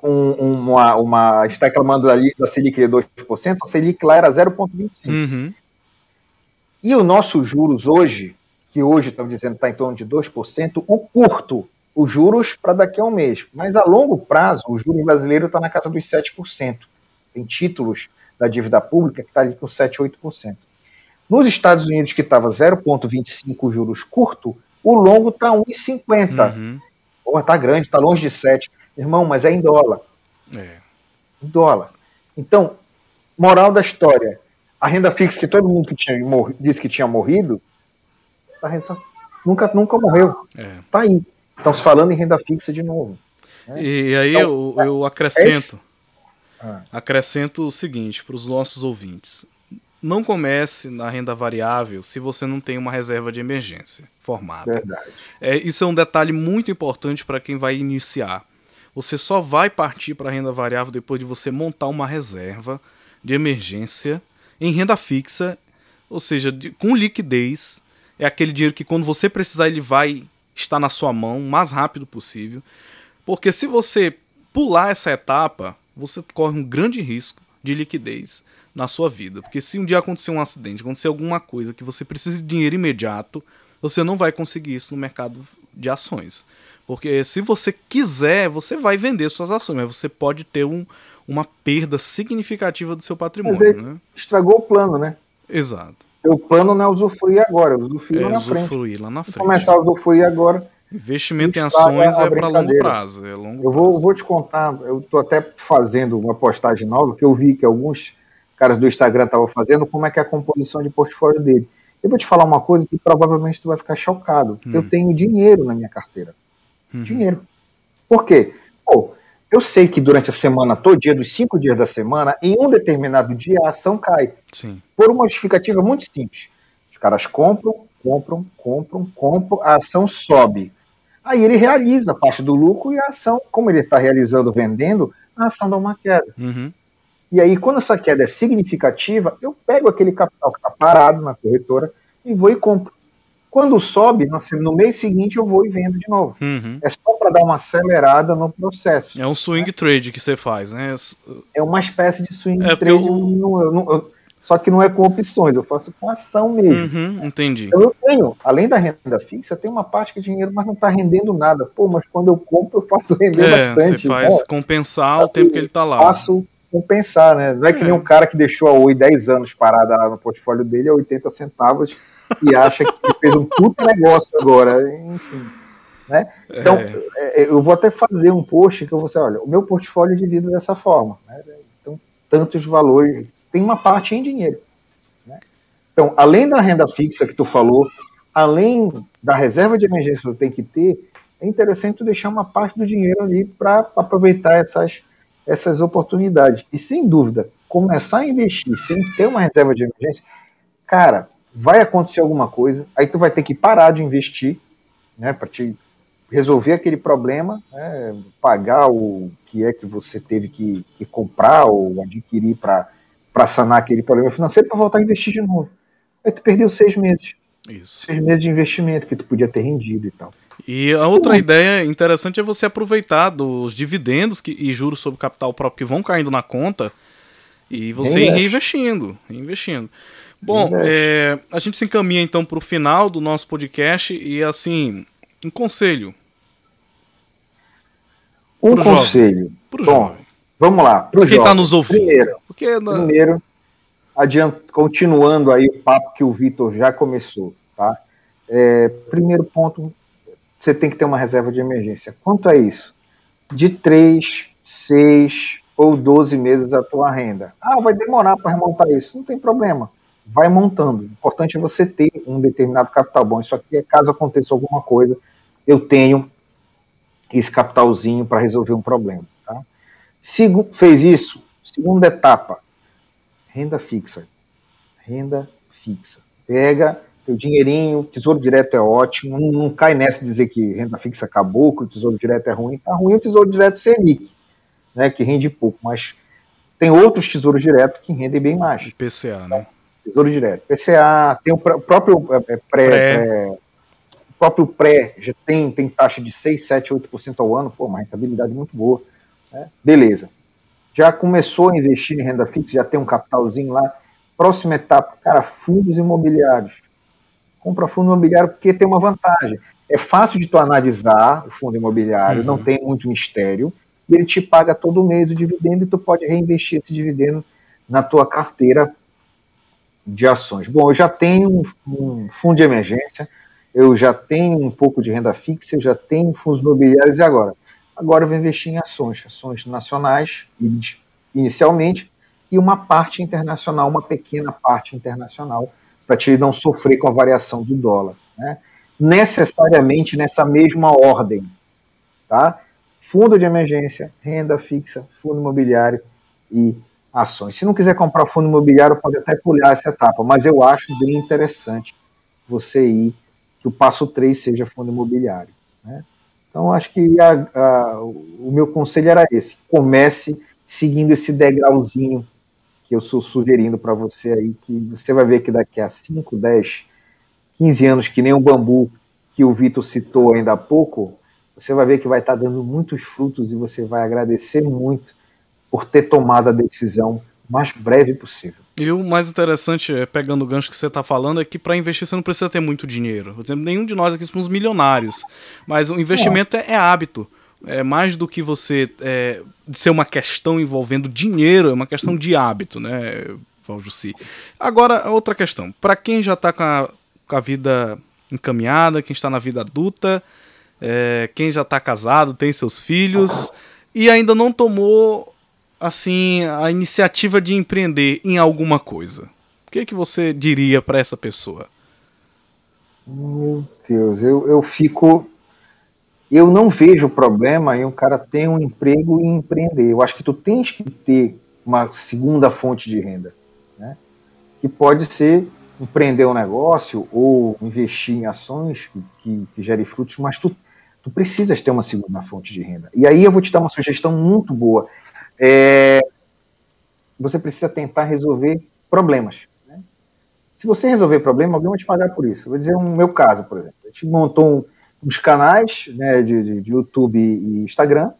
com uma, uma. Está reclamando ali da Selic de 2%, a Selic lá era 0,25%. Uhum. E o nosso juros hoje, que hoje estamos dizendo está em torno de 2%, o curto, os juros para daqui a um mês. Mas a longo prazo, o juros brasileiro está na casa dos 7%. Tem títulos da dívida pública que está ali com 7, 8%. Nos Estados Unidos, que estava 0,25 juros curto, o longo está 1,50. Uhum. Porra, tá grande, está longe de 7. Irmão, mas é em dólar. É. Em dólar. Então, moral da história. A renda fixa que todo mundo que tinha disse que tinha morrido, tá, nunca, nunca morreu. É. Tá aí. Estamos falando em renda fixa de novo. Né? E aí então, eu, eu acrescento, ah. acrescento o seguinte para os nossos ouvintes. Não comece na renda variável se você não tem uma reserva de emergência formada. Verdade. É, isso é um detalhe muito importante para quem vai iniciar. Você só vai partir para a renda variável depois de você montar uma reserva de emergência em renda fixa, ou seja, de, com liquidez. É aquele dinheiro que quando você precisar ele vai estar na sua mão o mais rápido possível. Porque se você pular essa etapa, você corre um grande risco de liquidez na sua vida. Porque se um dia acontecer um acidente, acontecer alguma coisa que você precisa de dinheiro imediato, você não vai conseguir isso no mercado de ações. Porque se você quiser, você vai vender suas ações, mas você pode ter um, uma perda significativa do seu patrimônio. Né? Estragou o plano, né? Exato. O plano não é usufruir agora, usufruir é, lá na usufruir frente. lá na frente. Começar a usufruir agora. Investimento em ações é para longo prazo. É longo eu vou, vou te contar, eu estou até fazendo uma postagem nova que eu vi que alguns caras do Instagram estavam fazendo, como é que é a composição de portfólio dele. Eu vou te falar uma coisa que provavelmente tu vai ficar chocado. Hum. Eu tenho dinheiro na minha carteira. Hum. Dinheiro. Por quê? Pô, eu sei que durante a semana, todo dia, dos cinco dias da semana, em um determinado dia a ação cai. Sim. Por uma justificativa muito simples. Os caras compram, compram, compram, compram, a ação sobe. Aí ele realiza parte do lucro e a ação, como ele está realizando vendendo, a ação dá uma queda. Uhum. E aí, quando essa queda é significativa, eu pego aquele capital que está parado na corretora e vou e compro. Quando sobe, no mês seguinte eu vou e vendo de novo. Uhum. É só para dar uma acelerada no processo. É um swing né? trade que você faz, né? É uma espécie de swing é trade. Eu... Só que não é com opções, eu faço com ação mesmo. Uhum, entendi. Então eu tenho, além da renda fixa, tem uma parte que é dinheiro, mas não está rendendo nada. Pô, mas quando eu compro, eu faço render é, bastante. Você faz né? compensar o tempo que ele está lá. Faço compensar, né? Não é que nem um cara que deixou a Oi 10 anos parada lá no portfólio dele a 80 centavos e acha que fez um puto negócio agora, enfim. Né? Então, é. é. eu vou até fazer um post que eu vou dizer, olha, o meu portfólio é dividido dessa forma. Né? Então, tantos valores, tem uma parte em dinheiro. Né? Então, além da renda fixa que tu falou, além da reserva de emergência que tu tem que ter, é interessante tu deixar uma parte do dinheiro ali para aproveitar essas essas oportunidades. E sem dúvida, começar a investir sem ter uma reserva de emergência, cara, vai acontecer alguma coisa, aí tu vai ter que parar de investir, né, para te resolver aquele problema, né, pagar o que é que você teve que, que comprar ou adquirir para sanar aquele problema financeiro para voltar a investir de novo. Aí tu perdeu seis meses. Isso. Seis meses de investimento que tu podia ter rendido e tal. E a outra ideia interessante é você aproveitar dos dividendos que, e juros sobre capital próprio que vão caindo na conta e você ir reinvestindo, reinvestindo. Bom, é, a gente se encaminha então para o final do nosso podcast e assim, um conselho. Um conselho. Para o jovem. Vamos lá. Para quem está nos ouvindo. Primeiro, Porque, primeiro adianta, continuando aí o papo que o Vitor já começou, tá? É, primeiro ponto, você tem que ter uma reserva de emergência. Quanto é isso? De 3, 6 ou 12 meses a tua renda. Ah, vai demorar para remontar isso. Não tem problema. Vai montando. O importante é você ter um determinado capital bom. Isso aqui é caso aconteça alguma coisa, eu tenho esse capitalzinho para resolver um problema. Tá? Fez isso, segunda etapa, renda fixa. Renda fixa. Pega o dinheirinho, tesouro direto é ótimo, não, não, cai nessa de dizer que renda fixa acabou, que o tesouro direto é ruim, tá ruim o tesouro direto Selic, né, que rende pouco, mas tem outros tesouros diretos que rendem bem mais. PCA, né? Tesouro direto. PCA, tem o próprio é, é, pré, pré. É, o próprio pré já tem, tem taxa de 6, 7, 8% ao ano, pô, uma rentabilidade muito boa. Né? Beleza. Já começou a investir em renda fixa, já tem um capitalzinho lá. Próxima etapa, cara, fundos imobiliários. Compra fundo imobiliário porque tem uma vantagem. É fácil de tu analisar o fundo imobiliário, uhum. não tem muito mistério, e ele te paga todo mês o dividendo e tu pode reinvestir esse dividendo na tua carteira de ações. Bom, eu já tenho um fundo de emergência, eu já tenho um pouco de renda fixa, eu já tenho fundos imobiliários e agora? Agora eu vou investir em ações, ações nacionais, inicialmente, e uma parte internacional, uma pequena parte internacional, para te não sofrer com a variação do dólar. Né? Necessariamente nessa mesma ordem. Tá? Fundo de emergência, renda fixa, fundo imobiliário e ações. Se não quiser comprar fundo imobiliário, pode até pular essa etapa, mas eu acho bem interessante você ir, que o passo 3 seja fundo imobiliário. Né? Então, acho que a, a, o meu conselho era esse: comece seguindo esse degrauzinho que eu estou sugerindo para você aí, que você vai ver que daqui a 5, 10, 15 anos, que nem o bambu que o Vitor citou ainda há pouco, você vai ver que vai estar tá dando muitos frutos e você vai agradecer muito por ter tomado a decisão mais breve possível. E o mais interessante, é, pegando o gancho que você está falando, é que para investir você não precisa ter muito dinheiro. Por exemplo, nenhum de nós aqui somos milionários, mas o investimento é, é hábito. É mais do que você é, ser uma questão envolvendo dinheiro, é uma questão de hábito, né, Valjussi? Agora, outra questão. Para quem já está com, com a vida encaminhada, quem está na vida adulta, é, quem já está casado, tem seus filhos e ainda não tomou assim a iniciativa de empreender em alguma coisa, o que, que você diria para essa pessoa? Meu Deus, eu, eu fico. Eu não vejo problema em um cara ter um emprego e empreender. Eu acho que tu tens que ter uma segunda fonte de renda, né? Que pode ser empreender um negócio ou investir em ações que, que, que gerem frutos, mas tu, tu precisas ter uma segunda fonte de renda. E aí eu vou te dar uma sugestão muito boa é, você precisa tentar resolver problemas. Né? Se você resolver problema, alguém vai te pagar por isso. vou dizer um meu caso, por exemplo. A gente montou um, uns canais né, de, de, de, YouTube e Instagram,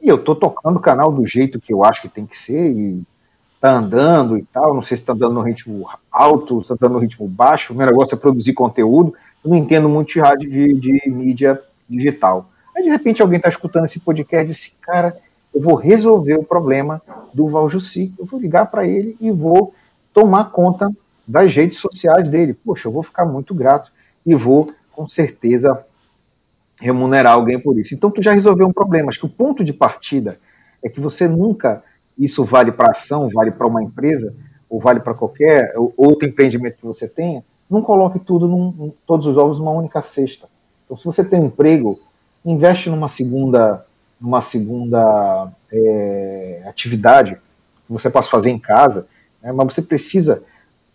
e eu estou tocando o canal do jeito que eu acho que tem que ser, e tá andando e tal. Não sei se está andando no ritmo alto, se está andando no ritmo baixo. O meu negócio é produzir conteúdo. Eu não entendo muito de rádio de, de mídia digital. Aí, de repente, alguém está escutando esse podcast e disse, cara eu vou resolver o problema do Valjussi, eu vou ligar para ele e vou tomar conta das redes sociais dele. Poxa, eu vou ficar muito grato e vou, com certeza, remunerar alguém por isso. Então, tu já resolveu um problema. Acho que o ponto de partida é que você nunca, isso vale para ação, vale para uma empresa, ou vale para qualquer outro empreendimento que você tenha, não coloque tudo, num, todos os ovos numa única cesta. Então, se você tem um emprego, investe numa segunda numa segunda é, atividade que você possa fazer em casa, né, mas você precisa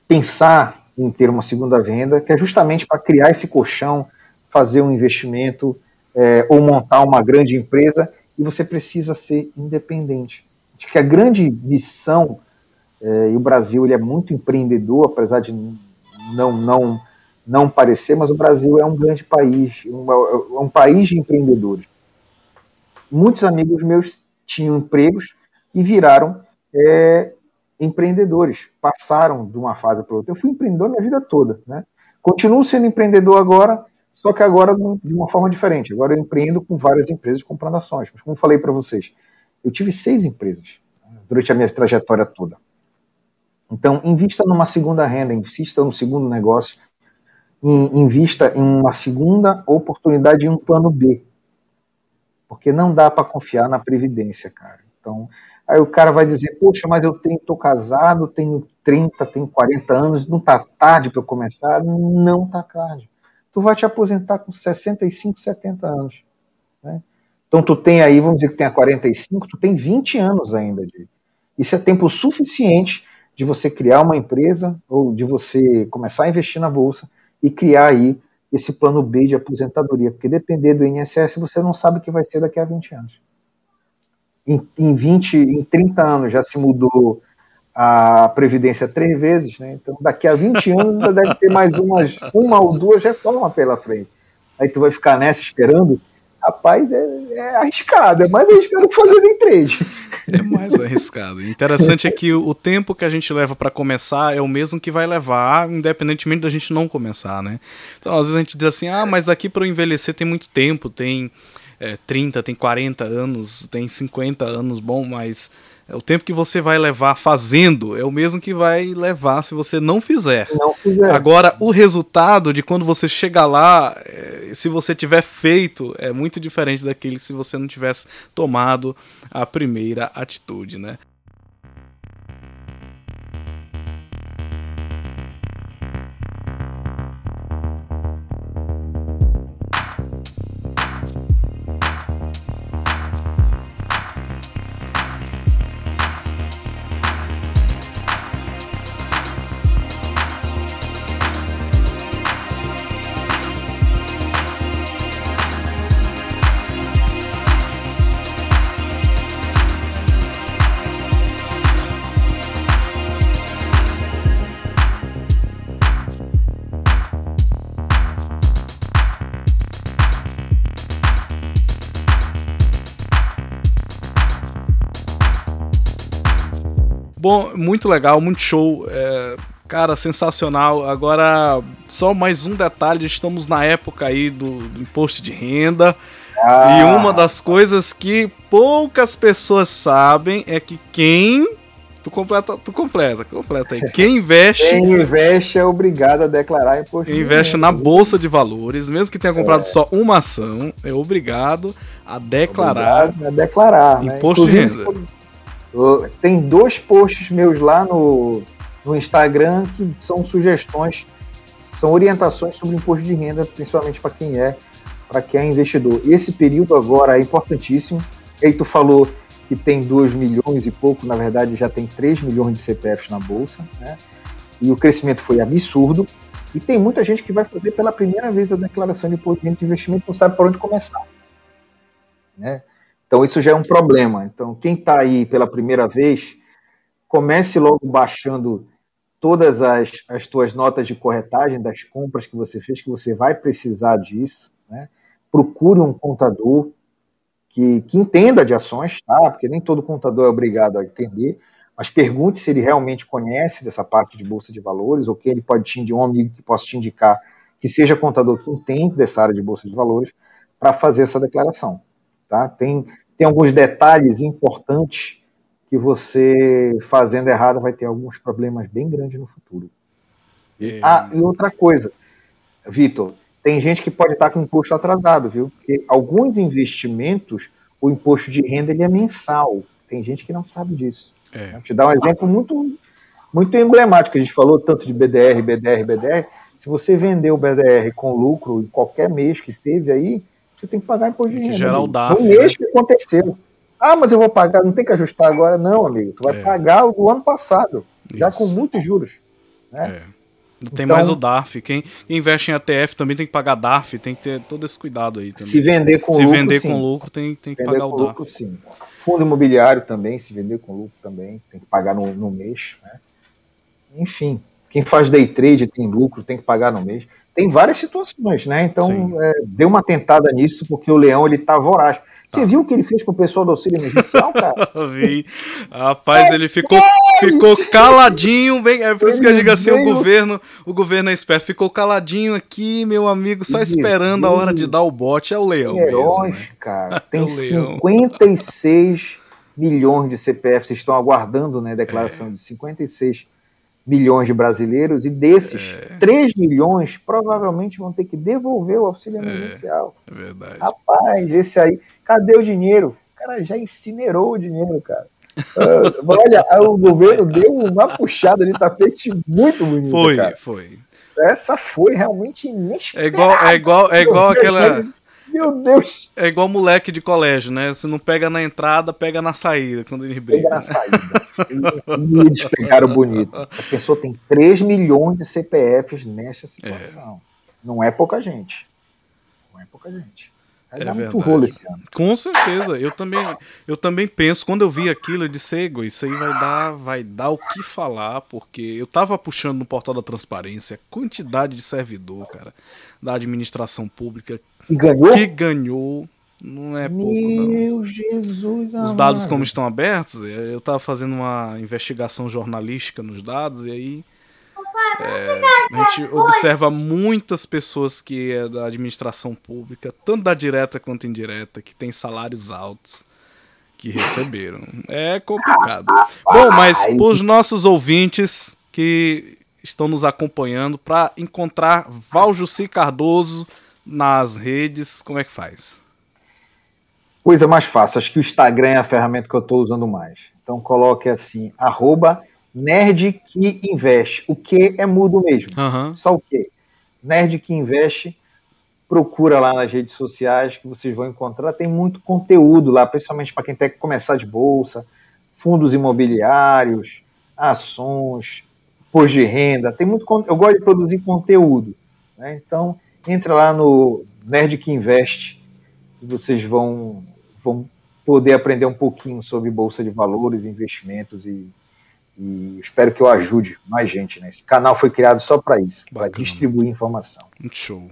pensar em ter uma segunda venda, que é justamente para criar esse colchão, fazer um investimento é, ou montar uma grande empresa, e você precisa ser independente. Acho que a grande missão, é, e o Brasil ele é muito empreendedor, apesar de não, não, não parecer, mas o Brasil é um grande país, um, é um país de empreendedores muitos amigos meus tinham empregos e viraram é, empreendedores, passaram de uma fase para outra. Eu fui empreendedor minha vida toda, né? Continuo sendo empreendedor agora, só que agora de uma forma diferente. Agora eu empreendo com várias empresas comprando ações. Mas como falei para vocês, eu tive seis empresas né, durante a minha trajetória toda. Então, invista numa segunda renda, invista no segundo negócio, invista em uma segunda oportunidade em um plano B porque não dá para confiar na previdência, cara. Então, aí o cara vai dizer, poxa, mas eu tenho, tô casado, tenho 30, tenho 40 anos, não tá tarde para eu começar? Não tá tarde. Tu vai te aposentar com 65, 70 anos. Né? Então tu tem aí, vamos dizer que tenha 45, tu tem 20 anos ainda de. Isso é tempo suficiente de você criar uma empresa ou de você começar a investir na bolsa e criar aí esse plano B de aposentadoria, porque depender do INSS você não sabe o que vai ser daqui a 20 anos. Em, em 20, em 30 anos já se mudou a Previdência três vezes, né? Então daqui a 20 anos ainda deve ter mais umas, uma ou duas reformas pela frente. Aí tu vai ficar nessa esperando Rapaz, é, é, arriscado, é mais arriscado que fazer day trade. É mais arriscado. Interessante é que o tempo que a gente leva para começar é o mesmo que vai levar, independentemente da gente não começar, né? Então, às vezes a gente diz assim: ah, mas daqui para eu envelhecer tem muito tempo, tem é, 30, tem 40 anos, tem 50 anos, bom, mas o tempo que você vai levar fazendo é o mesmo que vai levar se você não fizer. Não fizer. Agora, o resultado de quando você chega lá, é, se você tiver feito, é muito diferente daquele se você não tivesse tomado a primeira atitude, né? Bom, muito legal, muito show. É, cara, sensacional. Agora, só mais um detalhe: estamos na época aí do, do imposto de renda. Ah. E uma das coisas que poucas pessoas sabem é que quem. Tu completa, tu completa, completa aí. Quem investe. Quem investe é obrigado a declarar imposto Quem investe na bolsa de valores, mesmo que tenha comprado é. só uma ação, é obrigado a declarar. Obrigado a declarar. Né? Imposto né? de renda. Tem dois posts meus lá no, no Instagram que são sugestões, são orientações sobre imposto de renda, principalmente para quem é para quem é investidor. Esse período agora é importantíssimo. E aí tu falou que tem 2 milhões e pouco, na verdade já tem 3 milhões de CPFs na bolsa, né? E o crescimento foi absurdo. E tem muita gente que vai fazer pela primeira vez a declaração de imposto de investimento, não sabe por onde começar. Né? Então isso já é um problema. Então quem está aí pela primeira vez, comece logo baixando todas as, as tuas notas de corretagem das compras que você fez, que você vai precisar disso. Né? Procure um contador que, que entenda de ações, tá? Porque nem todo contador é obrigado a entender. Mas pergunte se ele realmente conhece dessa parte de bolsa de valores, ou que ele pode te indicar um amigo que possa te indicar que seja contador que entende dessa área de bolsa de valores para fazer essa declaração. Tá? Tem, tem alguns detalhes importantes que você fazendo errado vai ter alguns problemas bem grandes no futuro. É. Ah, e outra coisa, Vitor, tem gente que pode estar com imposto atrasado, viu? Porque alguns investimentos, o imposto de renda ele é mensal. Tem gente que não sabe disso. É. Vou te dar um exemplo muito, muito emblemático. A gente falou tanto de BDR, BDR, BDR. Se você vender o BDR com lucro em qualquer mês que teve aí, você tem que pagar imposto de renda. O DAF, no mês que aconteceu. Ah, mas eu vou pagar, não tem que ajustar agora, não, amigo. Tu vai é. pagar o do ano passado, Isso. já com muitos juros. Né? É. Tem então, mais o DARF. Quem investe em ATF também tem que pagar DARF, tem que ter todo esse cuidado aí também. Se vender com se lucro. Se vender sim. com lucro, tem, tem que pagar o DARF. Lucro, sim. Fundo imobiliário também, se vender com lucro também, tem que pagar no, no mês. Né? Enfim, quem faz day trade tem lucro, tem que pagar no mês tem várias situações, né? Então, é, dê uma tentada nisso, porque o Leão, ele tá voraz. Você tá. viu o que ele fez com o pessoal do auxílio emergencial, cara? Vi. Rapaz, é ele ficou, ficou caladinho, bem, é por isso que eu digo assim, veio... o governo, o governo é esperto, ficou caladinho aqui, meu amigo, só esperando a hora de dar o bote, é o Leão Heróis, mesmo, né? cara. Tem é 56 milhões de CPFs estão aguardando, né, declaração é. de 56 milhões de brasileiros, e desses, é. 3 milhões provavelmente vão ter que devolver o auxílio é, emergencial. É, é verdade. Rapaz, esse aí, cadê o dinheiro? O cara já incinerou o dinheiro, cara. uh, olha, o governo deu uma puxada de tapete muito bonita. Foi, cara. foi. Essa foi realmente inesperada. É igual, é igual, é igual aquela. Meu Deus! É igual moleque de colégio, né? Se não pega na entrada, pega na saída, quando ele briga. Pega na saída. eles pegaram bonito. A pessoa tem 3 milhões de CPFs nessa situação. É. Não é pouca gente. Não é pouca gente. Vai é muito rolo esse ano. Com certeza. Eu também, eu também penso, quando eu vi aquilo, eu disse, isso aí vai dar, vai dar o que falar, porque eu tava puxando no portal da transparência a quantidade de servidor, cara, da administração pública que ganhou? Que ganhou Não é pouco, não. Meu Jesus Os dados como estão abertos, é, eu estava fazendo uma investigação jornalística nos dados e aí é, a gente observa muitas pessoas que é da administração pública, tanto da direta quanto indireta, que tem salários altos que receberam. É complicado. Bom, mas para os nossos ouvintes que estão nos acompanhando, para encontrar Valjuci Cardoso nas redes, como é que faz? Coisa mais fácil, acho que o Instagram é a ferramenta que eu estou usando mais. Então coloque assim, arroba nerd que investe. O que é mudo mesmo. Uhum. Só o que? Nerd que investe. Procura lá nas redes sociais que vocês vão encontrar. Tem muito conteúdo lá, principalmente para quem tem que começar de bolsa, fundos imobiliários, ações, pôs de renda. Tem muito Eu gosto de produzir conteúdo. Né? Então, entra lá no Nerd que Investe e vocês vão vão poder aprender um pouquinho sobre bolsa de valores, investimentos e, e espero que eu ajude mais gente. Né? Esse canal foi criado só para isso, para distribuir informação. Muito show.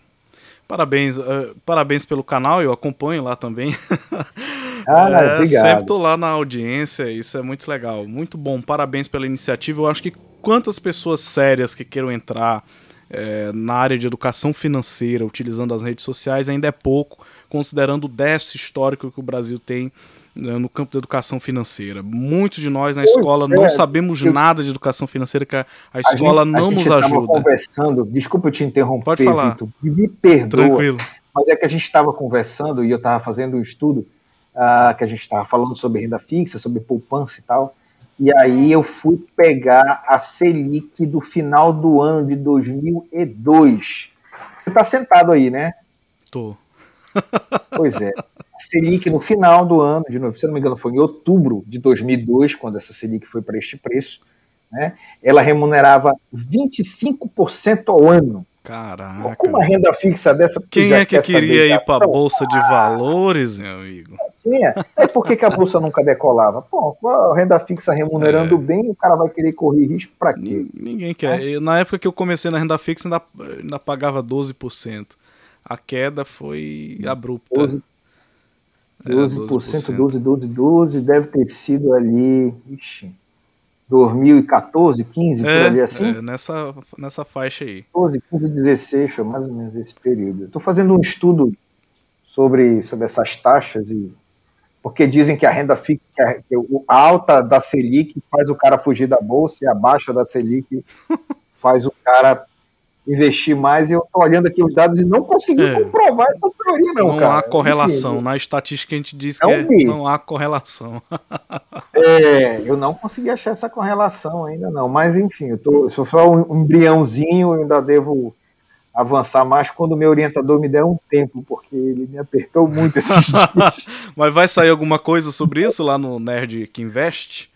Parabéns, uh, parabéns pelo canal, eu acompanho lá também. Ah, é, obrigado. Sempre tô lá na audiência, isso é muito legal. Muito bom, parabéns pela iniciativa. Eu acho que quantas pessoas sérias que queiram entrar é, na área de educação financeira utilizando as redes sociais ainda é pouco considerando o déficit histórico que o Brasil tem né, no campo da educação financeira. Muitos de nós na pois escola é, não sabemos eu, nada de educação financeira, que a, a escola gente, não a nos ajuda. conversando, desculpa eu te interromper, Pode falar. Victor, me perdoa, Tranquilo. mas é que a gente estava conversando e eu estava fazendo um estudo uh, que a gente estava falando sobre renda fixa, sobre poupança e tal, e aí eu fui pegar a Selic do final do ano de 2002. Você está sentado aí, né? Tô. Pois é. A Selic no final do ano, de novo, se não me engano, foi em outubro de 2002, quando essa Selic foi para este preço, né? Ela remunerava 25% ao ano. Caraca. Com uma renda fixa dessa. Quem é que queria ir para a bolsa de valores, meu amigo? Tinha. É por que a bolsa nunca decolava? Pô, a renda fixa remunerando é. bem, o cara vai querer correr risco para quê? Ninguém quer. É. Na época que eu comecei na renda fixa, ainda, ainda pagava 12% a queda foi abrupta. 12%, 12%, 12%, 12, 12, 12 deve ter sido ali, ixi, 2014, 15, é, por ali assim? É, nessa, nessa faixa aí. 12, 15, 16, foi mais ou menos esse período. Estou fazendo um estudo sobre, sobre essas taxas e porque dizem que a renda fixa, que a alta da Selic faz o cara fugir da bolsa e a baixa da Selic faz o cara investir mais e eu tô olhando aqui os dados e não consegui é. comprovar essa teoria não, não cara. há correlação, Enfim, na estatística a gente diz que é, não há correlação. é, eu não consegui achar essa correlação ainda não, mas enfim, eu tô, se eu for um embriãozinho, eu ainda devo avançar mais quando o meu orientador me der um tempo, porque ele me apertou muito esses dias. mas vai sair alguma coisa sobre isso lá no Nerd que Investe?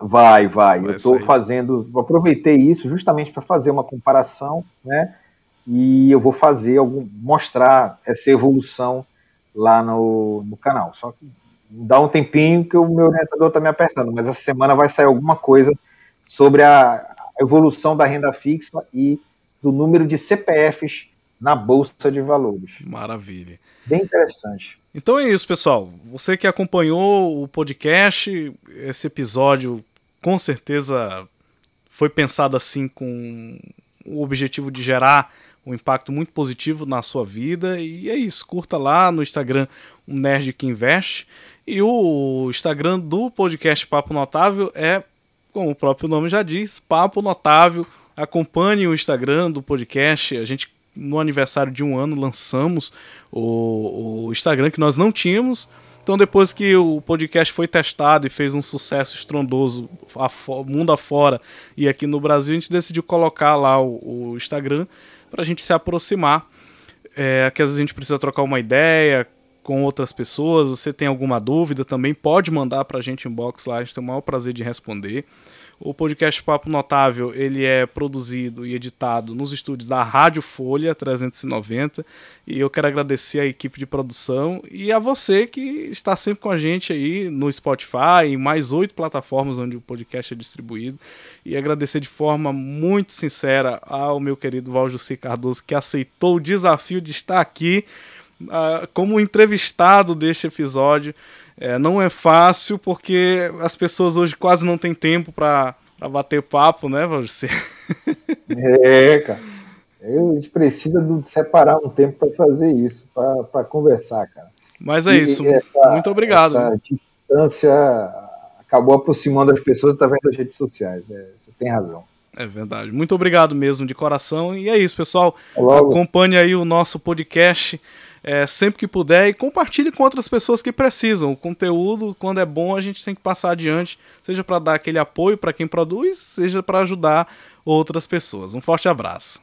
Vai, vai. vai eu estou fazendo, aproveitei isso justamente para fazer uma comparação, né? E eu vou fazer algum, mostrar essa evolução lá no, no canal. Só que dá um tempinho que o meu orientador está me apertando, mas essa semana vai sair alguma coisa sobre a evolução da renda fixa e do número de CPFs na bolsa de valores. Maravilha. Bem interessante. Então é isso, pessoal. Você que acompanhou o podcast, esse episódio com certeza foi pensado assim com o objetivo de gerar um impacto muito positivo na sua vida. E é isso. Curta lá no Instagram um Nerd que Investe. E o Instagram do podcast Papo Notável é, como o próprio nome já diz, Papo Notável. Acompanhe o Instagram do podcast. A gente no aniversário de um ano, lançamos o, o Instagram que nós não tínhamos. Então, depois que o podcast foi testado e fez um sucesso estrondoso mundo afora e aqui no Brasil, a gente decidiu colocar lá o, o Instagram para a gente se aproximar. É, que às vezes a gente precisa trocar uma ideia com outras pessoas. Você tem alguma dúvida também, pode mandar para a gente inbox lá, a gente tem o maior prazer de responder. O podcast Papo Notável ele é produzido e editado nos estúdios da Rádio Folha 390 e eu quero agradecer a equipe de produção e a você que está sempre com a gente aí no Spotify e mais oito plataformas onde o podcast é distribuído e agradecer de forma muito sincera ao meu querido Valjuci Cardoso que aceitou o desafio de estar aqui uh, como entrevistado deste episódio. É, não é fácil porque as pessoas hoje quase não têm tempo para bater papo, né, você? É, cara. Eu, a gente precisa de separar um tempo para fazer isso, para conversar, cara. Mas é e isso. Essa, Muito obrigado. Essa distância acabou aproximando as pessoas através das redes sociais. É, você tem razão. É verdade. Muito obrigado mesmo, de coração. E é isso, pessoal. Acompanhe aí o nosso podcast é, sempre que puder e compartilhe com outras pessoas que precisam. O conteúdo, quando é bom, a gente tem que passar adiante, seja para dar aquele apoio para quem produz, seja para ajudar outras pessoas. Um forte abraço.